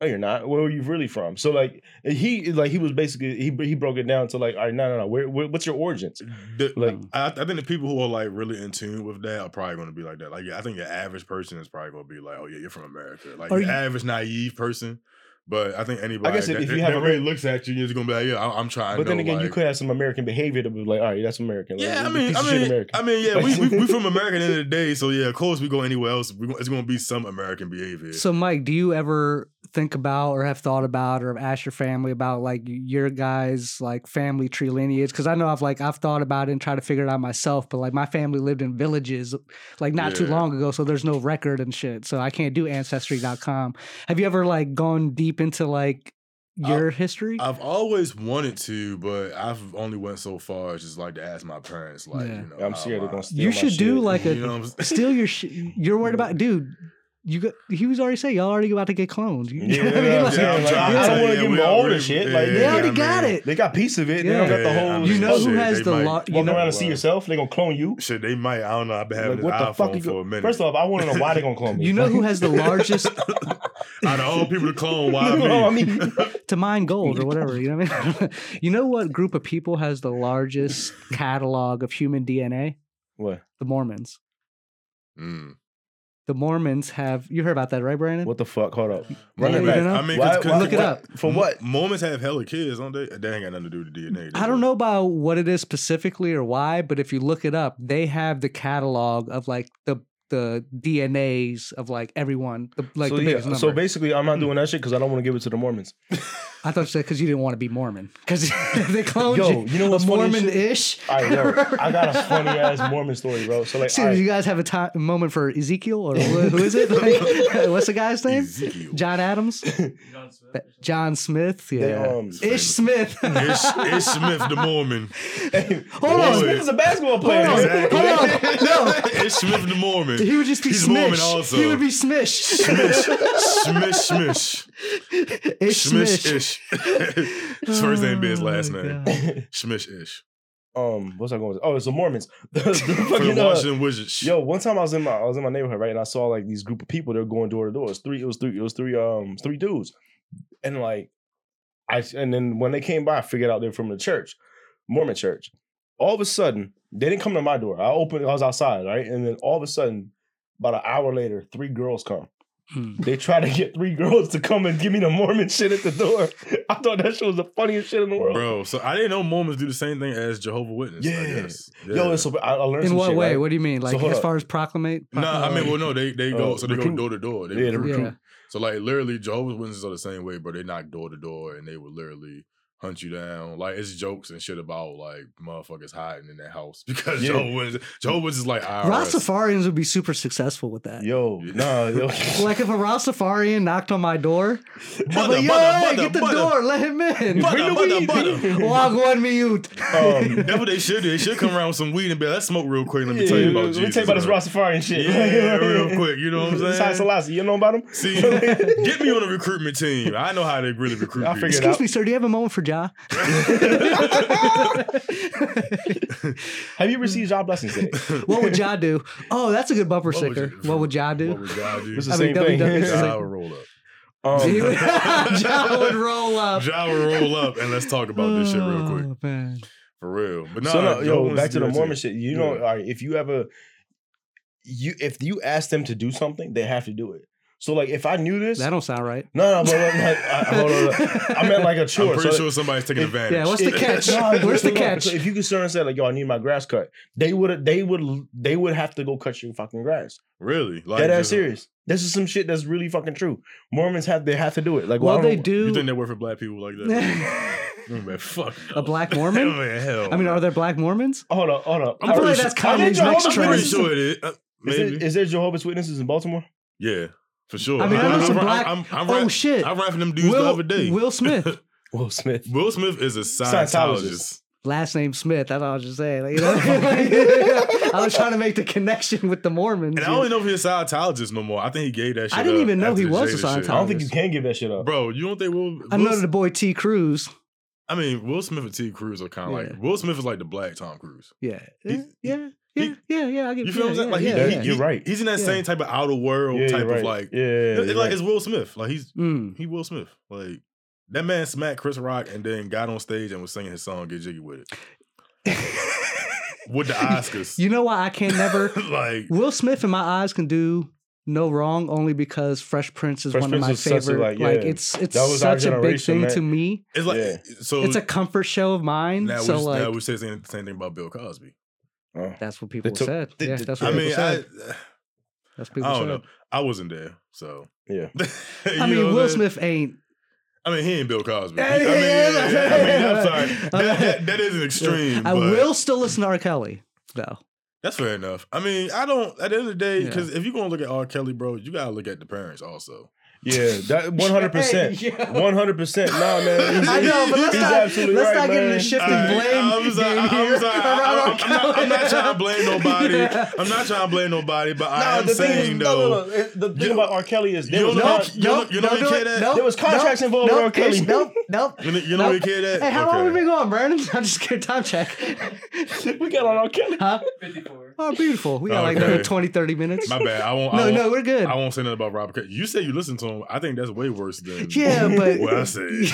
A: "No, you're not. Where are you really from?" So like he like he was basically he he broke it down to like, "All right, no, no, no. Where, where what's your origins?"
B: The-
A: Like,
B: I, I think the people who are like really in tune with that are probably going to be like that. Like, I think your average person is probably going to be like, "Oh yeah, you're from America." Like, your
C: you-
B: average naive person But I think anybody I
A: guess if-
B: that,
A: if you
B: that,
A: have
B: that
A: a
B: really looks at you, you're just gonna be like, yeah, I- I'm trying.
A: But then
B: know,
A: again, you could have some American behavior to be like, all right, that's American. Like,
B: Yeah, I mean, I
A: of shit
B: mean,
A: American.
B: I mean, yeah, we we we from America at the end of the day, so yeah, of course we go anywhere else. We, it's gonna be some American behavior.
C: So, Mike, do you ever think about or have thought about or have asked your family about like your guys' like family tree lineage? Because I know I've like I've thought about it and tried to figure it out myself, but like my family lived in villages like not too long ago, so there's no record and shit. So I can't do ancestry.com. Have you ever like gone deep into like your history?
B: I've always wanted to, but I've only went so far as just like to ask my parents, like,
C: Yeah.
B: you know,
A: I'm scared they're gonna steal
C: you
A: my
C: should do
A: shit.
C: like a
B: you know what I'm saying?
C: steal your shit. You're worried about, dude. You got. He was already saying y'all already about to get cloned. You,
A: Yeah,
C: know what I mean?
A: I'm
C: Like-
A: saying, like, I don't want to
B: Yeah,
A: give
B: we
A: them all the shit. Like,
C: They
A: they,
C: already
B: I
C: got
B: mean,
C: it.
A: they got piece of it. They don't got the whole.
B: I
C: You
B: mean,
C: know who has the
B: might-
C: lar-
A: Walking
C: you know,
A: around and see yourself, they gonna clone you.
B: Shit, they might. I don't know. I've been having
A: Like,
B: this
A: what the
B: iPhone
A: fuck you
B: for a
A: go-
B: minute.
A: First off, I want to know why they gonna clone me.
C: You know who has the largest
B: out of all people to clone, why
A: You
B: me?
A: know I mean?
C: to mine gold or whatever? You know what I mean? you know what group of people has the largest catalog of human DNA?
A: what?
C: The Mormons.
B: Mm.
C: The Mormons have. You heard about that, right, Brandon?
A: What the fuck? Hold up. Run
C: Yeah,
A: it back.
C: don't know?
B: I mean,
A: Why-
B: 'cause- 'cause-
A: why-
C: Look it up.
A: For what?
B: Mormons have hella kids, don't they? That ain't got nothing to do with the DNA.
C: I don't know about what it is specifically or why, but if you look it up, they have the catalog of like the the DNAs of like everyone, the, like
A: so
C: the
A: yeah. So basically, I'm not doing that shit because I don't want to give it to the Mormons.
C: I thought you said because you didn't want to be Mormon because they cloned
A: Yo,
C: you.
A: you know what's
C: a
A: funny?
C: Mormon-ish.
A: All right, yo, I got a funny ass Mormon story, bro. So like,
C: See,
A: all right,
C: you guys have a time a moment for Ezekiel or who, who is it? Like, what's the guy's name?
B: Ezekiel.
C: John Adams. John Smith.
A: they,
C: Yeah.
A: um,
C: Ish Smith.
B: Ish, Ish Smith, the Mormon.
C: Hold on.
A: Smith is a basketball player.
C: Hold on.
B: Exactly.
C: Hold on. No.
B: Ish Smith, the Mormon.
C: He would just be
B: He's
C: Smish.
B: Mormon also.
C: He would be Smish.
B: Smish, smish,
C: Ish
B: smish,
C: Smish.
B: ish. His first name be his last
C: Oh,
B: name.
C: God.
B: Smish, ish.
A: um, what's I going? To, oh, it's the Mormons. The- the
B: For the
A: fucking, uh,
B: Washington Wizards.
A: Yo, one time I was in my I was in my neighborhood, right, and I saw like these group of people. They were going door to door. It was three. It was three. It was three. Um, three dudes, and like, I and then when they came by, I figured out they're from the church, Mormon church. All of a sudden, they didn't come to my door. I opened. I was outside, right, and then all of a sudden, about an hour later, three girls come.
C: Hmm.
A: They try to get three girls to come and give me the Mormon shit at the door. I thought that shit was the funniest shit in the world.
B: Bro, so I didn't know Mormons do the same thing as Jehovah Witness. I
A: Yeah.
B: guess.
A: Yo, it's so, I, I learned
C: In
A: some
C: what
A: shit,
C: way?
A: right?
C: What do you mean? Like
A: hold
C: as
A: up.
C: far as proclamate?
B: No, I mean, well, no, they they go
A: Uh,
B: so they go door to door. They
A: Yeah, the
B: recruit.
C: Yeah.
B: So like literally, Jehovah's Witnesses are the same way, but they knock door to door and they would literally hunt you down. Like it's jokes and shit about like motherfuckers hiding in their house because
A: Yeah.
B: Jehovah's Witnesses, Jehovah's Witnesses is like IRS.
C: Rastafarians would be super successful with that.
A: Yo, nah, yo.
C: Like if a Rastafarian knocked on my door, I'm
B: Butter,
C: like, yo,
B: butter,
C: hey,
B: butter,
C: get the
B: butter.
C: door, let him in.
B: Butter,
C: Bring the
B: butter,
C: weed.
B: butter.
C: Walk one mute.
A: Um,
B: That's what they should do. They should come around with some weed and be like, let's smoke real quick. Let me
A: Yeah,
B: tell you about
A: let
B: Jesus.
A: me tell you about this
B: bro."
A: Rastafarian shit.
B: Yeah, real quick. You know what I'm saying?
A: Haile Selassie, you know about him?
B: See, get me on a recruitment team. I know how they really recruit
A: I figured
C: Excuse
A: out.
C: me, sir. Do you have a moment for Jah?
A: Have you received job blessings today?
C: what would Jah do? Oh, that's a good bumper
B: What would
C: sticker.
B: you-
C: What would Jah do?
B: What would God do?
A: It's the
C: I mean,
A: same thing.
C: WWE
B: Jah would roll up.
C: He would-
A: um,
C: ja would roll up.
B: Jah would roll up and let's talk about this shit real quick.
C: Oh, man.
B: For real. But no,
A: so no, yo, back to the. Mormon shit. You know,
B: Yeah.
A: all right, if you ever, you if you ask them to do something, they have to do it. So like, if I knew this,
C: That don't sound right.
A: no, no, but like, I, hold on, I meant like a
B: I'm pretty
A: so,
B: sure somebody's taking
A: if-
B: advantage.
C: Yeah, what's the catch?
A: No,
C: Where's the
A: so
C: catch?
A: so if you could and say like, "Yo, I need my grass cut," they would, they would, they would have to go cut your fucking grass.
B: really? Like,
A: That ass serious. This is some shit that's really fucking true. Mormons have they have to do it. Like,
C: well,
A: I
C: they
A: don't-
B: You think they work for black people like that? Man, fuck.
C: A black Mormon?
B: Man, hell.
C: I mean, are there black Mormons?
A: Hold up, hold up.
B: I'm
C: I feel
B: pretty
C: like that's
B: sure-
A: Are
C: next
A: Jehovah's
B: I'm pretty
C: trend.
B: Sure it is. Uh,
A: Is, there, is there Jehovah's Witnesses in Baltimore?
B: yeah, for sure.
C: I mean, I know some
B: I'm-
C: black.
B: I'm, I'm,
C: oh
B: ran-
C: shit!
B: I ran for them dudes
C: Will,
B: the other day.
C: Will Smith,
A: Will Smith.
B: Will Smith is a
A: Scientologist.
B: Scientologist.
C: last name Smith. That's all I was just saying. Like, you know? I was trying to make the connection with the Mormons.
B: And I don't even know if he's a Scientologist no more. I think he gave that shit
C: I didn't
B: up
C: even know he
B: the
C: was a
B: Jada shit.
A: I don't think you can give that shit up.
B: Bro, you don't think Will?
C: I
B: Will
C: know the boy T. Cruise.
B: I mean, Will Smith and T. Cruise are kind of
C: Yeah.
B: like Will Smith is like the black Tom Cruise.
C: Yeah,
B: He-
C: eh, yeah,
B: yeah,
C: yeah, yeah, yeah. I get
B: You feel what I'm saying? Like
C: yeah,
B: he,
C: yeah,
B: he-
A: You're right.
B: He's in that
C: Yeah.
B: same type of outer world
A: Yeah,
B: type
A: you're
B: of like,
A: yeah,
B: it's
A: you're
B: like
A: right.
B: it's Will Smith. Like he's
C: Mm.
B: he Will Smith. Like that man smacked Chris Rock and then got on stage and was singing his song "Get Jiggy with It" with the Oscars.
C: You know why I can never?
B: like
C: Will Smith in my eyes can do no wrong only because Fresh Prince is
A: Fresh
C: one
A: Prince
C: of my
A: was such a,
C: favorite.
A: like,
C: Like, it's it's
A: that was our
C: such a big thing
A: man.
C: to me.
B: It's like
A: Yeah.
B: so.
C: It's a comfort show of mine.
B: now,
C: so
B: we,
C: like
B: now we say the same, same thing about Bill Cosby.
A: Oh.
C: that's what people
A: took-
C: said.
A: they-
C: yeah,
A: they-
C: that's
B: I
C: what
B: mean,
C: people
B: I,
C: said. that's what people
B: I don't
C: said.
B: know. I wasn't there, so
A: Yeah.
C: I mean, Will
B: I'm?
C: Smith ain't.
B: I mean, he ain't Bill Cosby.
C: Yeah,
B: I mean,
C: yeah,
B: yeah,
C: yeah,
B: yeah, I mean, I'm sorry. That, that, that is an extreme.
C: I
B: but
C: will still listen to R. Kelly though.
B: That's fair enough. I mean, I don't. At the end of the day,
C: Yeah.
B: because if you're gonna look at R. Kelly, bro, you gotta look at the parents also.
A: Yeah, that one hundred percent, one hundred percent. Nah, man, he's,
C: I know, but let's
A: he's
C: not
A: absolutely
C: let's
A: right,
C: not get into shifting
B: All right,
C: blame.
B: I'm sorry.
C: game
B: I'm
C: here
B: sorry.
C: around
B: I-
C: R.
B: I'm, I'm not, I'm not trying to blame nobody.
C: Yeah.
B: I'm not trying to blame nobody, but I am saying
A: is,
B: though.
A: no, no, no. The thing
B: You-
A: about R. Kelly is there
B: you
A: was
B: don't
A: con-
B: know- you know- you know
C: don't
B: your kid at-
C: Nope,
A: There was contracts
C: nope,
A: involved with R. Kelly.
C: Nope, nope.
B: You know, you know
C: nope.
B: where your kid at?
C: Hey, how long
B: Okay.
C: we been going, Brandon? I'm just kidding. Time check.
A: we got on R. Kelly.
C: Huh?
E: 54.
C: Oh, beautiful. We got like
B: Okay.
C: another 20, 30 minutes.
B: My bad. I won't. I
C: No,
B: won't,
C: no, we're good.
B: I won't say nothing about Robert. Kelly. You say you listen to him. I think that's way worse than
C: Yeah, but
B: what I said.
C: is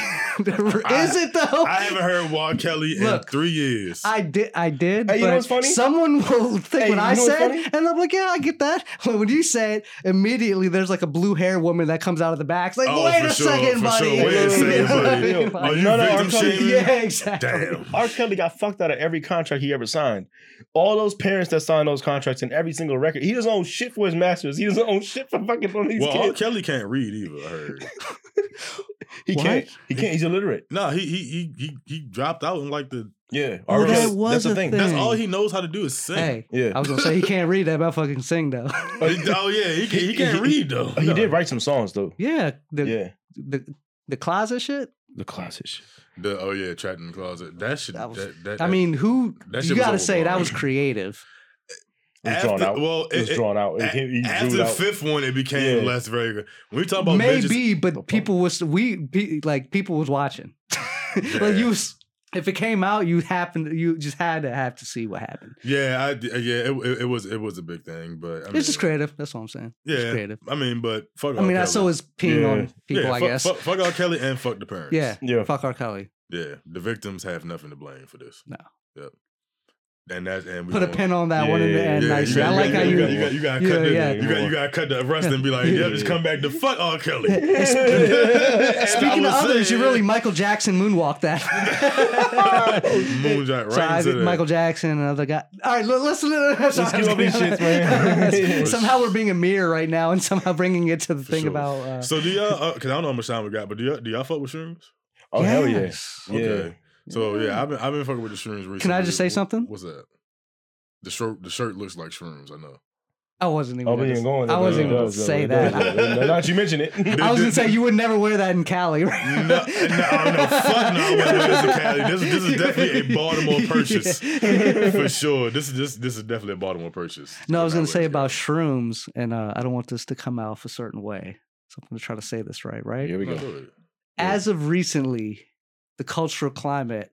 C: it though?
B: I haven't heard Walt Kelly in three years.
C: I did, I did.
A: Hey, you know what's funny?
C: Someone will think
A: Hey,
C: what I said,
A: funny?
C: and I'm like, yeah, I get that. But when you say it, immediately there's like a blue hair woman that comes out of the back. It's like,
B: Oh,
C: wait a
B: sure,
C: second,
B: for
C: buddy.
B: sure. Wait a second,
C: You know what I
B: buddy.
C: mean?
B: Are
C: Like,
B: you
A: None of
B: victim
A: our Kelly-
B: shaming?
C: yeah, exactly.
B: Damn.
A: R. Kelly got fucked out of every contract he ever signed. All those parents that signed those contracts and every single record, he doesn't own shit for his masters. He doesn't own shit for fucking one of these
B: Well, R. Kelly can't read either. I heard.
A: he
C: What?
A: can't. He can't. He's illiterate.
B: no, he he he he he dropped out in like the.
A: Yeah.
C: Oh,
A: R.
C: that
A: Kelly-
C: was
A: that's the
C: a
A: thing.
C: thing.
B: That's all he knows how to do is sing.
C: Hey,
A: Yeah.
C: I was gonna say he can't read that motherfucking sing though.
B: Oh, oh yeah, he can, he can't read though.
A: He
B: No.
A: did write some songs though.
C: yeah, the
A: Yeah.
C: the the closet shit.
A: The closet shit.
B: The, oh yeah, trapped in the closet. That should.
C: That was-
B: that, that,
C: I mean, who
B: That
C: you got to say that
B: overblown.
C: was creative.
A: It was
B: After-
A: drawn out.
B: well,
A: it was drawn out. It,
B: a-
A: he, he
B: after the
A: out.
B: fifth one, it became
A: Yeah.
B: less very good. When we talk about
C: Maybe,
B: bitches,
C: but people was we pe- like people was watching.
B: Yeah.
C: like you was if it came out, you happened you just had to have to see what happened.
B: yeah, I, yeah, it, it, it was it was a big thing, but I mean,
C: it's just creative. That's what I'm saying. Yeah, It's
B: Yeah,
C: creative.
B: I mean, but fuck.
C: I mean,
B: R.
C: that's so
B: Kelly.
C: is peeing
A: Yeah.
C: on people,
B: yeah,
C: I
B: fuck,
C: guess.
B: Fuck, fuck R. Kelly and fuck the parents.
C: yeah.
A: Yeah.
C: Fuck R. Kelly.
B: yeah. The victims have nothing to blame for this.
C: No.
B: Yep. And that's and
C: Put a
B: gonna-
C: pin on that one in the end.
B: Yeah,
C: nicely.
B: you
C: I like how you.
B: you got you got to
C: Yeah,
B: cut the
C: yeah.
B: you got you got to cut the arrest and be like,
A: Yeah.
B: yeah, just come back to fuck R. Kelly.
C: Speaking of others, you really Michael Jackson moonwalked that.
B: moonshot right
C: So I
B: into
C: did
B: the-
C: Michael Jackson, another guy. All right, l- listen. Let's,
A: Let's get these shits, man.
C: somehow we're being a mirror right now, and somehow bringing it to the thing
B: sure.
C: about. Uh,
B: So do y'all? Because I don't know how much time we got, but do y'all do y'all fuck with shrooms?
A: Oh hell yeah.
C: Yes.
A: Yeah.
B: Okay. So yeah, I've been I've been fucking with the shrooms recently.
C: Can I just say
B: Wh-
C: something?
B: What's that? The shirt the shirt looks like shrooms. I know.
C: I wasn't even.
A: Oh,
C: gonna
A: we ain't going.
C: I wasn't
A: but it
C: gonna say that.
A: though. Now you mention it.
C: I was gonna say you would never wear that in Cali, right?
B: No, no, no, fuck no, I wouldn't wear this in Cali. This, this is definitely a Baltimore purchase for sure. This is this this is definitely a Baltimore purchase.
C: No, I was gonna say about shrooms, and uh, I don't want this to come out a certain way. So I'm gonna try to say this right, right?
A: Here we go.
B: No, do it.
C: As of recently, the cultural climate,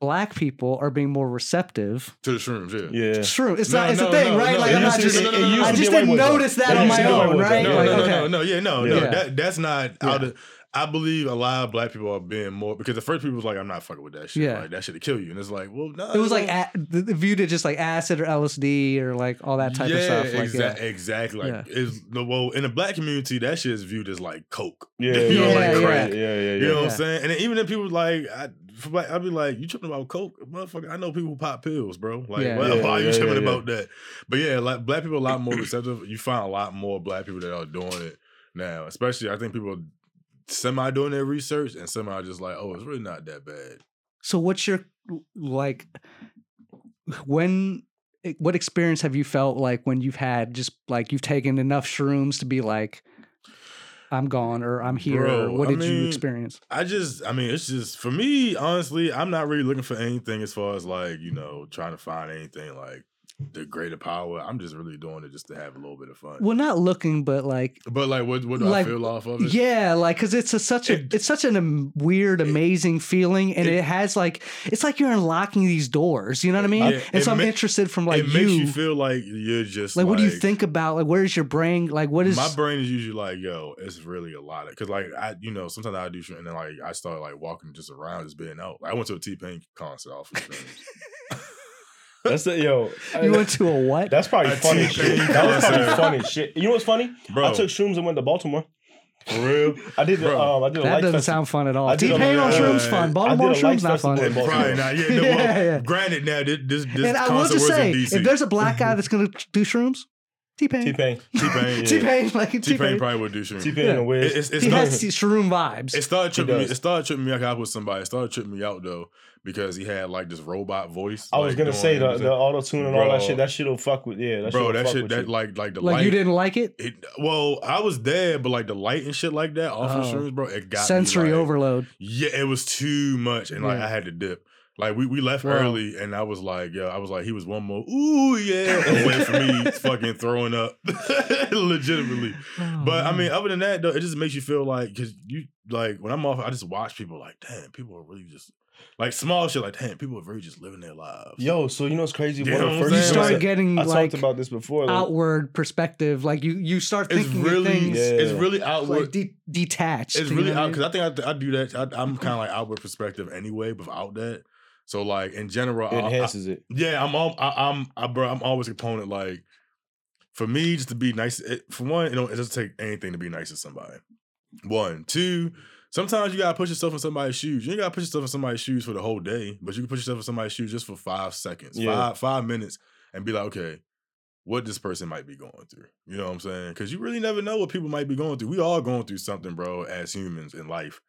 C: black people are being more receptive.
B: To the shrooms, yeah.
A: Yeah.
C: True, it's
B: No,
C: not. It's
B: no,
C: a thing,
B: no,
C: right?
B: no,
C: like I'm not
B: used to-
C: just.
B: no, no, no, no,
C: I just
A: used to be
C: didn't
A: a way with
C: notice
A: that.
C: that on my
A: to be a way
C: own, right?
B: No,
C: Like,
B: no,
C: okay.
B: no, no, yeah, no, no. That that's not out of. I believe a lot of black people are being more because the first people was like, "I'm not fucking with that shit.
C: Yeah.
B: Like that shit'll kill you." And it's like, well, no,
C: It was like a, the- the viewed it just like acid or LSD or like all that type
B: yeah,
C: of stuff. Like,
B: exa-
C: yeah.
B: exactly. Like,
C: Yeah.
B: it's well in the black community, that shit is viewed as like coke.
A: Yeah.
B: you know,
C: Yeah,
B: like
C: yeah.
B: crack.
A: Yeah, yeah, yeah.
B: You know what I'm saying? And then even if people like, I, for black, I'd be like, you tripping about coke, motherfucker? I know people who pop pills, bro. Like,
C: Yeah.
B: why,
A: Yeah,
B: why are you
A: yeah,
B: tripping
A: yeah, yeah.
B: about that? But yeah, like black people are a lot more receptive. You find a lot more black people that are doing it now. Especially, I think people semi doing their research and semi just like, oh, it's really not that bad.
C: So what's your like when eh, what experience have you felt like when you've had just like you've taken enough shrooms to be like I'm gone or I'm here or
B: Bro,
C: what
B: I
C: did you experience?
B: I just, I mean, it's just for me, honestly, I'm not really looking for anything as far as like, you know, trying to find anything like the greater power. I'm just really doing it just to have a little bit of fun.
C: Well, not looking, but like
B: But like, what, what do
C: Like,
B: I feel off of it?
C: yeah, like because it's a, such a
B: It-
C: it's such an am- weird, amazing feeling, and
B: it-
C: it, has like it's like you're unlocking these doors. You know what I mean?
B: Yeah,
C: and so I'm
B: ma-
C: interested from like
B: it
C: you,
B: makes you feel like you're just
C: like, what do you think about like where's your brain? Like what is
B: my brain is usually like, yo, it's really a lot of because like I, you know, sometimes I do shit and then like I start like walking just around, just being out. Like, I went to a T Pain concert off of.
A: That's the yo.
C: You went to a what?
A: That's probably
B: A
A: funny
B: T-Pain
A: shit. That was probably
B: concert.
A: funny shit. You know what's funny?
B: Bro,
A: I took shrooms and went to Baltimore.
B: for real.
A: I did the
B: Bro.
A: um, I did a
C: that
A: light
C: doesn't
A: festival.
C: sound fun at all.
A: I did
C: T
A: a-
C: Pain on shrooms
B: yeah.
C: fun.
A: I
C: Baltimore
A: did a
C: shrooms not fun.
A: festival in
B: Probably
A: Baltimore.
B: not. Yeah, no,
C: Yeah,
B: well,
C: yeah.
B: Granted, now this this, this
C: and I will
B: concert
C: just
B: was
C: say,
B: in DC.
C: if there's a black guy that's gonna do shrooms, T Pain.
A: T Pain.
B: T-Pain,
C: T
B: yeah.
C: Pain, like T
B: T-Pain probably would do shrooms.
A: T Pain
C: Yeah.
A: and Wiz.
B: It's, it's
C: He
B: not,
C: has shroom vibes.
B: it started tripping me. It started tripping me out. I was with somebody. It started tripping me out though because he had like this robot voice.
A: I was
B: like,
A: gonna say the, the auto tune and all that shit. That shit'll fuck with yeah. That
B: bro,
A: shit'll
B: that shit that
A: you.
B: like like the light.
C: like
B: light.
C: you didn't like it?
B: It, well, I was there, but like the light and shit like that off of
C: Oh.
B: shrooms, bro, it got me,
C: Sensory
B: like-
C: overload.
B: Yeah, it was too much, and like
C: Yeah.
B: I had to dip. Like we, we left
C: Wow.
B: early, and I was like, yo, I was like, he was one more, ooh yeah, away from me, fucking throwing up, legitimately. Oh, but I
C: Oh,
B: mean, other than that, though, it just makes you feel like because you like when I'm off, I just watch people like, damn, people are really just like small shit, like damn, people are really just living their lives.
A: Yo, so you know what's crazy?
B: You know what I'm
A: first
C: you
B: saying?
C: start getting
A: I
C: like
A: talked about this before. Like,
C: outward perspective. Like you, you start
B: it's
C: thinking of
B: really,
C: things
A: Yeah.
B: it's really outward.
C: like de- detached.
B: it's really
C: I
B: out because I think I, I do that. I, I'm kind of like outward perspective anyway, without that. So like in general,
A: it
B: I- I-
A: it.
B: Yeah, I'm all, I, I'm I, bro. I'm always a proponent. Like for me, just to be nice. It, for one, you know, it doesn't take anything to be nice to somebody. One, two. Sometimes you gotta put yourself in somebody's shoes. You ain't gotta put yourself in somebody's shoes for the whole day, but you can put yourself in somebody's shoes just for five seconds,
A: Yeah.
B: five five minutes, and be like, okay, what this person might be going through. You know what I'm saying? Because you really never know what people might be going through. We all going through something, bro, as humans in life.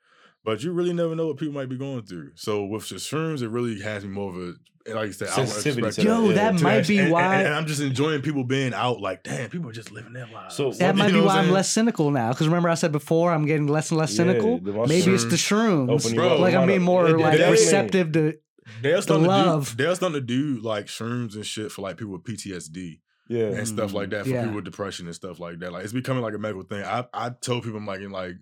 B: But you really never know what people might be going through. So with the shrooms, it really has me more of a like you said, outward
A: Sensitivity to
B: perspective.
C: Yo,
A: yeah.
C: that
B: To
C: might be
B: and, and-
C: why.
B: and I'm just enjoying people being out. Like, damn, people are just living their lives.
A: So-
C: that might be
B: what
C: why I'm
B: saying?
C: less cynical now. Because remember, I said before, I'm getting less and less cynical.
A: the
C: Maybe it's the shrooms.
B: Bro,
C: like I'm being more
A: It- it
C: like receptive to.
B: they're starting to
C: love.
B: do. They're starting to do like shrooms and shit for like people with PTSD
A: Yeah.
B: and stuff like mm, that for
C: Yeah.
B: people with depression and stuff like that. Like it's becoming like a medical thing. I I told people I'm like in like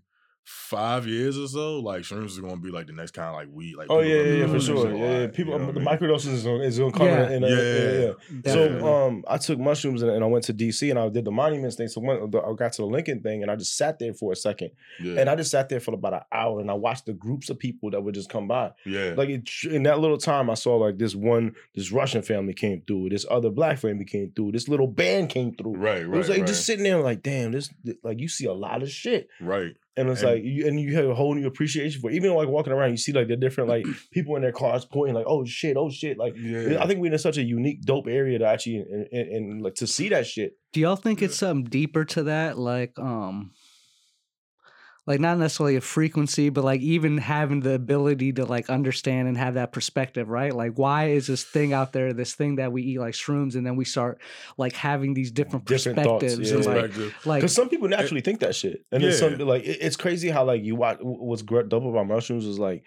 B: five years or so, like shrooms is gonna be like the next kind of like weed. Like
A: Oh yeah, yeah, yeah, for sure.
B: shit
A: Yeah, yeah. People,
B: you know
A: the
B: I mean?
A: microdoses is gonna, is gonna come
C: Yeah.
A: in. a-
B: Yeah.
A: yeah, yeah.
C: Definitely.
A: So um, I took mushrooms and, and I went to DC and I did the monuments thing. So when the, I got to the Lincoln thing and I just sat there for a second
B: Yeah,
A: and I just sat there for about an hour and I watched the groups of people that would just come by.
B: yeah,
A: Like it, in that little time, I saw like this one, this Russian family came through, this other black family came through, this little band came through.
B: right, right.
A: It was like
B: right,
A: just sitting there like, damn, this like you see a lot of shit.
B: right.
A: And it's
B: And-
A: like you and you have a whole new appreciation for it. even like walking around, you see like the different like people in their cars pointing like, oh shit, oh shit. Like
B: Yeah,
A: I think we're in such a unique, dope area to actually and, and, and like to see that shit.
C: Do y'all think it's something deeper to that? Like, um, like not necessarily a frequency, but like even having the ability to like understand and have that perspective, right? Like, why is this thing out there, this thing that we eat like shrooms, and then we start like having these different,
A: Different
C: perspectives
A: yeah.
C: and like,
B: Perspective.
C: like
A: Because some people naturally think that shit, and then some like it- it's crazy how like you watch what's great dope about mushrooms is like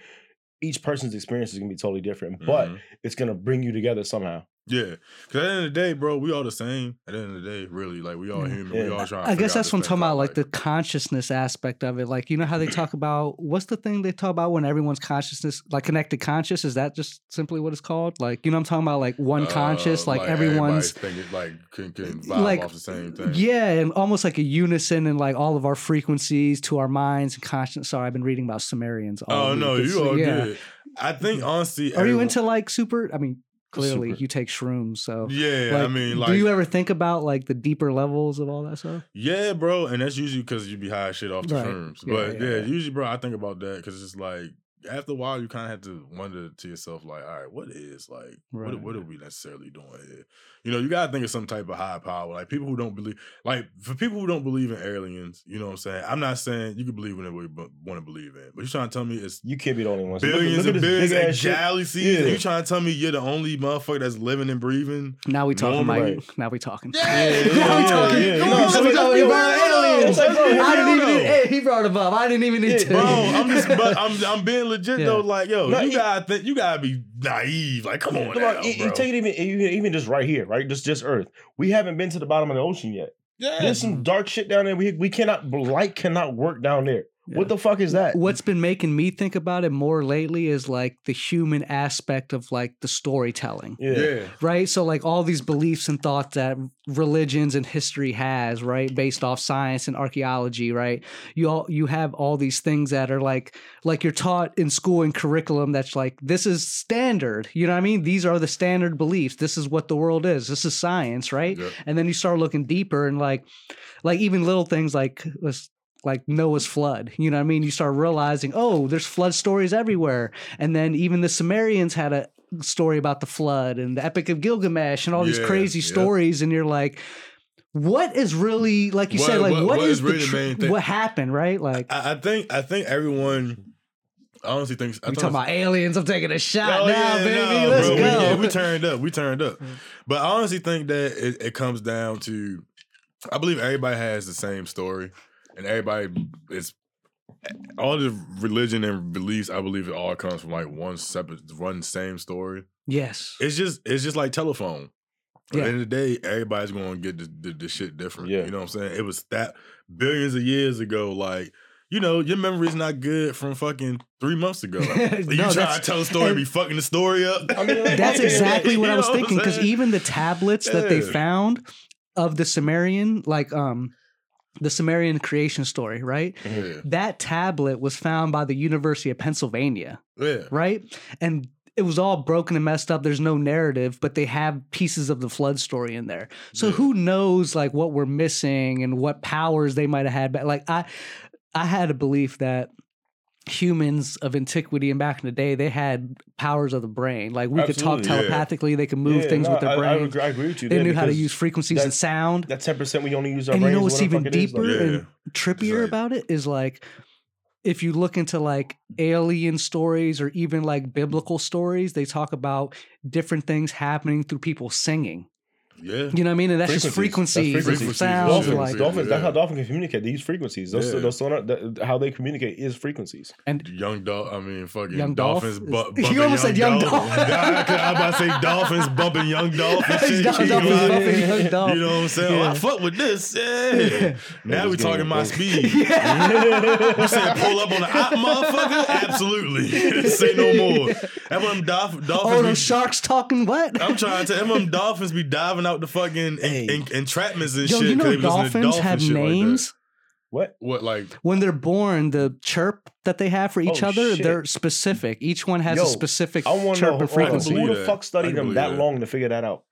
A: each person's experience is gonna be totally different, but
B: Mhm.
A: it's gonna bring you together somehow.
B: Yeah, because at the end of the day, bro, we all the same. At the end of the day, really, like we all
C: Yeah.
B: human. We all trying.
C: I guess that's what I'm talking about, like the consciousness aspect of it. Like, you know how they talk about what's the thing they talk about when everyone's consciousness, like connected conscious? Is that just simply what it's called? Like, you know, what I'm talking about like one conscious, uh, like, everyone's
B: thinking like can, can uh, vibe
C: like
B: off the same thing.
C: Yeah, and almost like a unison and like all of our frequencies to our minds and conscience. Sorry, I've been reading about Sumerians. All
B: Oh
C: week.
B: no, you all
C: yeah.
B: good. I think honestly,
C: Are you into like super? I mean, clearly
A: Super.
C: you take shrooms, so
B: Yeah, I mean, like,
C: do you ever think about like the deeper levels of all that stuff?
B: yeah, bro, and that's usually because you be high shit off the
C: Right.
B: shrooms.
C: Yeah,
B: but
C: yeah,
B: yeah,
C: yeah.
B: usually, bro, I think about that because it's like after a while, you kind of have to wonder to yourself, like, all right, what is like,
C: Right.
B: what, what are we necessarily doing here? You know, you gotta think of some type of high power. Like people who don't believe, like for people who don't believe in aliens, you know what I'm saying? I'm not saying you can believe in what you want to believe in, but you're trying to tell me it's
A: You can't be the only one. So look
B: billions
A: look
B: and billions
A: big-ass
B: and galaxies.
A: Yeah.
B: And you trying to tell me you're the only motherfucker that's living and breathing?
C: Now we talking,
B: Normal,
C: Mike.
A: right.
C: Now we talking.
B: Yeah,
C: now
A: yeah,
C: we
A: yeah,
C: talking.
A: yeah.
C: Come
A: No,
C: on,
A: so
C: we talking about aliens.
A: like, bro,
C: I didn't even.
B: no.
C: Hey, he brought him up. I didn't even need
A: Yeah,
C: to.
B: Bro, I'm just, but I'm, I'm being legit
C: Yeah.
B: though. Like, yo,
A: No,
B: you
A: it-
B: gotta think, you gotta be naive. Like, come on,
A: Look,
B: now,
A: you, you
B: bro.
A: take it even, even even just right here, right? Just just Earth. We haven't been to the bottom of the ocean yet.
B: yeah,
A: There's some dark shit down there. We we cannot light cannot work down there. What the fuck is that?
C: What's been making me think about it more lately is like the human aspect of like the storytelling.
A: Yeah.
C: right? So like all these beliefs and thoughts that religions and history has, right, based off science and archaeology, right? You all you have all these things that are like like you're taught in school and curriculum that's like this is standard. You know what I mean? These are the standard beliefs. This is what the world is. This is science, right?
B: Yep.
C: And then you start looking deeper and like like even little things like was like Noah's flood. You know what I mean? You start realizing, oh, there's flood stories everywhere. And then even the Sumerians had a story about the flood and the Epic of Gilgamesh and all these crazy
B: yep.
C: stories. And you're like, what is really like you
B: What-
C: said, like
B: what-
C: what
B: what
C: is,
B: is really
C: the tr-
B: main thing?
C: what happened, right? Like
B: I, I think I think everyone I honestly thinks. I
C: we talking about aliens. I'm taking a shot
B: Oh,
C: now,
B: yeah,
C: baby.
B: no,
C: Let's
B: bro,
C: go.
B: We, yeah, we turned up. We turned up. Mm. But I honestly think that it, it comes down to I believe everybody has the same story. And everybody is all the religion and beliefs, I believe it all comes from like one separate one same story.
C: yes.
B: It's just it's just like telephone. At
C: Yeah.
B: the end of the day, everybody's gonna get the, the, the shit different.
A: Yeah.
B: You know what I'm saying? It was that billions of years ago, like, you know, your memory's not good from fucking three months ago. you
C: No,
B: try to tell a story,
C: and-
B: be fucking the story up.
A: I mean,
C: That's exactly what
B: you
C: I was
B: know what I'm
C: thinking. Because even the tablets that they found of the Sumerian, like um, the Sumerian creation story, right?
B: yeah.
C: That tablet was found by the University of Pennsylvania,
B: yeah.
C: right? And it was all broken and messed up. There's no narrative, but they have pieces of the flood story in there. So
B: Yeah.
C: who knows like what we're missing and what powers they might have had. But like I I had a belief that humans of antiquity and back in the day, they had powers of the brain. Like we could talk
A: Absolutely,
B: yeah.
C: telepathically, they could move
A: Yeah,
C: things
A: no,
C: with their
A: I, I,
C: brain.
A: I agree with you.
C: They knew how to use frequencies and sound.
A: That ten percent we only use our
C: And you know what's even
A: the fuck it is,
C: deeper
A: like-
B: Yeah.
C: and trippier
B: like-
C: about it is like if you look into like alien stories or even like biblical stories, they talk about different things happening through people singing.
B: Yeah.
C: You know what I mean? And that's just
A: Frequencies.
C: frequencies,
A: That's
C: and
B: frequencies.
C: sounds.
A: Dolphins,
C: Like,
B: Yeah,
A: dolphins. That's how dolphins can communicate. They use frequencies. Those,
B: Yeah.
A: those sonar, that, how they communicate is frequencies.
C: and
B: Young dog, I mean, fucking
C: Young Dolph
B: dolphins.
C: is-
B: Bu-
C: You
B: bumping
C: almost said young
B: Dolph.
C: Dolph.
B: I was about to say dolphins bumping young dolphins. shit.
C: Dolphins
B: You know what I
C: bumping
B: mean?
C: young Dolph.
B: You know what I'm saying? Oh,
C: Yeah.
B: I fuck with this. Yeah. now we
A: was
B: talking
A: getting
B: my speed.
C: yeah.
B: You saying pull up on the op, motherfucker? Absolutely. Say no more. That one dolphins.
C: oh,
B: be-
C: those sharks talking what?
B: I'm trying to tell them them dolphins be diving out the fucking
A: Hey.
B: en- entrapments and
C: Yo,
B: shit.
C: you
B: 'cause
C: know
B: they be listening
C: dolphins have
B: shit like
C: names.
A: What?
B: what like
C: when they're born, the chirp that they have for each
A: Oh,
C: other,
A: shit.
C: they're specific. Each one has
A: Yo,
C: a specific
A: I want to
C: chirp
A: know
C: and frequency.
B: believe
A: who the
B: that.
A: fuck studied them that
B: that.
A: long to figure that out.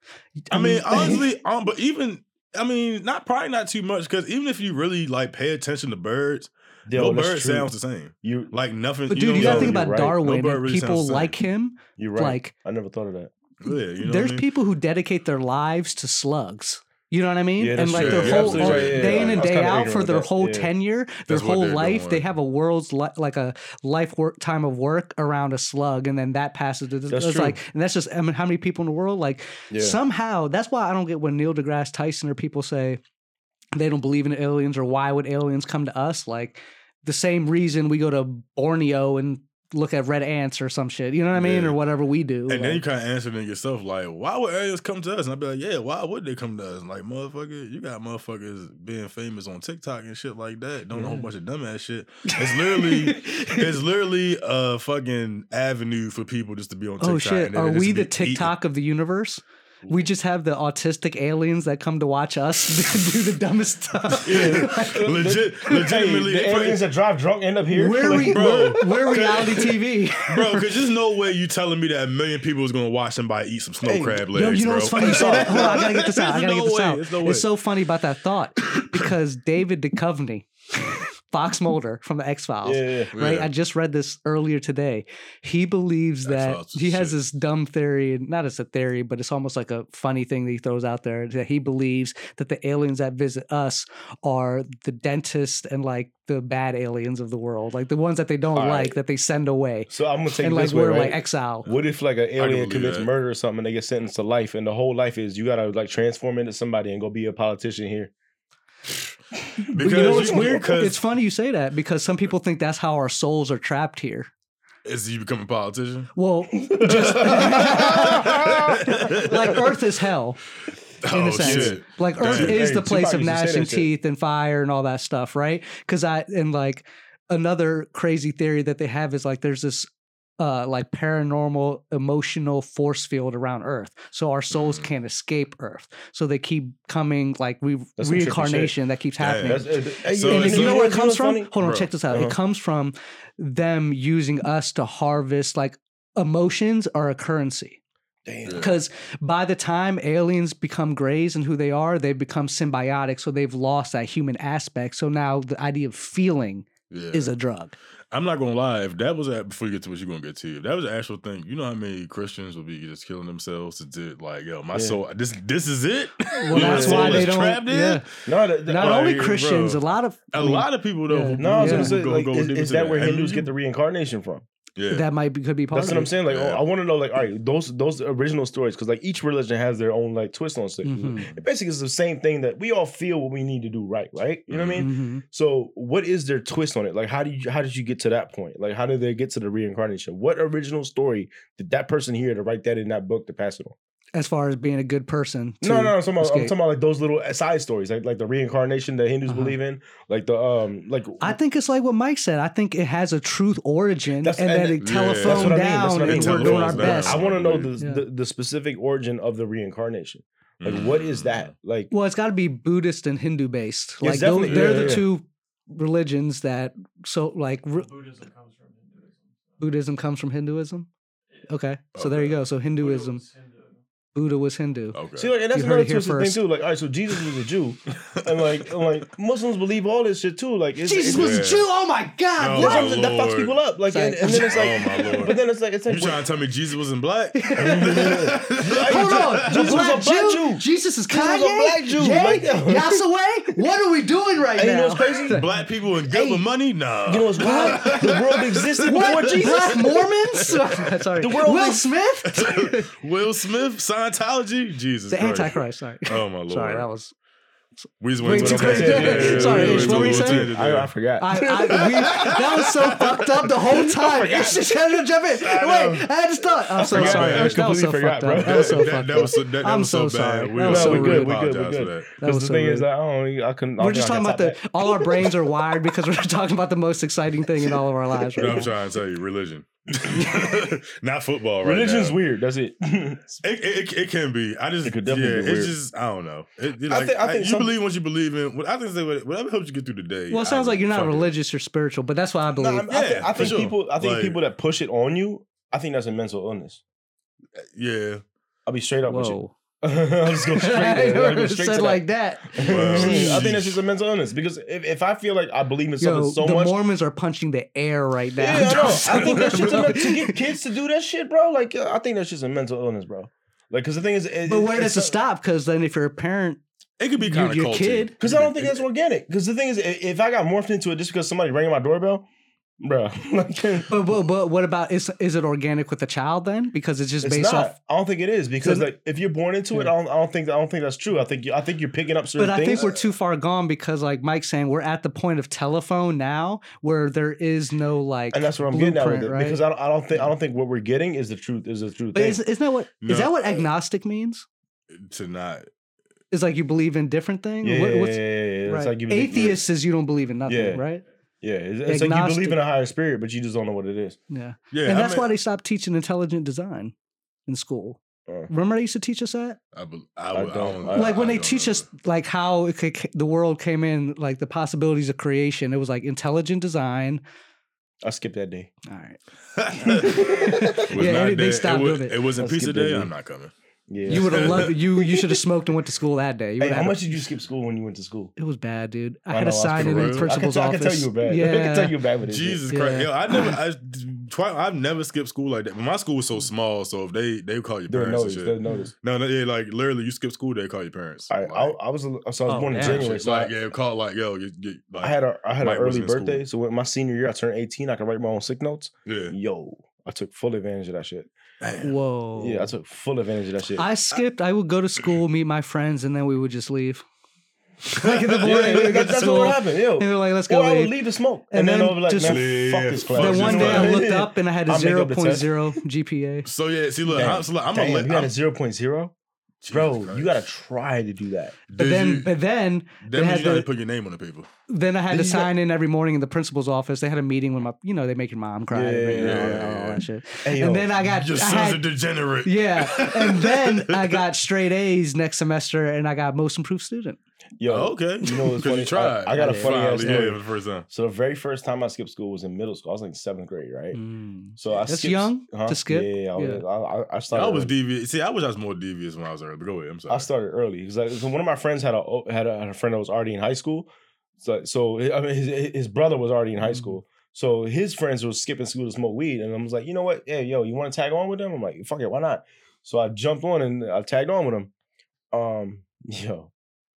B: I mean, honestly, um, but even I mean, not probably not too much because even if you really like pay attention to birds,
A: Yo,
B: no bird
A: true.
B: sounds the same.
A: You,
B: Like nothing.
C: but dude, you,
B: know,
C: gotta think
A: you're
C: about
A: right.
C: Darwin.
B: No really
C: people
B: sounds the
C: like him.
A: you're right.
C: Like
A: I never thought of that.
B: Yeah, you know.
C: there's
B: I mean?
C: people who dedicate their lives to slugs. You know what I mean?
A: Yeah,
C: and like
B: true.
C: their
B: You're
C: whole
B: absolutely right. Yeah,
C: day
B: yeah,
C: in and day out for their
A: that.
C: whole
A: Yeah.
C: tenure, their
B: That's
C: whole
B: they're
C: life, they have a world's li- like a life work time of work around a slug, and then that passes. To,
A: That's
C: it's
A: true.
C: like, and that's just I mean, how many people in the world? Like
A: Yeah.
C: somehow that's why I don't get when Neil deGrasse Tyson or people say they don't believe in aliens or why would aliens come to us? Like the same reason we go to Borneo and look at red ants or some shit. You know what I mean?
B: Yeah.
C: Or whatever we do.
B: And then you kind of answered it yourself, like, why would aliens come to us? And I'd be like, yeah, why would they come to us? Like, motherfucker, you got motherfuckers being famous on TikTok and shit like that, doing a whole
A: Yeah.
B: bunch of dumbass shit. It's literally, it's literally a fucking avenue for people just to be on oh, TikTok.
C: Oh shit!
B: and
C: Are we the TikTok of the universe? We just have the autistic aliens that come to watch us do the dumbest stuff.
B: eating. Legit, legitimately,
A: Hey, the aliens that drive drunk end up here.
C: We're,
A: Like,
C: re-
B: bro.
C: we're, we're reality TV.
B: bro, because there's no way you telling me that a million people is gonna watch somebody eat some snow
A: Hey,
B: crab legs,
C: Yo, you know
B: bro.
C: what's funny? You say that? Hold on, I gotta get this out. I gotta
B: no
C: get this
B: way.
C: out.
B: No.
C: It's so funny about that thought because David Duchovny, Fox Mulder from the X Files,
A: yeah, yeah.
C: right?
B: Yeah.
C: I just read this earlier today. He believes that
B: X-Files is
C: he has
B: shit.
C: this dumb theory, not as a theory, but it's almost like a funny thing that he throws out there that he believes that the aliens that visit us are the dentist and like the bad aliens of the world, like the ones that they don't
A: All
C: like
A: right.
C: that they send away.
A: So I'm gonna take
C: and like
A: this way,
C: we're
A: right?
C: like exile.
A: What if like an alien commits
B: that.
A: murder or something and they get sentenced to life and the whole life is you gotta like transform into somebody and go be a politician here?
C: But you know what's
B: you-
C: weird?
B: Because
C: It's funny you say that because some people think that's how our souls are trapped here.
B: is you become a politician?
C: Well, just like Earth is hell in
B: oh
C: a sense.
B: shit!
C: Like Earth
B: Damn.
C: is
A: Hey,
C: the place
A: Tupac
C: of
A: used to say
C: gnashing teeth and fire and all that stuff, right? Because I and like another crazy theory that they have is like there's this uh like paranormal emotional force field around earth so our souls
B: Mm.
C: can't escape earth so they keep coming like re-
A: That's some trippy shit.
C: reincarnation that keeps
B: Yeah,
C: happening
A: That's, uh, hey,
B: So
C: and,
B: it's
C: you know where it comes from?
A: funny?
C: Hold on,
B: Bro,
C: check this out.
A: uh-huh.
C: It comes from them using us to harvest like emotions are a currency. Because by the time aliens become grays and who they are, they become symbiotic. So they've lost that human aspect. So now the idea of feeling
B: Yeah.
C: is a drug.
B: I'm not gonna lie. If that was a, before you get to what you're gonna get to, if that was an actual thing, you know how many Christians would be just killing themselves to do like, yo, my
A: Yeah.
B: soul, this this is it.
C: Well,
B: My
C: that's
B: soul
C: why they don't.
B: trapped in?
C: Yeah.
A: No, that, that-
C: Not
B: Like,
C: only
B: bro,
C: Christians, a lot of
B: A
C: I mean,
B: lot of people though.
C: Yeah.
A: no, I was
C: Yeah.
A: gonna say,
B: Go-
A: like,
B: go
A: is, is
B: into
A: that where Hindus
B: you-
A: get the reincarnation from?
B: Yeah,
C: that might be could be part
A: That's what I'm saying. Like,
B: Yeah.
A: oh, I want to know, like, all right, those those original stories, because like each religion has their own like twist on shit.
C: Mhm.
A: It basically is the same thing that we all feel what we need to do right, right? You know what I mean?
C: Mhm.
A: So, what is their twist on it? Like, how do you how did you get to that point? Like, how did they get to the reincarnation? What original story did that person hear to write that in that book to pass it on?
C: As far as being a good person.
A: No,
C: to
A: no, I'm talking, about, I'm talking about like those little side stories, like like the reincarnation that Hindus
C: Uh-huh.
A: believe in, like the um, like
C: I think it's like what Mike said. I think it has a truth origin,
A: That's-
C: and
A: and
C: then
A: it-
C: it
B: Yeah. That's
C: telephoned
A: I mean,
C: down,
A: I mean.
C: and we're doing our best.
A: I want to know the,
C: Yeah.
A: the the specific origin of the reincarnation. Like, what is
B: Mm.
A: that? Like,
C: Well, it's got to be Buddhist and Hindu based.
A: Yes,
C: Like tho-
A: definitely.
C: they're
A: Yeah,
C: the
A: yeah.
C: two religions that so like r-
E: Buddhism comes from Hinduism.
C: Buddhism comes from Hinduism. Okay, so there you go. So Hinduism,
E: Buddha was Hindu.
C: Buddha was Hindu.
B: Okay.
A: See, like, and that's
C: You
A: another twisted thing too. Like, all right, so Jesus was a Jew, and like, and like Muslims believe all this shit too. Like, it's,
C: Jesus
A: it's,
C: was
B: Yeah.
C: a Jew. Oh my God!
B: No,
A: what
B: my
A: oh, that fucks people up. Like, and, and then it's like,
B: Oh, my Lord.
A: but then it's like, it's like,
B: you trying to tell me Jesus wasn't black?
C: Hold on,
A: Jesus
C: the
A: was a
C: black
A: black
C: Jew?
A: Jew.
C: Jesus is
A: Jesus
C: Kanye.
A: was a black Jew.
C: Yay?
A: Like,
C: Yasaway? What are we doing right
A: And you know what's crazy?
B: black people in good with money? Nah.
A: you know what's wild? The world existed before
C: What?
A: Jesus.
C: Black Mormons? Sorry.
A: The world
C: Will Smith?
B: Will Smith, Scientology, Jesus
C: the
B: Christ.
C: Antichrist. Sorry.
B: Oh my lord.
C: Sorry, that was.
B: We just
C: Way
B: went
C: too
B: to
C: crazy. Sorry, Ish, what were you saying?
A: I, I forgot.
C: I, I, we, that was so fucked up the whole time. It's just had to jump in.
A: I.
C: Wait, I just thought. I'm so
A: forgot,
C: sorry.
A: man. I
C: Ish, that was so
A: completely
C: fucked
A: forgot,
C: up.
A: bro.
C: That was so
B: that,
C: fucked
B: that
C: up.
B: was so, that, that
C: I'm
B: was so,
C: so
B: bad.
C: sorry.
B: We
C: That
B: are
C: was
B: so
C: so
A: we good. We
B: apologize
A: good. We
B: for
A: good.
B: that.
C: That
A: Because
C: was
A: the
C: so
A: thing is that I don't. I couldn't. I
C: We're just talking about the. All our brains are wired because we're talking about the most exciting thing in all of our lives
B: No,
C: right
B: I'm trying to tell you, religion. Not football right
A: Religion's
B: now.
A: weird. That's it.
B: It, it, it can be. I just
A: It could
B: yeah.
A: definitely be
B: It's
A: weird.
B: just I don't know. It, it
A: I
B: like,
A: think- I think
B: you
A: some-
B: believe what you believe in. What I think say whatever helps you get through the day.
C: Well, it
B: I
C: sounds like you're not
B: fuck it.
C: religious or spiritual, but that's what I believe.
A: I'm- I, think,
B: Yeah,
A: I think
B: sure.
A: people. I think
B: Like-
A: people that push it on you. I think that's a mental illness.
B: Yeah.
A: I'll be straight up with you.
C: Whoa.
A: I'll just go straight. There. I'll go straight
C: said
A: to
C: like
A: that.
C: that.
B: Well,
A: I think that's just a mental illness because if, if I feel like I believe in something
C: Yo,
A: so
C: the
A: much,
C: Mormons are punching the air right now.
A: yeah, I know. I think that's just a, men- to get kids to do that shit, bro. Like uh, I think that's just a mental illness, bro. Like because the thing is, it,
C: But where
A: it's
C: does it stop? Because then if you're a parent,
B: It could be kind of
C: your kid,
A: Because I don't think that's organic. Because the thing is, if I got morphed into it just because somebody rang my doorbell, bro, like,
C: But, but, but what about is is it organic with the child then? Because it's just
A: it's
C: based
A: not.
C: off.
A: I don't think it is because
C: So-
A: like if you're born into it, I don't, I don't think I don't think that's true. I think you, I think you're picking up certain
C: But I
A: things.
C: think we're too far gone because, like Mike's saying, we're at the point of telephone now where there is no like.
A: and that's what I'm getting at with it
C: right?
A: because I don't, I don't think I don't think what we're getting is the truth is the truth.
C: But
A: thing.
C: is, isn't that what is
B: No.
C: that what agnostic means?
B: to not.
C: Is like you believe in different things.
A: yeah,
C: What-
A: yeah,
C: what's-
A: yeah, yeah, yeah. It's
C: right.
A: like you believe-
C: Atheist is you don't believe in nothing,
A: Yeah.
C: right?
A: Yeah, it's, it's like you believe in a higher spirit, but you just don't know what it is.
C: Yeah,
B: Yeah,
C: and
B: I
C: that's
B: mean,
C: why they stopped teaching intelligent design in school.
A: Uh,
C: Remember they used to teach us that,
B: I, bel- I,
A: I
B: would- I
A: don't-
B: don't,
A: I-
C: like when
B: I
C: they
B: don't
C: teach us like how it could, the world came in, like the possibilities of creation. It was like intelligent design.
A: I skipped that day.
C: All right,
B: Was
C: Yeah,
B: not
C: they- they
B: there.
C: stopped
B: it was,
C: doing it.
B: It wasn't
A: Let's
B: pizza day.
A: day.
B: I'm not coming.
A: Yeah,
C: you would have loved you. You should have smoked and went to school that day. You
A: Hey,
C: would've
A: how
C: had
A: much did you skip school when you went to school?
C: It was bad, dude. I
A: I
C: had
A: know,
C: to
A: was
C: sign in
B: real.
C: the
B: I
A: I can,
C: principal's
A: I can
C: office.
A: tell you were bad.
C: Yeah.
A: I can tell you were bad with this. shit.
B: Jesus
C: Yeah.
B: Christ! Yo, I never, I, twi- I've never skipped school like that. My school was so small, so if they they call your
A: They'll
B: parents
A: notice.
B: and
A: They'll
B: shit.
A: notice.
B: No, no, yeah, like literally, you skip school, they call your parents.
A: All right,
B: Like,
A: I, I was a- so I was
C: Oh,
A: born in
C: damn.
A: January, so
B: like
A: I,
B: yeah, call like yo, you, you, like,
A: I had a I had an
B: Mike
A: early
B: wasn't in school.
A: birthday. So when my senior year, I turned 18. I could write my own sick notes.
B: yeah.
A: Yo, I took full advantage of that shit.
B: Damn.
C: Whoa.
A: Yeah, I took full advantage of that shit.
C: I skipped. I would go to school, meet my friends, and then we would just leave. like in the morning, we
A: yeah,
C: would get
A: that,
C: to
A: that's what would happen. Yo,
C: and we were like, "Let's go."
A: or I would
C: leave.
A: leave to smoke,
C: And
A: and, then
C: then
A: I'll be like,
C: just-
A: man, fuck this
B: Then
A: class.
C: Then one day I looked up and I had a
A: I'll make up the test.
C: 0.0 GPA.
B: So yeah, see, look,
A: Damn,
B: I'm, so, look, I'm
A: Damn,
B: a
A: you
B: li-
A: had
B: I'm,
A: a 0.0? Bro,
B: Jesus
A: you gotta try to do that.
C: But
B: Did
C: then,
B: you-
C: but then,
B: that
C: they
B: means
C: had
B: you gotta
C: to-
B: put your name on the paper.
C: then I had
A: Did
C: to
A: you
C: sign in every morning in the principal's office. They had a meeting with my, you know, they make your mom cry,
A: Yeah,
C: and
A: yeah,
B: yeah,
C: all
B: yeah.
C: that shit.
A: Hey, yo,
C: and then I got,
B: Your
C: I
B: son's
C: had-
B: a degenerate.
C: yeah, and then I got straight A's next semester, and I got most improved student.
A: Yo,
B: Oh, okay.
A: You know what's
B: 'Cause
A: funny?
B: You tried.
A: I- I got a funny ass
B: Finally, yeah,
A: story.
B: for the first time.
A: So the very first time I skipped school was in middle school. I was like in seventh grade, right?
C: Mm.
A: So I
C: That's
A: skipped,
C: young
A: huh?
C: to skip?
A: Yeah, yeah, I, was-
C: Yeah.
A: I, I, I started.
B: I was
A: early.
B: devious. See, I wish I was more devious when I was early. But go ahead. I'm sorry.
A: I started early because like, so one of my friends had a had a, had a friend that was already in high school. So so I mean his his brother was already in high
C: Mm.
A: school. So his friends were skipping school to smoke weed, and I was like, you know what? Hey, yo, you want to tag on with them? I'm like, fuck it, why not? So I jumped on and I tagged on with them. Um, yo,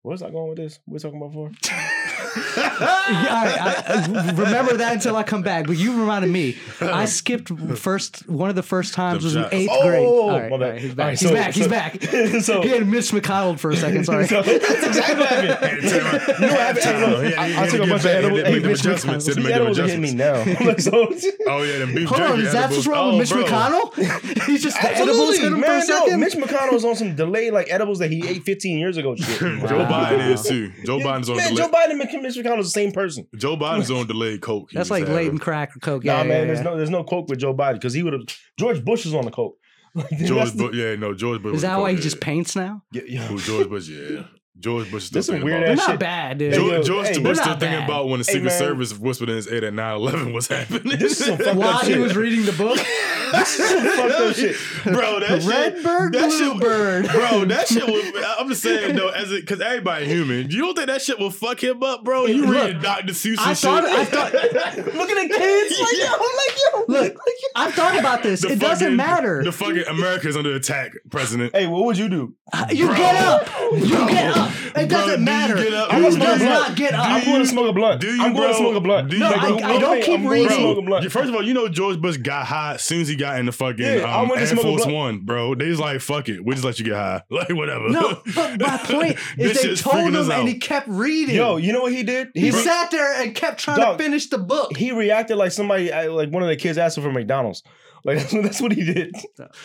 A: was I going with this? What we talking about for?
C: Yeah, all right, I, I- remember that until I come back. But you reminded me. I skipped first. One of the first times
B: Them
C: was in eighth
A: Oh,
C: grade. All right,
A: my
C: all
A: bad.
C: right, he's back. he's
A: so-
C: back. He's back.
A: so-
C: he had Mitch McConnell for a second. Sorry.
A: So, that's exactly what happened. Uh, you know what happened? Uh, I, I took a bunch of edibles. Hey,
B: Make them
A: Mitch
B: adjustments.
A: McConnell.
B: Did
A: These
B: make
A: edibles are hitting me
B: adjustments.
A: now. I'm like, so,
B: Oh yeah, them beef
C: Hold on, is that what's wrong
B: Oh,
C: with Mitch. McConnell? He's just the edibles hit him for a second.
A: Mitch McConnell was on some delayed like edibles that he ate 15 years ago. Shit.
B: Joe Biden is too. Joe Biden's on
A: man,
B: delay.
A: Joe Biden and Mitch McConnell is the same person.
B: Joe Biden's on delayed coke.
C: That's like
B: having.
C: latent crack or coke.
A: Nah,
C: Yeah,
A: man,
C: yeah,
A: there's
C: yeah.
A: no there's no coke with Joe Biden because he would have George Bush is on the coke. Like,
B: George
A: the-
B: Bush. Yeah, no, George Bush.
C: Is that why he
B: coke,
C: just paints now?
A: Yeah, yeah.
B: Who George Bush? Yeah, George Bush. is Still
A: This some
B: thinking
A: weird
B: about
C: They're not
A: shit.
C: bad, dude.
B: George,
A: yo,
B: George
A: hey,
B: Bush
C: they're
B: still
C: not
B: thinking about when the
A: Hey,
B: Secret
A: man.
B: Service whispered in his ear that 9-11 was happening.
A: This is some fucked
C: While
A: up
C: he
A: shit.
C: was reading the book,
A: This is some fucked up shit.
B: bro. That shit,
C: Redbird,
B: that shit-
C: Bluebird.
B: bro. That shit was. I'm just saying though, as because everybody human. You don't think that shit will fuck him up, bro? You
C: Look,
B: reading Dr. Seuss and
C: I
B: shit.
C: thought- I thought-
A: Look at the kids. Like, yo, I'm like, yo.
C: Look, I've thought about this.
B: The
C: it doesn't matter.
B: The fucking America's under attack, President.
A: Hey, what would you do?
C: you
B: Bro.
C: get up. You
B: Bro.
C: get up. It doesn't
B: do you
C: matter.
B: get up?
A: I'm gonna smoke a
C: does
A: blunt.
C: not get up.
A: I'm going to smoke a blunt.
B: Do you,
A: I'm going to smoke a blunt.
B: Do you,
C: No,
B: bro,
C: I- I
B: bro,
C: don't keep
A: I'm
C: reading.
A: smoke a blunt.
B: First of all, you know George Bush got high as soon as he got in the fucking
A: Yeah, I
B: um,
A: went to
B: Air
A: smoke a
B: Force
A: blunt.
B: One, bro. They was like, "Fuck it, we just let you get high, like whatever."
C: No, but my point is they told him and he kept reading.
A: Yo, you know what he did?
C: he
A: re-
C: sat there and kept trying
A: Dog,
C: to finish the book.
A: he reacted like somebody, like one of the kids asked him for McDonald's. Like that's what, that's what he did.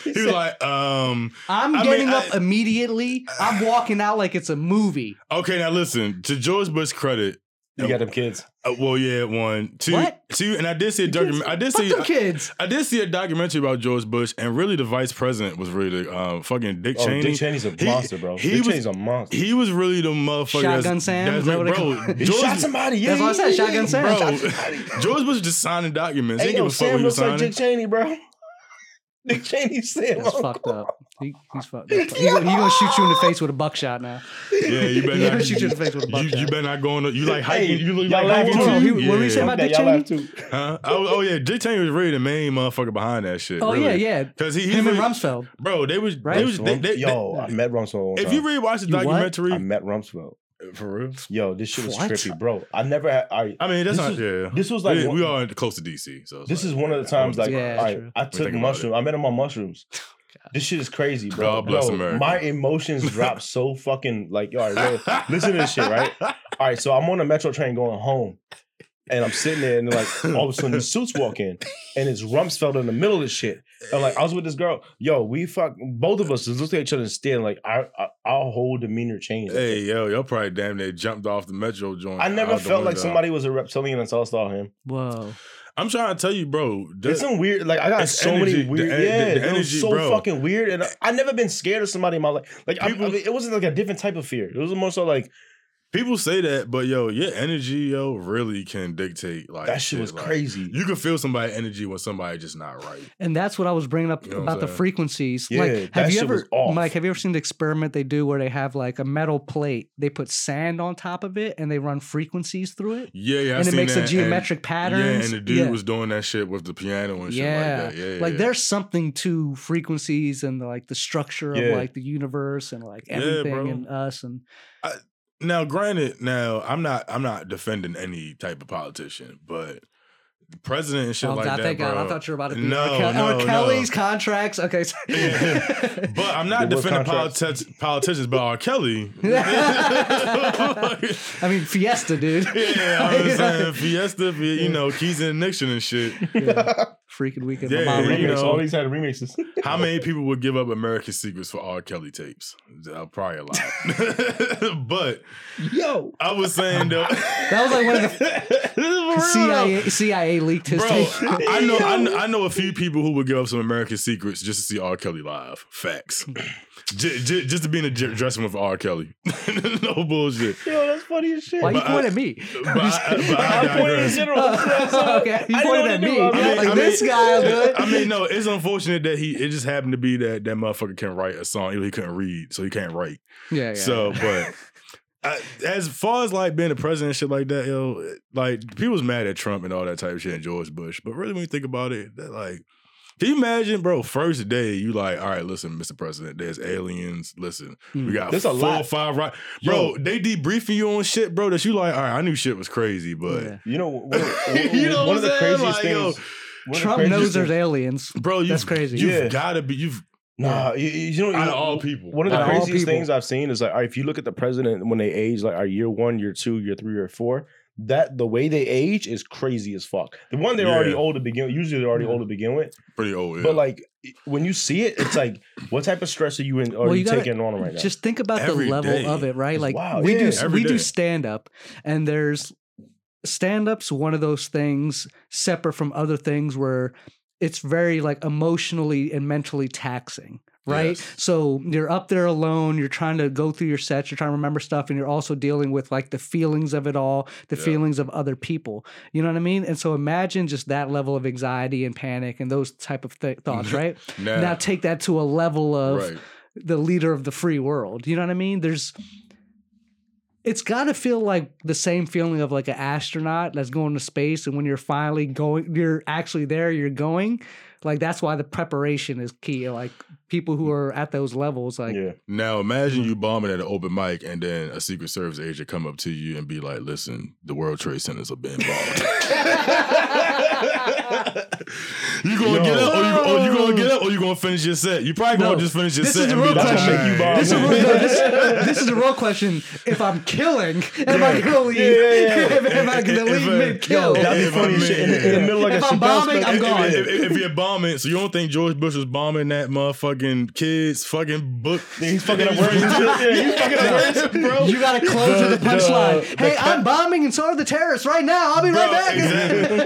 B: he was like, um,
C: I'm
B: I mean,
C: getting up
B: I-
C: immediately. I'm walking out like it's a movie.
B: "Okay, now listen." To George Bush's credit,
A: You got them kids.
B: uh, well, yeah, one, two,
C: What?
B: two, and I did see a document. I did
C: Fuck
B: see.
C: them kids.
B: I did see a documentary about George Bush, and really the vice president was really the um, fucking Dick
A: Oh,
B: Cheney.
A: Dick Cheney's a
B: He-
A: monster, bro.
B: he
A: Dick
B: was-
A: Cheney's a monster.
B: He was really the motherfucker.
C: Shotgun
B: that's,
C: Sam?
B: that's
C: Is that what they
B: bro,
C: call
A: he
B: George,
A: shot somebody. Yeah,
C: That's what I said,
A: yeah,
C: Shotgun
A: yeah.
C: Sam.
B: bro. George Bush just signing documents. he
A: Hey,
B: didn't
A: yo,
B: give a fuck what
A: Sam
B: he was
A: looks like
B: signing.
A: Dick Cheney, bro. Dick Cheney Sam.
C: That's fucked up. He, he's fucked up. He, gonna- he gonna shoot you in the face with a buckshot now.
B: Yeah, you better not
C: shoot you in the face with a buckshot.
B: you better not go on. the- You like
A: Hey,
B: hiking. you look
A: y'all
B: like
A: laugh
B: hiking
A: too.
B: too.
C: He- what were you saying about Dick
A: y'all
C: Cheney?
A: too.
B: Huh? Oh, oh yeah, Dick Cheney was really the main motherfucker behind that shit.
C: Oh
B: really.
C: yeah, yeah.
B: Because he, he
C: Him and Rumsfeld.
B: bro, they was
C: Right?
B: they was they, they,
A: Yo, I met Rumsfeld.
B: if you really watch the documentary,
A: I met Rumsfeld.
B: For real.
A: Yo, this shit was
C: What?
A: trippy, bro. I never had. I,
B: I mean, that's
A: This
B: not
A: was-
B: yeah.
A: this was like
B: we,
A: one-
B: we are close to DC, so it's
A: this
B: like,
A: is one of the times like
C: Yeah,
A: all right,
C: true.
A: I took
B: think about
A: mushrooms. I met him on mushrooms. Oh, this shit is crazy, bro.
B: God bless
A: Bro,
B: America.
A: My emotions dropped so fucking like, all right, wait, listen to this shit, right? All right, so I'm on a metro train going home, and I'm sitting there, and like all of a sudden the suits walk in, and it's Rumsfeld in the middle of this shit. And like I was with this girl, yo, we fuck both of us just looked at each other and stared. Like our our, our whole demeanor changed.
B: Hey yo, y'all probably damn near jumped off the metro joint.
A: I never
B: out the
A: felt like
B: window.
A: somebody was a reptilian until I saw him.
C: Whoa.
B: I'm trying to tell you, bro. that-
A: It's some weird, like I got
B: It's
A: so
B: energy.
A: many
B: The
A: weird,
B: en- the-
A: yeah,
B: the
A: it was
B: energy,
A: so
B: bro.
A: fucking weird, and I, I never been scared of somebody in my life. Like I, I
B: People-
A: mean, it wasn't like a different type of fear. It was more so like
B: people say that, but yo, your energy, yo, really can dictate like
A: that shit was
B: like,
A: crazy.
B: You can feel somebody energy when somebody just not right.
C: And that's what I was bringing up
B: You know
C: about the frequencies.
A: Yeah,
C: like,
A: that
C: have you
A: shit
C: ever,
A: was off.
C: Mike? Have you ever seen the experiment they do where they have like a metal plate, they put sand on top of it, and they run frequencies through it,
B: Yeah, yeah, I
C: and it
B: seen
C: makes
B: that,
C: a geometric pattern.
B: Yeah, and the dude was doing that shit with the piano and shit
C: yeah,
B: like that. Yeah, yeah
C: like
B: yeah.
C: there's something to frequencies and like the structure of like the universe and like everything
B: bro.
C: and us and
B: now granted now i'm not i'm not defending any type of politician but president and shit
C: oh
B: like
C: god,
B: that
C: thank uh,
B: bro.
C: God, I thought you were about to be
B: No,
C: R. Kelly-
B: no,
C: R.
B: no.
C: Kelly's contracts. Okay,
B: Yeah. but i'm not
A: The
B: defending politi- politicians but r kelly
C: I mean Fiesta, dude.
B: yeah i'm saying fiesta you know keys and nixon and shit
C: freaking weekend.
B: Yeah,
C: My mom
B: you know-
A: All these had remixes.
B: How many people would give up American Secrets for R. Kelly tapes? Uh, probably a lot. but
A: Yo,
B: I was saying though,
C: That was like one of the CIA CIA leaked his
B: Bro. I, I know, I know, I know a few people who would give up some American Secrets just to see R. Kelly live. Facts. J- j- just to be in a j- dressing room for R. Kelly. no bullshit.
A: yo, that's funny as shit.
C: Why you
B: but I-
C: pointing at me?
B: But I, but I
A: I'm pointing in general. That's what I said.
C: okay, you
A: I
C: pointed at me.
A: I mean,
C: like
B: I
C: this guy will do it.
B: I mean, no, it's unfortunate that he it just happened to be that that motherfucker can write a song. He couldn't read, so he can't write.
C: yeah, yeah.
B: So, but I, as far as like being a president and shit like that, yo, like people's mad at Trump and all that type of shit and George Bush. But really, when you think about it, that like, can you imagine, bro? First day, you like, all right, listen, Mr. President, there's aliens. Listen,
C: Mm.
B: we got
A: There's a
B: four
A: lot.
B: five right, bro.
A: Yo.
B: They debriefing you on shit, bro. That you like, all right, I knew shit was crazy, but
C: Yeah.
A: You know, one of, one,
B: You know
A: one of the
B: saying?
A: craziest
B: Like,
A: things. one of the
C: Trump knows there's aliens.
B: bro, you
C: That's crazy.
B: You've
A: Yeah.
B: got to be. You've
A: Nah, you, you know,
B: out
A: you-
B: of all people.
A: One of the
C: Out
A: craziest
C: people.
A: things I've seen is like, all right, if you look at the president when they age, like our year one, year two, year three, or four, that the way they age is crazy as fuck. The one they're already
B: Yeah.
A: old to begin. Usually they're already
C: Yeah.
A: old to begin with,
B: pretty old, yeah.
A: but like when you see it, it's like, what type of stress are you in? Are
C: Well,
A: you,
C: you gotta
A: taking on right now?
C: Just think about
B: Every
C: the level
B: day.
C: of it, right?
A: It's
C: Like
A: wild,
C: we
A: yeah.
C: do
B: Every
C: we
B: day.
C: do stand up and there's stand up's one of those things separate from other things where it's very like emotionally and mentally taxing. Right.
B: Yes.
C: So you're up there alone, you're trying to go through your sets, you're trying to remember stuff, and you're also dealing with like the feelings of it all, the
B: Yeah.
C: feelings of other people. You know what I mean? And so imagine just that level of anxiety and panic and those type of th- thoughts, right?
B: Nah.
C: Now take that to a level of
B: right.
C: the leader of the free world. You know what I mean? There's it's got to feel like the same feeling of like an astronaut that's going to space and when you're finally going you're actually there, you're going. Like that's why the preparation is key. Like people who are at those levels like
A: yeah,
B: Now imagine you bombing at an open mic and then a Secret Service agent come up to you and be like, "Listen, the World Trade Centers have been bombed." you gonna
A: Yo.
B: get up, or you, or you gonna get up, or you gonna finish your set? You probably gonna
C: No,
B: just finish your
C: this
B: set.
C: is
B: and
C: the
B: be
C: real
B: like,
A: That's make you
B: "Alright."
A: bomb.
C: this is, a real, no, this, this is a real question. If I'm killing, am I gonna leave?
A: Yeah, yeah, yeah.
C: If, am I gonna
B: If-
C: leave
B: if,
C: mid kill?
A: that'd be
B: If
A: funny
B: I'm
A: as shit. In, the- in the middle like
C: If
A: a
C: I'm
A: Chappelle
C: bombing,
A: special.
C: I'm gone.
B: If, if, if you're bombing, so you don't think George Bush was bombing that motherfucking kids fucking book?
A: Yeah, he's fucking up words and shit. Yeah, he's fucking up words, bro.
C: You gotta close with the
A: The-
C: punchline. hey,
A: the
C: I'm bombing and so are the terrorists right now. I'll be right back.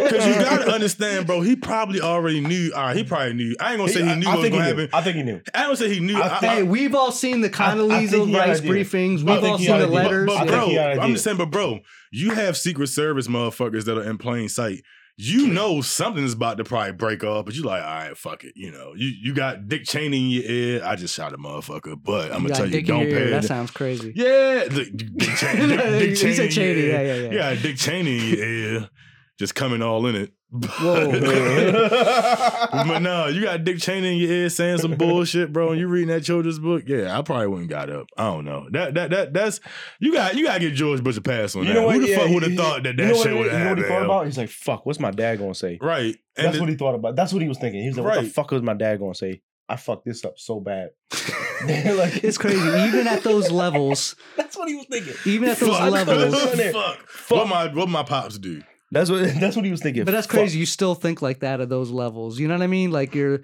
B: Because you gotta understand, bro. He probably already knew. All right, he probably knew. I ain't gonna say he knew
A: I,
B: what was
A: think
B: gonna
A: he knew.
B: happen.
A: I think he knew.
B: I don't say he knew.
A: I
B: I- I-
C: Hey, we've all seen the
A: I
C: Condoleezza
A: think he had
C: Rice briefings. We've all seen the
A: idea.
C: letters.
B: But, but
A: think
B: bro, I'm
A: idea.
B: just saying, but bro, you have Secret Service motherfuckers that are in plain sight. You know something is about to probably break off, but you're like, all right, fuck it. You know, you you got Dick Cheney in your ear. I just shot a motherfucker, but I'm gonna tell you,
C: dick in
B: don't pay.
C: That sounds crazy.
B: yeah, the- Dick Cheney. Dick, Dick Cheney.
C: Cheney, yeah, yeah, yeah.
B: Yeah, Dick Cheney in your ear, just coming all in it.
C: Whoa.
B: but no, you got Dick Cheney in your ear saying some bullshit, bro, and you reading that children's book. Yeah, I probably wouldn't got up. I don't know. That that that that's you got you gotta get George Bush a pass on
A: You
B: that.
A: know what?
B: Who the
A: Yeah,
B: fuck would have thought that
A: you
B: that
A: know what
B: shit
A: he-
B: would
A: You know what he thought about? He's like, "Fuck, what's my dad gonna say?"
B: Right. And
A: That's
B: the-
A: what he thought about. That's what he was thinking. He was like, "What the fuck was my dad gonna say?" I fucked this up so bad. like
C: It's crazy. Even at those levels,
A: That's what he was thinking.
C: even at those
B: Fuck.
C: levels.
B: Fuck. What my what my pops do?
A: That's what. That's what he was thinking.
C: But that's
A: Fuck.
C: crazy. You still think like that at those levels. You know what I mean? Like you're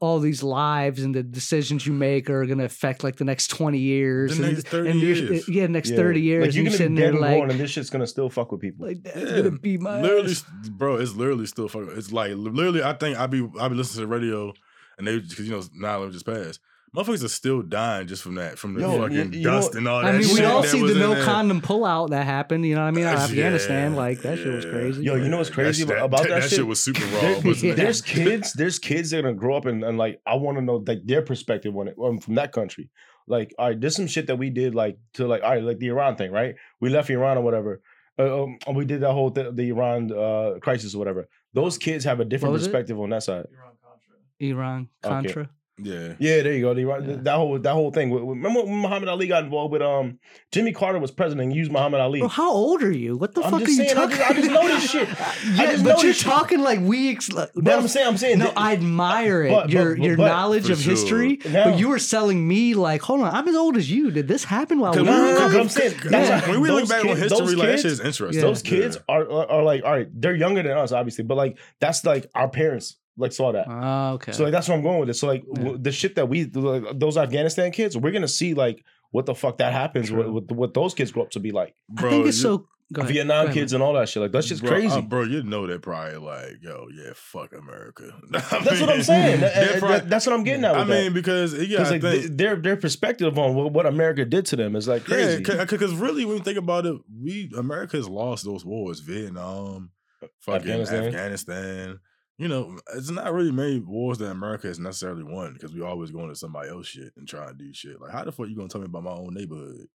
C: all these lives and the decisions you make are gonna affect like the next twenty years.
B: The
C: and,
B: next 30
C: and you're-
B: years.
C: Yeah, next
A: Yeah.
C: thirty years.
A: Like you're gonna
C: sitting
A: be
C: there
A: dead and
C: like,
A: and this shit's gonna still fuck with people.
C: like that's
B: Yeah.
C: gonna be my
B: literally,
C: ass.
B: bro. It's literally still fucking. It's like literally. I think I be I be listening to the radio, and they because you know 9/11 just passed. Motherfuckers are still dying just from that, from the
A: Yo,
B: fucking
A: you- you
B: dust
A: what-
B: and all that.
C: I mean, we
B: shit
C: all see the no
B: there.
C: condom pullout that happened. You know what I mean? Out of
B: Yeah,
C: Afghanistan, like that shit was crazy.
A: Yo, you know what's crazy
B: shit-
A: about that,
B: That
A: shit?
B: shit was super raw.
A: There-
B: wasn't
C: Yeah.
A: There's kids. There's kids that are gonna grow up and, and like I want to know like their perspective on it um, from that country. Like, all right, there's some shit that we did like to like all right, like the Iran thing, right? We left Iran or whatever. Uh, um, we did that whole th- the Iran uh, crisis or whatever. Those kids have a different
C: was it?
A: perspective on that side.
C: Iran
A: Okay.
C: Contra.
B: Yeah.
A: Yeah, there you go. They-
C: Yeah.
A: That whole that whole thing. Remember when Muhammad Ali got involved with um Jimmy Carter was president and used Muhammad Ali.
C: Bro, how old are you? What the
A: I'm
C: fuck
A: just
C: are you
A: saying, I
C: talking?
A: just- I just know this shit.
C: Yeah, but you're
A: this shit.
C: talking like we. Ex- like,
A: But I'm saying, I'm saying,
C: no,
A: that-
C: I admire it.
A: But-
C: your
A: but-
C: your
A: but-
C: knowledge of
B: sure.
C: history.
A: Now-
C: but you were selling me like, hold on, I'm as old as you. Did this happen while we were?
A: no, no, I'm saying,
B: Cause
A: that's
C: Yeah.
B: when we look
A: those
B: back on
A: kids-
B: history,
A: those
B: like that
A: kids-
B: shit's interesting.
A: Those kids are, are are like all right. They're younger than us, obviously, but like that's like our parents like saw that.
C: Oh, okay.
A: So like that's where I'm going with it. So like
C: Yeah.
A: w- the shit that we like, those Afghanistan kids, we're gonna see like what the fuck that happens with, with what those kids grow up to be like.
C: I think it's
B: you-
C: so. Ahead.
A: Vietnam
C: ahead,
A: kids and all that shit. Like that's just
B: bro,
A: crazy.
B: uh, bro. You know they're probably like, yo, yeah, fuck America.
A: that's what I'm saying. That-
B: They're
A: that- that's what I'm getting at.
B: I
A: With
B: mean, because yeah,
A: because like
B: think,
A: th- their their perspective on what, what America did to them is like crazy.
B: Yeah, because really, when you think about it, we America's lost those wars: Vietnam, fucking
A: Afghanistan.
B: Afghanistan. You know, it's not really many wars that America has necessarily won because we always going to somebody else shit and trying to do shit. Like, how the fuck you gonna tell me about my own neighborhood?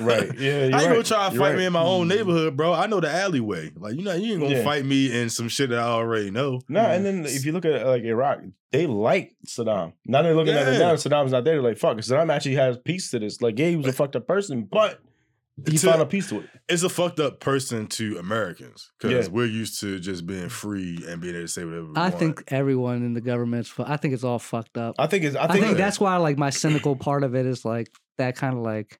A: Right. Yeah,
B: I ain't gonna try to fight
A: right.
B: me in my own
C: Mm.
B: neighborhood, bro. I know the alleyway. Like, you know, you ain't gonna
A: Yeah.
B: fight me in some shit that I already know.
A: No, and then if you look at like Iraq, they like Saddam. Now they're looking at it now. Saddam's not there. They're like, fuck. Saddam actually has peace to this. Like, yeah, he was a fucked up person, but he
B: To-
A: found a piece to it.
B: It's a fucked up person to Americans because
A: Yeah.
B: we're used to just being free and being able to say whatever we
C: I
B: want.
C: think everyone in the government's. I think it's all fucked up.
A: I think it's. I
C: I
A: think,
C: think, that's why like my cynical part of it is like that kind of like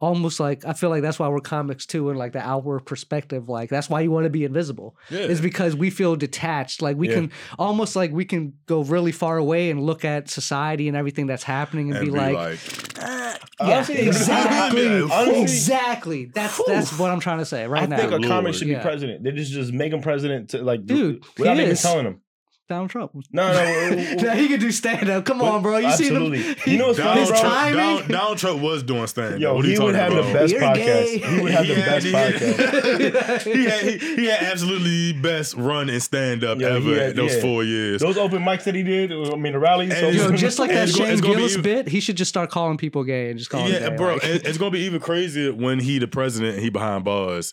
C: almost like I feel like that's why we're comics too and like the outward perspective like that's why you want to be invisible
B: yeah.
C: is because we feel detached like we
A: Yeah.
C: can almost like we can go really far away and look at society and everything that's happening and,
B: and
C: be, like,
B: "Ah,
C: yeah
A: Honestly,
C: exactly
A: honestly-
C: exactly that's that's what I'm trying to say right
A: I
C: now I
A: think a comic should be
C: Yeah.
A: president. They just just make him president to like,
C: Dude,
A: without
C: he
A: even telling him.
C: Donald Trump
A: No, no.
C: now he can do stand up come on bro you
A: Absolutely.
C: see him
A: You know what's funny,
C: his
A: bro?
B: Donald, Donald Trump was doing stand.
A: Yo,
B: what are you
A: he would
B: talking
A: have the best
C: You're
A: podcast.
C: gay.
A: He would have the
B: had-
A: best
B: he had-
A: podcast.
B: he, had, he, he had absolutely the best run and stand up
A: Yeah,
B: ever
A: had-
B: those
A: yeah.
B: four years.
A: Those open mics that he did, I mean, the rallies.
B: And
A: so-
C: Yo, just like that
B: it's go-
C: Shane
B: it's gonna be
C: Gillis bit, he should just start calling people gay and just call
B: yeah,
C: them gay.
B: bro,
C: like-
B: it's gonna be even crazier when he the president and he behind bars.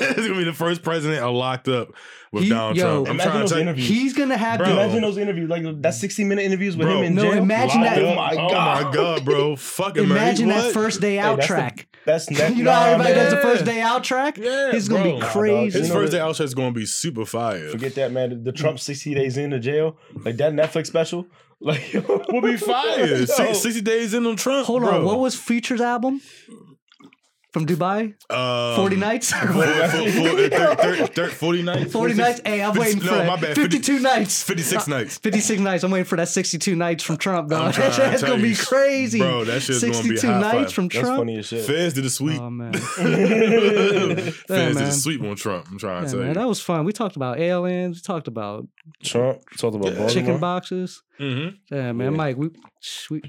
B: it's gonna be the first president a locked up with
C: He-
B: Donald
C: yo,
B: Trump. I'm
A: imagine
B: trying
A: those
B: to tell you.
A: interviews.
C: He's gonna have
B: Bro.
C: to
A: Imagine those interviews, like that 60 minute interviews with
B: Bro,
A: him in
C: no,
A: jail.
C: imagine
A: Locked
C: that-
A: up.
B: Oh my, oh my god, bro! Fucking
C: imagine
B: America.
C: that first day
A: Hey,
C: out
A: that's the-
C: track.
A: That's ne-
C: you know
A: nah,
C: how everybody
A: man.
C: does the first day out track?
B: Yeah,
C: He's gonna
B: bro.
C: be
B: Nah,
C: crazy.
B: His
A: You
B: first
A: that-
B: day out track is gonna be super fire.
A: Forget that, man. The Trump 60 days into jail, like that Netflix special, like
B: we'll be fired.
A: Yo.
B: Six- Sixty days in on Trump.
C: Hold
B: bro.
C: on, what was Future's album from Dubai?
B: um,
C: Forty nights.
B: Four, four, four, thir- thir- thir- thir- 40 nights?
C: Forty nights. Hey, I'm
B: 50
C: waiting for
B: no,
C: that.
B: my bad. 50
C: Fifty-two nights.
B: 56 nights.
C: 56 nights. I'm waiting for that 62 nights from Trump,
B: I'm
C: dog.
B: trying
C: That's gonna be crazy.
B: Bro, that shit's gonna be
C: 62
B: high
C: nights
B: five.
C: from
A: That's
C: Trump.
A: funny as shit.
B: Feds did a sweep.
C: Oh man.
B: Feds did
C: man.
B: a sweep on Trump. I'm trying
C: Yeah,
B: to tell
C: man,
B: you.
C: that was fun. We talked about aliens. We talked about
A: Trump We talked about
B: Yeah.
C: Chicken boxes.
B: Mm-hmm.
C: Yeah, man,
A: Yeah.
C: Mike, we we,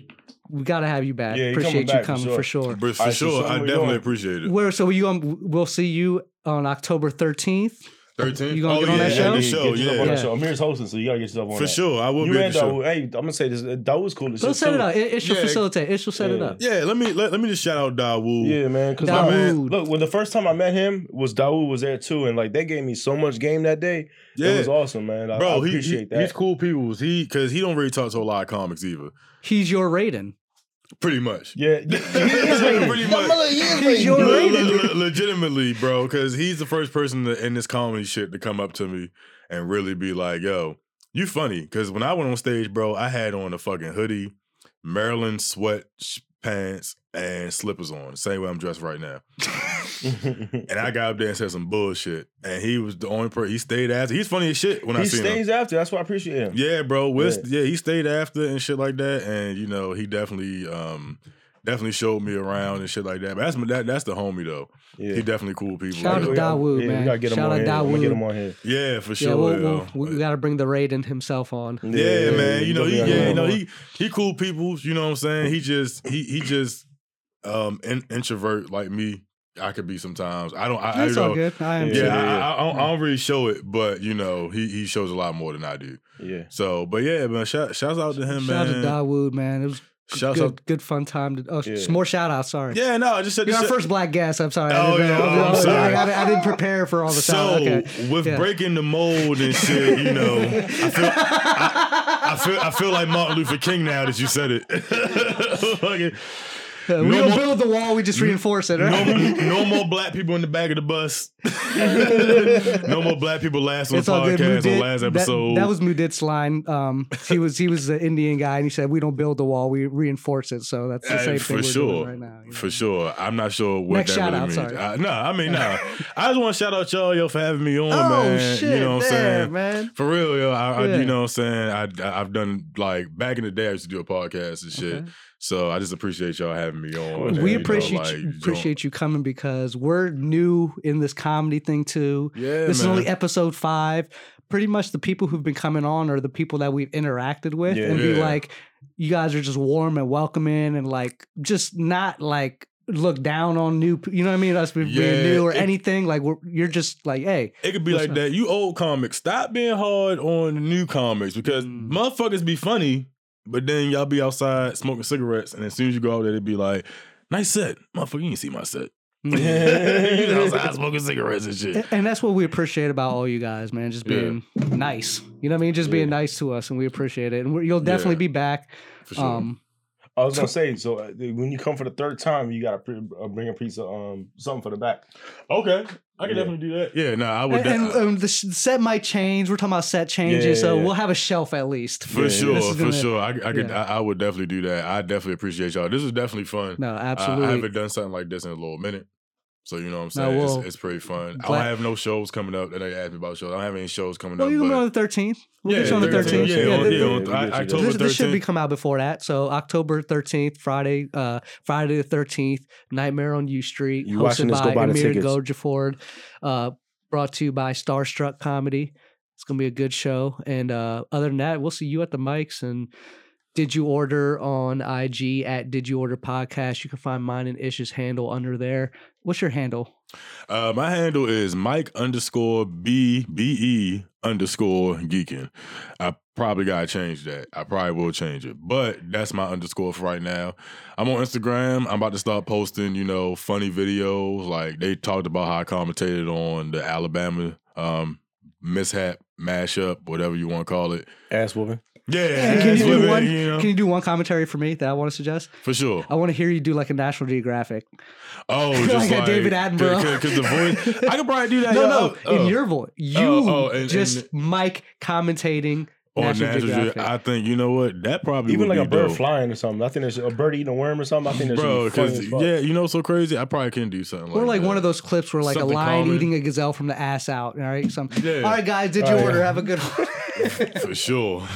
C: we got to have you back.
A: Yeah, you
C: Appreciate
A: coming
C: you
A: back for
C: coming
A: sure.
C: for sure.
B: For
A: Alright,
B: sure,
A: something
B: I definitely
A: doing?
B: appreciate it.
C: Where so we um, we'll see you on October 13th.
B: 13?
C: You gonna
B: oh,
C: get on
B: yeah,
C: that
B: yeah,
C: show?
B: The
A: Get
B: show,
A: yourself on
B: yeah.
A: that show. Amir's hosting, so you gotta get yourself on
B: For
A: that.
B: sure. I will
A: You
B: be at
A: and
B: the show.
A: Hey, I'm gonna say this. Dawood's cool. as
C: Go
A: shit,
C: set it up. It, it should
B: Yeah.
C: facilitate. It should set it up.
B: Yeah, let me let, let me just shout out Dawood.
A: Yeah, man. Because
C: Dawood.
A: look, when the first time I met him was Dawood was there too, and like they gave me so much game that day.
B: Yeah.
A: It was awesome, man. I,
B: Bro,
A: I
B: he,
A: appreciate
B: he-
A: that.
B: he's cool people. He because he don't really talk to a lot of comics either.
C: He's your Raiden.
B: Pretty much.
A: Yeah, yeah,
B: Pretty much.
A: Mother, he
C: He's
A: rated.
C: rated.
B: le- le- legitimately, bro, because he's the first person to, in this comedy shit to come up to me and really be like, "Yo, you funny." Because when I went on stage, bro, I had on a fucking hoodie, Maryland sweatpants, and slippers on, same way I'm dressed right now. And I got up there and said some bullshit, and he was the only person. He stayed after. He's funny as shit when I
A: he
B: seen him.
A: stays after. That's why I appreciate him.
B: Yeah, bro. Wiz, yeah. he stayed after and shit like that, and you know, he definitely, um, definitely showed me around and shit like that. But that's my- that, that's the homie though.
A: Yeah.
B: He definitely cool people.
C: Shout out to. Dawood,
A: yeah,
C: man.
A: We gotta get him
C: Shout
A: on
C: out
A: here. I'm get him on here.
B: yeah, for
C: Yeah,
B: sure.
C: we'll,
B: yo.
C: we'll, we got to bring the Raiden himself on.
B: yeah, man. You know, he, yeah,
A: gotta
B: you know, he he cool people. You know what I'm saying? He just he he just um in, introvert like me. I could be sometimes. I don't. I, I
C: That's
B: you
C: all
B: know,
C: good. I am
B: Yeah,
C: too.
A: Yeah,
B: I,
A: yeah.
B: I, I, don't, I don't really show it, but you know, he he shows a lot more than I do.
A: Yeah.
B: So, but yeah, man, shout shouts out to him, man.
C: Shout out to Dawood, man. It was
B: Shouts
C: good,
B: out.
C: good fun time. To, oh,
A: Yeah.
C: more shout outs. Sorry.
B: Yeah, no, I just said
C: You're our first black guest. I'm sorry.
B: Oh,
C: I didn't,
B: yeah, oh,
C: I,
B: I'm sorry.
C: I, I didn't prepare for all the
B: So
C: sound. Okay.
B: with
C: Yeah.
B: breaking the mold and shit, you know, I feel I, I feel I feel like Martin Luther King now that you said it. Fucking-
C: we
B: No
C: don't
B: more-
C: build the wall, we just reinforce it,
B: no,
C: right?
B: more- no more black people in the back of the bus. no more black people last on the
C: all good.
B: podcast on last
C: that-
B: episode.
C: That, was Mudit's line. Um, he was he was the Indian guy, and he said, "We don't build the wall, we reinforce it." So that's the
B: Hey,
C: same
B: for
C: thing we're
B: sure.
C: doing right now. you know?
B: For sure. I'm not sure what
C: Next
B: that
C: shout
B: really
C: out,
B: means.
C: sorry.
B: I, no, I mean, no. I just want to shout out y'all, yo, for having me on,
C: Oh
B: man.
C: shit,
B: you know what I'm saying?
C: man.
B: For real, yo. I, I,
C: Yeah.
B: you know what I'm saying? I, I've done, like, back in the day, I used to do a podcast and shit.
C: Okay.
B: So I just appreciate y'all having me on. and,
C: We
B: you know,
C: appreciate
B: like,
C: you, appreciate you coming because we're new in this comedy thing too.
B: Yeah,
C: this is only episode five. Pretty much the people who've been coming on are the people that we've interacted with,
A: Yeah.
C: and be like, you guys are just warm and welcoming, and like just not like look down on new. You know what I mean? Us being
B: Yeah,
C: new or
B: it-
C: anything. Like we're, you're just like, hey,
B: It could be like
C: up?
B: that. You old comics, stop being hard on new comics because
C: Mm.
B: motherfuckers be funny, but then y'all be outside smoking cigarettes, and as soon as you go out there, it'd be like, nice set. Motherfucker, you ain't see my set. you was outside smoking cigarettes and shit.
C: And- And that's what we appreciate about all you guys, man. Just
B: Yeah.
C: being nice. You know what I mean? Just being nice to us, and we appreciate it. And we're, you'll definitely
B: Yeah.
C: be back.
B: For sure.
C: Um,
A: I was gonna say, so uh, when you come for the third time, you gotta pre- uh, bring a piece of um something for the back.
B: okay. I can
A: Yeah.
B: definitely do that. Yeah, no, I would.
C: and, and,
B: de-
C: um, the set might change. We're talking about set changes,
A: Yeah,
C: so
A: yeah.
C: we'll have a shelf at least.
B: for
A: Yeah,
B: sure, for
C: gonna-
B: sure. I, I could,
C: yeah.
B: I, I would definitely do that. I definitely appreciate y'all. This is definitely fun.
C: No,
B: I-
C: absolutely.
B: I, haven't done something like this in a little minute. So you know what I'm
C: No,
B: saying?
C: well,
B: it's, it's pretty fun. I don't have no shows coming up that they asked me about shows. I don't have any shows coming
C: well,
B: up.
C: you
B: but-
C: can on the thirteenth. We'll
B: Yeah,
C: get you on the
A: 13th,
C: thirteenth.
B: Yeah,
A: Yeah,
B: on,
A: yeah,
B: yeah,
A: yeah,
B: on
A: we get you
B: October
C: This, this should be
B: 13th.
C: come out before that. So October thirteenth, Friday, uh, Friday the thirteenth, Nightmare on U Street,
A: You
C: hosted
A: this,
C: by
A: go buy the
C: Amir
A: tickets.
C: Gojaford, uh, brought to you by Starstruck Comedy. It's gonna be a good show. And uh, other than that, we'll see you at the mics and. Did you order on IG at Did You Order Podcast? You can find mine and Ish's handle under there. What's your handle?
B: Uh, my handle is Mike underscore B B E underscore geeking. I probably gotta change that. I probably will change it, but that's my underscore for right now. I'm on Instagram. I'm about to start posting, you know, funny videos. Like they talked about how I commentated on the Alabama um, mishap mashup, whatever you want to call it.
A: Ass whooping.
B: Yeah,
C: Can you do one?
B: you know,
C: Can you do one commentary for me that I want to suggest?
B: for sure.
C: I want to hear you do like a National Geographic.
B: Oh,
C: Like
B: just
C: a
B: like,
C: David Attenborough.
B: Because the voice, I could probably do that.
C: no,
B: yo.
C: no,
B: Oh,
C: in
B: oh.
C: your voice. Oh, oh, you
B: oh, and-
C: just
B: and-
C: Mike commentating
B: on
C: National,
B: National
C: Geographic.
B: Geographic. I think you know what that probably
A: Even
B: would
A: like a bird
B: dope.
A: flying or something. I think there's a bird eating a worm or something. I think there's
B: bro.
A: because
B: Because yeah, you know, what's so crazy. I probably can do something
C: or like
B: that.
C: one of those clips where like
B: Something
C: a lion
B: calming.
C: eating a gazelle from the ass out. All right, some.
B: Yeah.
C: All right, guys, did
A: Oh,
C: you
A: yeah.
C: order? Have a good one.
B: for sure.